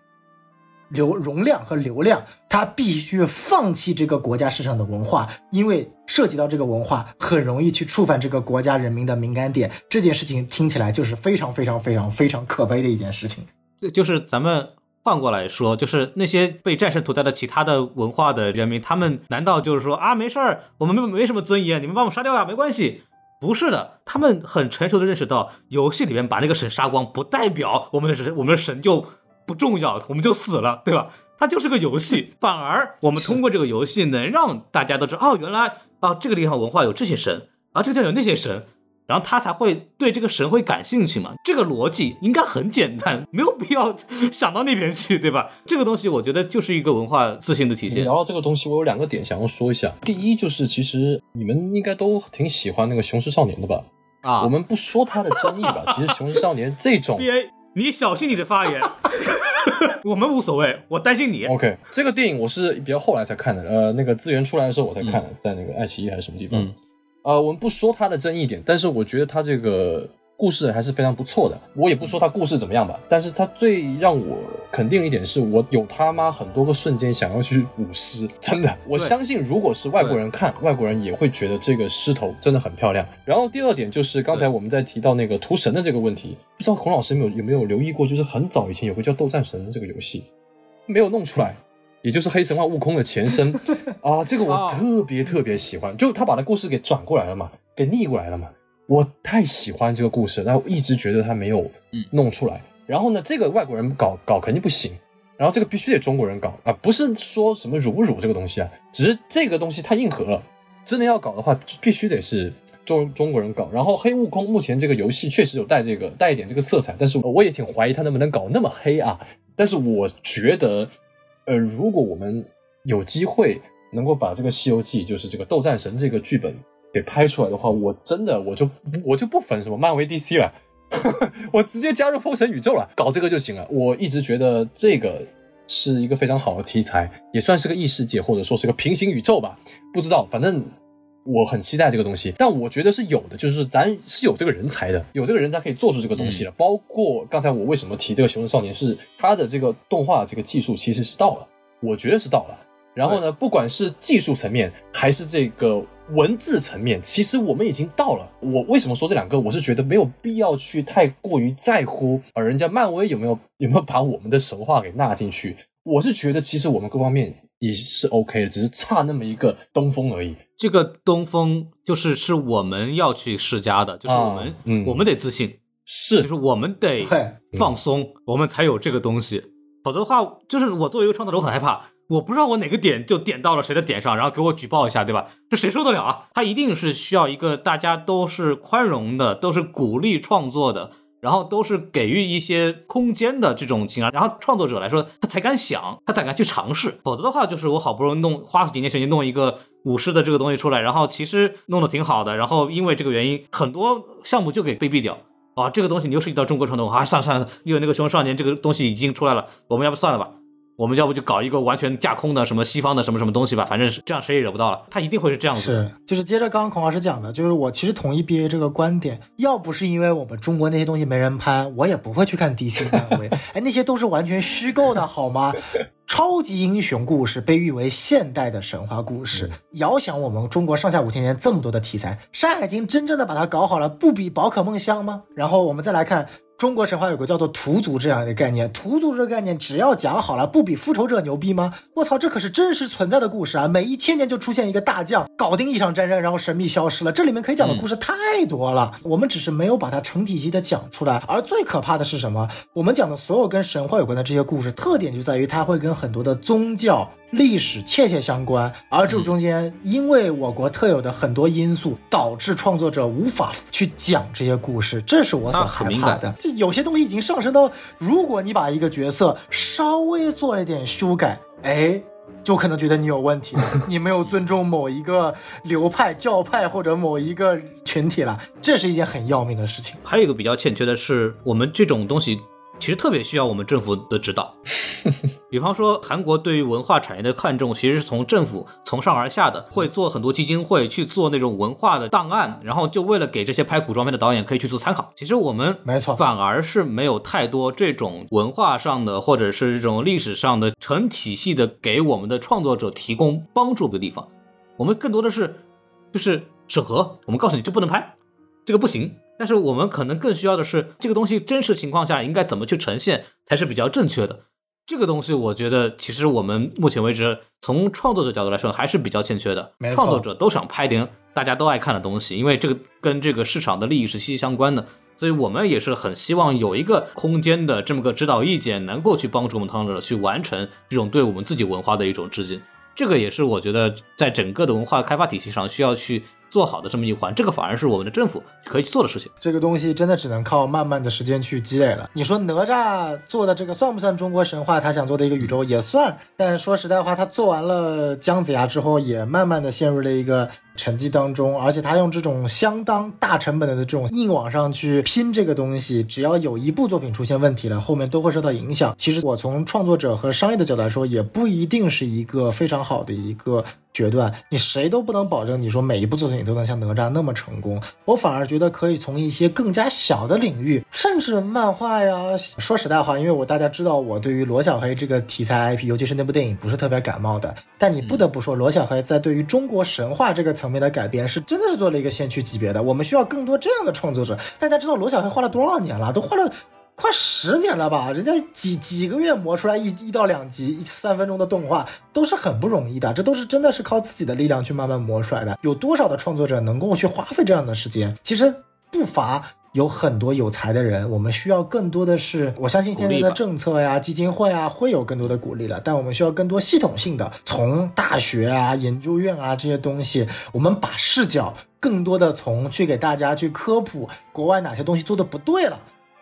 流容量和流量，他必须放弃这个国家市场的文化，因为涉及到这个文化，很容易去触犯这个国家人民的敏感点。这件事情听起来就是非常非常非常非常可悲的一件事情。就是咱们换过来说，就是那些被战神屠宰的其他的文化的人民，他们难道就是说啊，没事儿，我们没没什么尊严，你们把我们杀掉呀，没关系？不是的，他们很成熟的认识到，游戏里面把那个神杀光，不代表我们的神，我们的神就。不重要，我们就死了，对吧？它就是个游戏，反而我们通过这个游戏能让大家都知道，哦，原来啊，这个地方文化有这些神，啊，这个地方有那些神，然后他才会对这个神会感兴趣嘛。这个逻辑应该很简单，没有必要想到那边去，对吧？这个东西我觉得就是一个文化自信的体现。聊到这个东西，我有两个点想要说一下。第一就是，其实你们应该都挺喜欢那个《雄狮少年》的吧？啊，我们不说它的争议吧。其实《雄狮少年》这种。你小心你的发言，我们无所谓，我担心你。OK，这个电影我是比较后来才看的，呃，那个资源出来的时候我才看的，在那个爱奇艺还是什么地方。呃，我们不说它的争议点，但是我觉得它这个故事还是非常不错的。我也不说它故事怎么样吧，但是它最让我肯定一点是，我有他妈很多个瞬间想要去舞狮，真的，我相信如果是外国人看，外国人也会觉得这个狮头真的很漂亮。然后第二点就是刚才我们在提到那个屠神的这个问题，不知道孔老师有没有有没有留意过，就是很早以前有个叫斗战神的这个游戏，没有弄出来。也就是黑神话悟空的前身啊，这个我 哦特别特别喜欢，就他把那故事给转过来了嘛，给逆过来了嘛，我太喜欢这个故事，然后一直觉得他没有嗯弄出来。然后呢，这个外国人搞搞肯定不行，然后这个必须得中国人搞啊，不是说什么辱不辱这个东西啊，只是这个东西太硬核了，真的要搞的话，必须得是中中国人搞。然后黑悟空目前这个游戏确实有带这个带一点这个色彩，但是我也挺怀疑他能不能搞那么黑啊。但是我觉得，呃，如果我们有机会能够把这个《西游记》就是这个斗战神这个剧本给拍出来的话，我真的我就我就不粉什么漫威 DC 了。我直接加入封神宇宙了，搞这个就行了。我一直觉得这个是一个非常好的题材，也算是个异世界或者说是个平行宇宙吧。不知道，反正我很期待这个东西。但我觉得是有的，就是咱是有这个人才的，有这个人才可以做出这个东西的。包括刚才我为什么提这个《熊人少年》，是他的这个动画这个技术其实是到了，我觉得是到了。然后呢，不管是技术层面还是这个文字层面，其实我们已经到了。我为什么说这两个？我是觉得没有必要去太过于在乎，呃，人家漫威有没有有没有把我们的神话给纳进去。我是觉得其实我们各方面也是 OK 的，只是差那么一个东风而已。这个东风就是是我们要去施加的，就是我们、啊嗯我们得自信，是就是我们得放松，我们才有这个东西。否则的话，就是我作为一个创作者，我很害怕，我不知道我哪个点就点到了谁的点上，然后给我举报一下，对吧？这谁受得了啊？他一定是需要一个大家都是宽容的，都是鼓励创作的，然后都是给予一些空间的这种情况，然后创作者来说，他才敢想，他才敢去尝试。否则的话，就是我好不容易弄花几年时间弄一个武士的这个东西出来，然后其实弄得挺好的，然后因为这个原因，很多项目就给被毙掉。啊，这个东西你又涉及到中国传统，啊，算了算了，因为那个《熊少年》这个东西已经出来了，我们要不算了吧？我们要不就搞一个完全架空的什么西方的什么什么东西吧，反正是这样谁也惹不到了。他一定会是这样子。是，就是接着刚刚孔老师讲的，就是我其实同意 B A 这个观点，要不是因为我们中国那些东西没人拍，我也不会去看 DC 漫威。哎，那些都是完全虚构的，好吗？超级英雄故事被誉为现代的神话故事，遥想我们中国上下五千年这么多的题材，《山海经》真正的把它搞好了，不比宝可梦香吗？然后我们再来看。中国神话有个叫做屠族这样的概念，屠族这个概念只要讲好了，不比复仇者牛逼吗？我操，这可是真实存在的故事啊！每一千年就出现一个大将，搞定一场战争，然后神秘消失了。这里面可以讲的故事太多了，我们只是没有把它成体系的讲出来。而最可怕的是什么？我们讲的所有跟神话有关的这些故事，特点就在于它会跟很多的宗教。历史切切相关，而这中间因为我国特有的很多因素，导致创作者无法去讲这些故事，这是我所害怕的。这有些东西已经上升到，如果你把一个角色稍微做了一点修改，哎。就可能觉得你有问题了，你没有尊重某一个流派、教派或者某一个群体了，这是一件很要命的事情。还有一个比较欠缺的是，我们这种东西其实特别需要我们政府的指导。比方说，韩国对于文化产业的看重，其实是从政府从上而下的，会做很多基金会去做那种文化的档案，然后就为了给这些拍古装片的导演可以去做参考。其实我们没错反而是没有太多这种文化上的或者是这种历史上的成体系的给我们的创作者提供帮助的地方。我们更多的是就是审核，我们告诉你这不能拍，这个不行。但是我们可能更需要的是这个东西真实情况下应该怎么去呈现才是比较正确的。这个东西我觉得其实我们目前为止从创作者角度来说还是比较欠缺的创作者都想拍点大家都爱看的东西，因为这个跟这个市场的利益是息息相关的。所以我们也是很希望有一个空间的这么个指导意见，能够去帮助我们创作者去完成这种对我们自己文化的一种致敬。这个也是我觉得在整个的文化开发体系上需要去做好的这么一环，这个反而是我们的政府可以去做的事情。这个东西真的只能靠慢慢的时间去积累了。你说哪吒做的这个算不算中国神话？他想做的一个宇宙也算，但说实在话，他做完了姜子牙之后，也慢慢的陷入了一个成绩当中，而且他用这种相当大成本的这种硬往上去拼这个东西，只要有一部作品出现问题了，后面都会受到影响。其实我从创作者和商业的角度来说，也不一定是一个非常好的一个。决断，你谁都不能保证，你说每一部作品都能像哪吒那么成功。我反而觉得可以从一些更加小的领域，甚至漫画呀。说实在话，因为我大家知道我对于罗小黑这个题材 IP，尤其是那部电影不是特别感冒的。但你不得不说，罗小黑在对于中国神话这个层面的改编，是真的是做了一个先驱级别的。我们需要更多这样的创作者。大家知道罗小黑画了多少年了？都画了。快十年了吧，人家几几个月磨出来一一到两集三分钟的动画，都是很不容易的。这都是真的是靠自己的力量去慢慢磨出来的。有多少的创作者能够去花费这样的时间？其实不乏有很多有才的人。我们需要更多的是，我相信现在的政策呀、基金会啊会有更多的鼓励了。但我们需要更多系统性的，从大学啊、研究院啊这些东西，我们把视角更多的从去给大家去科普国外哪些东西做的不对了。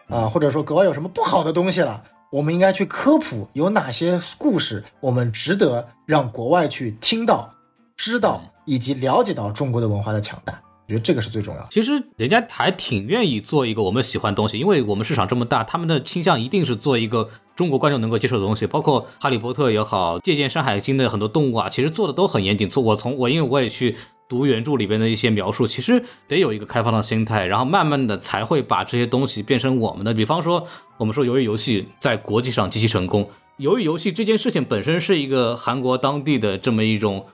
啊，或者说国外有什么不好的东西了，我们应该去科普有哪些故事，我们值得让国外去听到、知道以及了解到中国的文化的强大。我觉得这个是最重要。其实人家还挺愿意做一个我们喜欢的东西，因为我们市场这么大，他们的倾向一定是做一个中国观众能够接受的东西。包括哈利波特也好，借鉴《山海经》的很多动物啊，其实做的都很严谨。从我从我因为我也去。读原著里边的一些描述，其实得有一个开放的心态，然后慢慢的才会把这些东西变成我们的。比方说，我们说鱿鱼游戏在国际上极其成功，鱿鱼游戏这件事情本身是一个韩国当地的这么一种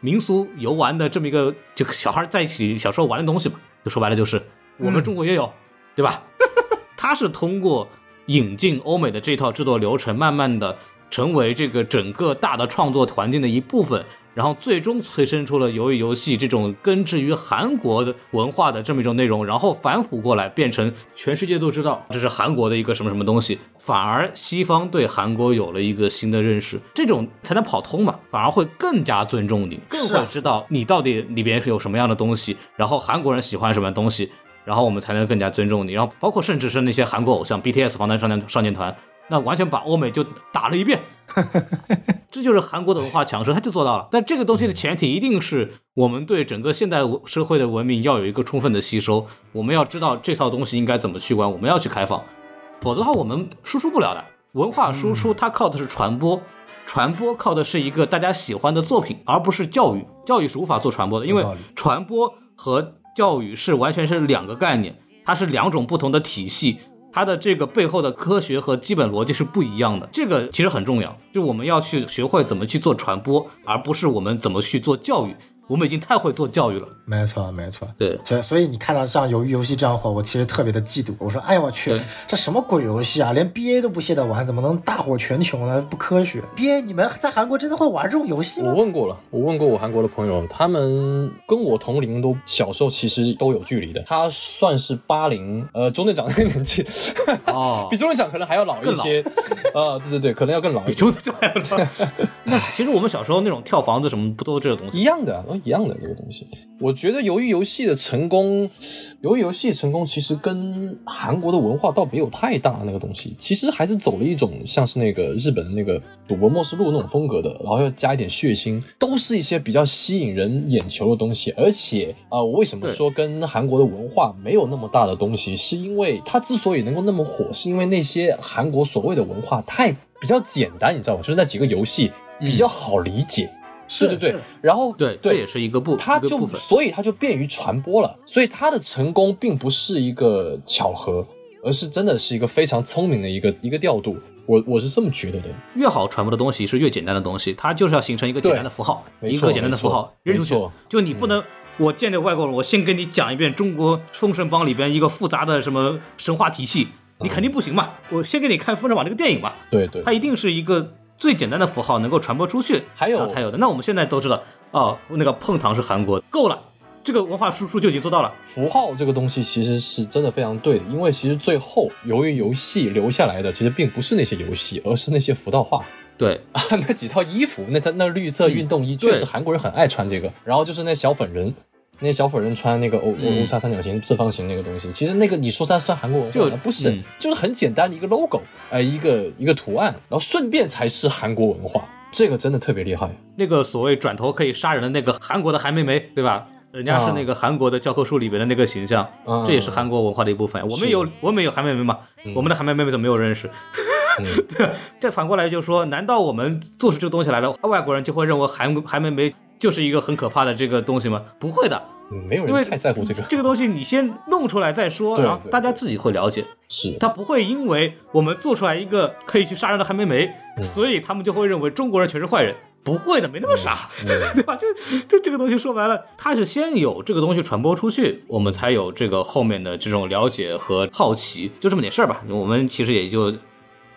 民俗游玩的这么一个，就小孩在一起小时候玩的东西嘛，就说白了就是我们中国也有，对吧？它是通过引进欧美的这套制作流程，慢慢的。成为这个整个大的创作环境的一部分，然后最终催生出了鱿鱼游戏这种根植于韩国的文化的这么一种内容，然后反哺过来变成全世界都知道 这是韩国的一个什么什么东西，反而西方对韩国有了一个新的认识，这种才能跑通嘛，反而会更加尊重你，更会知道你到底里边是有什么样的东西，然后韩国人喜欢什么东西，然后我们才能更加尊重你，然后包括甚至是那些韩国偶像 BTS 防弹少年少年团。那完全把欧美就打了一遍，这就是韩国的文化强势，他就做到了。但这个东西的前提一定是我们对整个现代社会的文明要有一个充分的吸收，我们要知道这套东西应该怎么去玩，我们要去开放，否则的话我们输出不了的。文化输出它靠的是传播，传播靠的是一个大家喜欢的作品，而不是教育。教育是无法做传播的，因为传播和教育是完全是两个概念，它是两种不同的体系。它的这个背后的科学和基本逻辑是不一样的，这个其实很重要，就我们要去学会怎么去做传播，而不是我们怎么去做教育。我们已经太会做教育了，没错没错，对，所以所以你看到像鱿鱼游戏这样火，我其实特别的嫉妒。我说，哎呀我去，这什么鬼游戏啊，连 BA 都不屑的玩，怎么能大火全球呢？不科学。BA 你们在韩国真的会玩这种游戏吗？我问过了，我问过我韩国的朋友，他们跟我同龄，都小时候其实都有距离的。他算是八零，呃，中队长那个年纪，哦，比中队长可能还要老一些，啊，对对对，可能要更老，比中队长还要老。那其实我们小时候那种跳房子什么，不都是这个东西一样的。一样的这个东西，我觉得由于游戏的成功，由于游戏成功其实跟韩国的文化倒没有太大的那个东西，其实还是走了一种像是那个日本的那个赌博默示录那种风格的，然后要加一点血腥，都是一些比较吸引人眼球的东西。而且啊，我为什么说跟韩国的文化没有那么大的东西，是因为它之所以能够那么火，是因为那些韩国所谓的文化太比较简单，你知道吗？就是那几个游戏比较好理解。是对对，然后对，这也是一个部，它就所以它就便于传播了，所以它的成功并不是一个巧合，而是真的是一个非常聪明的一个一个调度，我我是这么觉得的。越好传播的东西是越简单的东西，它就是要形成一个简单的符号，一个简单的符号扔出去。就你不能，我见那外国人，我先跟你讲一遍中国封神榜里边一个复杂的什么神话体系，你肯定不行嘛。我先给你看封神榜这个电影嘛，对对，它一定是一个。最简单的符号能够传播出去，还有才有的。那我们现在都知道，哦，那个碰糖是韩国，够了，这个文化输出就已经做到了。符号这个东西其实是真的非常对的，因为其实最后由于游戏留下来的，其实并不是那些游戏，而是那些符道化。对啊，那几套衣服，那他那绿色运动衣，确实韩国人很爱穿这个。然后就是那小粉人。那些小粉人穿那个 O O 叉三角形正方形那个东西，其实那个你说它算韩国文化吗？不是，就是很简单的一个 logo，哎，一个一个图案，然后顺便才是韩国文化，这个真的特别厉害。那个所谓转头可以杀人的那个韩国的韩梅梅，对吧？人家是那个韩国的教科书里边的那个形象，嗯这也是韩国文化的一部分。我们有我们有韩妹妹吗，我们的韩妹妹怎么没有认识？对，这反过来就说，难道我们做出这个东西来了，外国人就会认为韩韩梅梅就是一个很可怕的这个东西吗？不会的，嗯没有人太在乎这个，这个东西你先弄出来再说，然后大家自己会了解。是他不会因为我们做出来一个可以去杀人的韩梅梅，嗯所以他们就会认为中国人全是坏人。不会的，没那么傻，对吧？就就这个东西说白了，它是先有这个东西传播出去，我们才有这个后面的这种了解和好奇，就这么点事儿吧。我们其实也就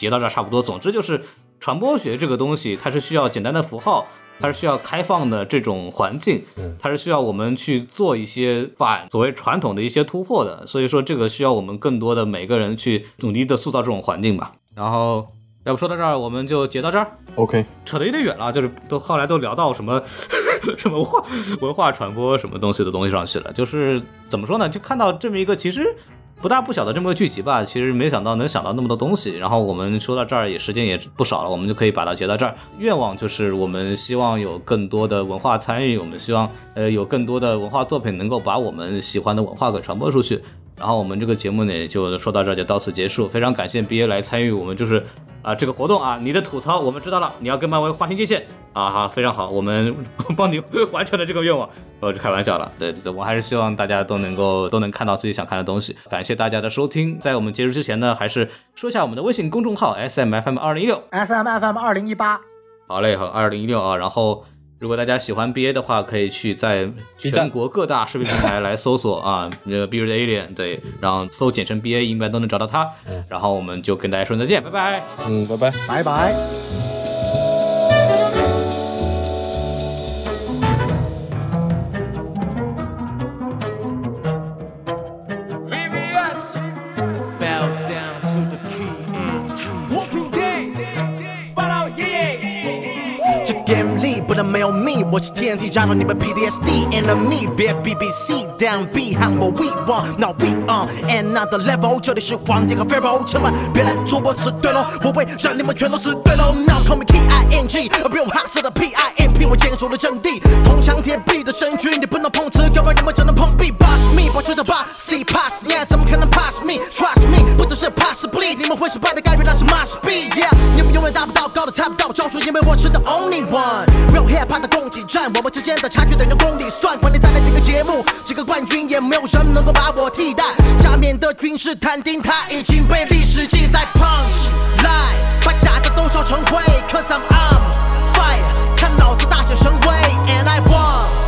截到这儿差不多。总之就是传播学这个东西，它是需要简单的符号，它是需要开放的这种环境，它是需要我们去做一些反所谓传统的一些突破的。所以说，这个需要我们更多的每个人去努力的塑造这种环境吧。然后，要不说到这儿，我们就截到这儿。OK，扯得有点远了，就是都后来都聊到什么 什么文化文化传播什么东西的东西上去了。就是怎么说呢？就看到这么一个其实不大不小的这么个剧集吧，其实没想到能想到那么多东西。然后我们说到这儿也时间也不少了，我们就可以把它截到这儿。愿望就是我们希望有更多的文化参与，我们希望呃有更多的文化作品能够把我们喜欢的文化给传播出去。然后我们这个节目呢，也就说到这儿，就到此结束。非常感谢 BA 来参与我们就是啊、这个活动啊，你的吐槽我们知道了，你要跟漫威划清界限啊，哈，非常好，我们帮你 完成了这个愿望。我就开玩笑了，对对对，我还是希望大家都能够都能看到自己想看的东西。感谢大家的收听，在我们结束之前呢，还是说一下我们的微信公众号 S M F M 二零一六。S M F M 二零一八，好嘞，好，二零一六啊。然后，如果大家喜欢 BA 的话，可以去在全国各大视频平台来搜索啊，那个 Beard Alien，对，然后搜简称 BA，应该都能找到他。然后我们就跟大家说再见，拜拜。嗯，拜拜。拜拜。没有 me，我是 TNT 加入你们 PTSD enemy，别 BBC down B 喊我 we want now we on another level，这里是皇帝和 Pharaoh，千万别来做我死对喽，我会让你们全都死对喽。Now call me K I N G，a real hustler 的 P I M P，我坚守了阵地，铜墙铁壁的身躯，你不能碰瓷，要不然你们只能碰壁。Boss me，保持着 boss C pass，恋爱怎么可能 pass me？Trust me，不只是 possibly，你们会失败的概率那是 must be，yeah，你们永远达不到高的猜不到招数，因为我是 the only one。Hip hop 的供给站，我们之间的差距等着公里算，管你再来几个节目，几个冠军也没有人能够把我替代。加冕的军事探丁，他已经被历史记载。Punch line，把假的都烧成灰，Cause I'm on fire，看老子大显神威，And I won.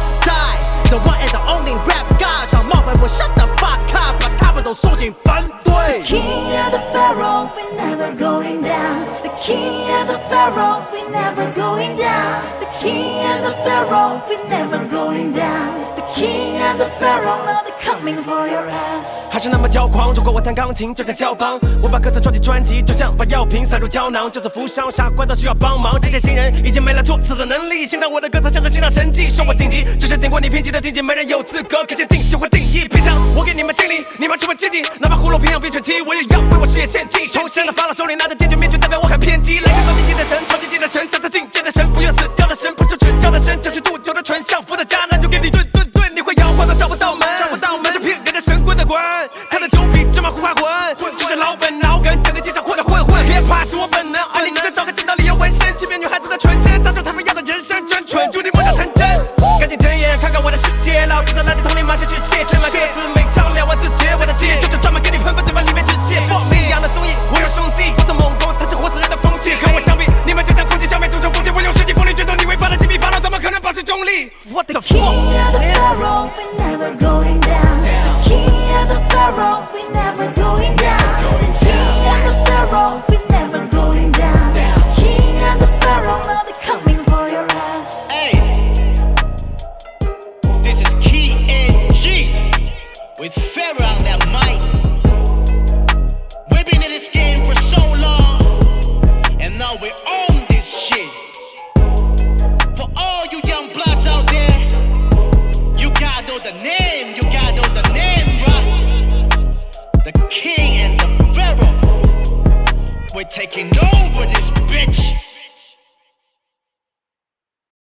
die，the one and the only rap god，想冒犯我 shut the fuck up，把他们都送进坟堆。 King and the Pharaoh, we never going down. The King and the Pharaoh, we never going down. The King and the Pharaoh, we never going down. King and the Pharaoh, not coming for your ass. 还是那么骄狂。如果我弹钢琴，就像肖邦，我把歌词装进专辑，就像把药瓶塞入胶囊。就是负伤，傻瓜都需要帮忙。这些新人已经没了作词的能力，欣赏我的歌词像是欣赏神迹，说我顶级，只是顶过你评级的顶级，没人有资格可见定就会定义。别想我给你们敬礼，你们只会接近，哪怕葫芦平阳变成鸡，我也要为我事业献祭。重生的法老手里拿着电锯面具，代表我很偏激。来个高境的神，超境界的神，再次境界的神，不愿死掉的神，不是指教的神，这是镀酒的醇，相夫的家，那就给你顿顿你会摇晃到找不到门，找不到门是骗人的神棍的滚，他的酒比芝麻糊还混，吃着老本老梗，整天街上混的混混，别怕是我本能，而你只想找个正道理由纹身，欺骗女孩子的纯真，造就他们要的人生真蠢，祝你梦想成真。赶紧睁眼看看我的世界，老子的垃圾桶里满是去写满歌词，每唱两万字结尾的结，就是专门给你喷喷嘴巴里面止血。放一样的综艺，我有兄弟，不同猛，气，和我相比，你们就像空气消灭，铸成风景，我用世纪风力卷走你违法的机密法老，怎么可能保持中立？What the King fuck？We own this shit. For all you young bloods out there, you gotta know the name, you gotta know the name, bruh. The King and the Pharaoh. We're taking over this bitch.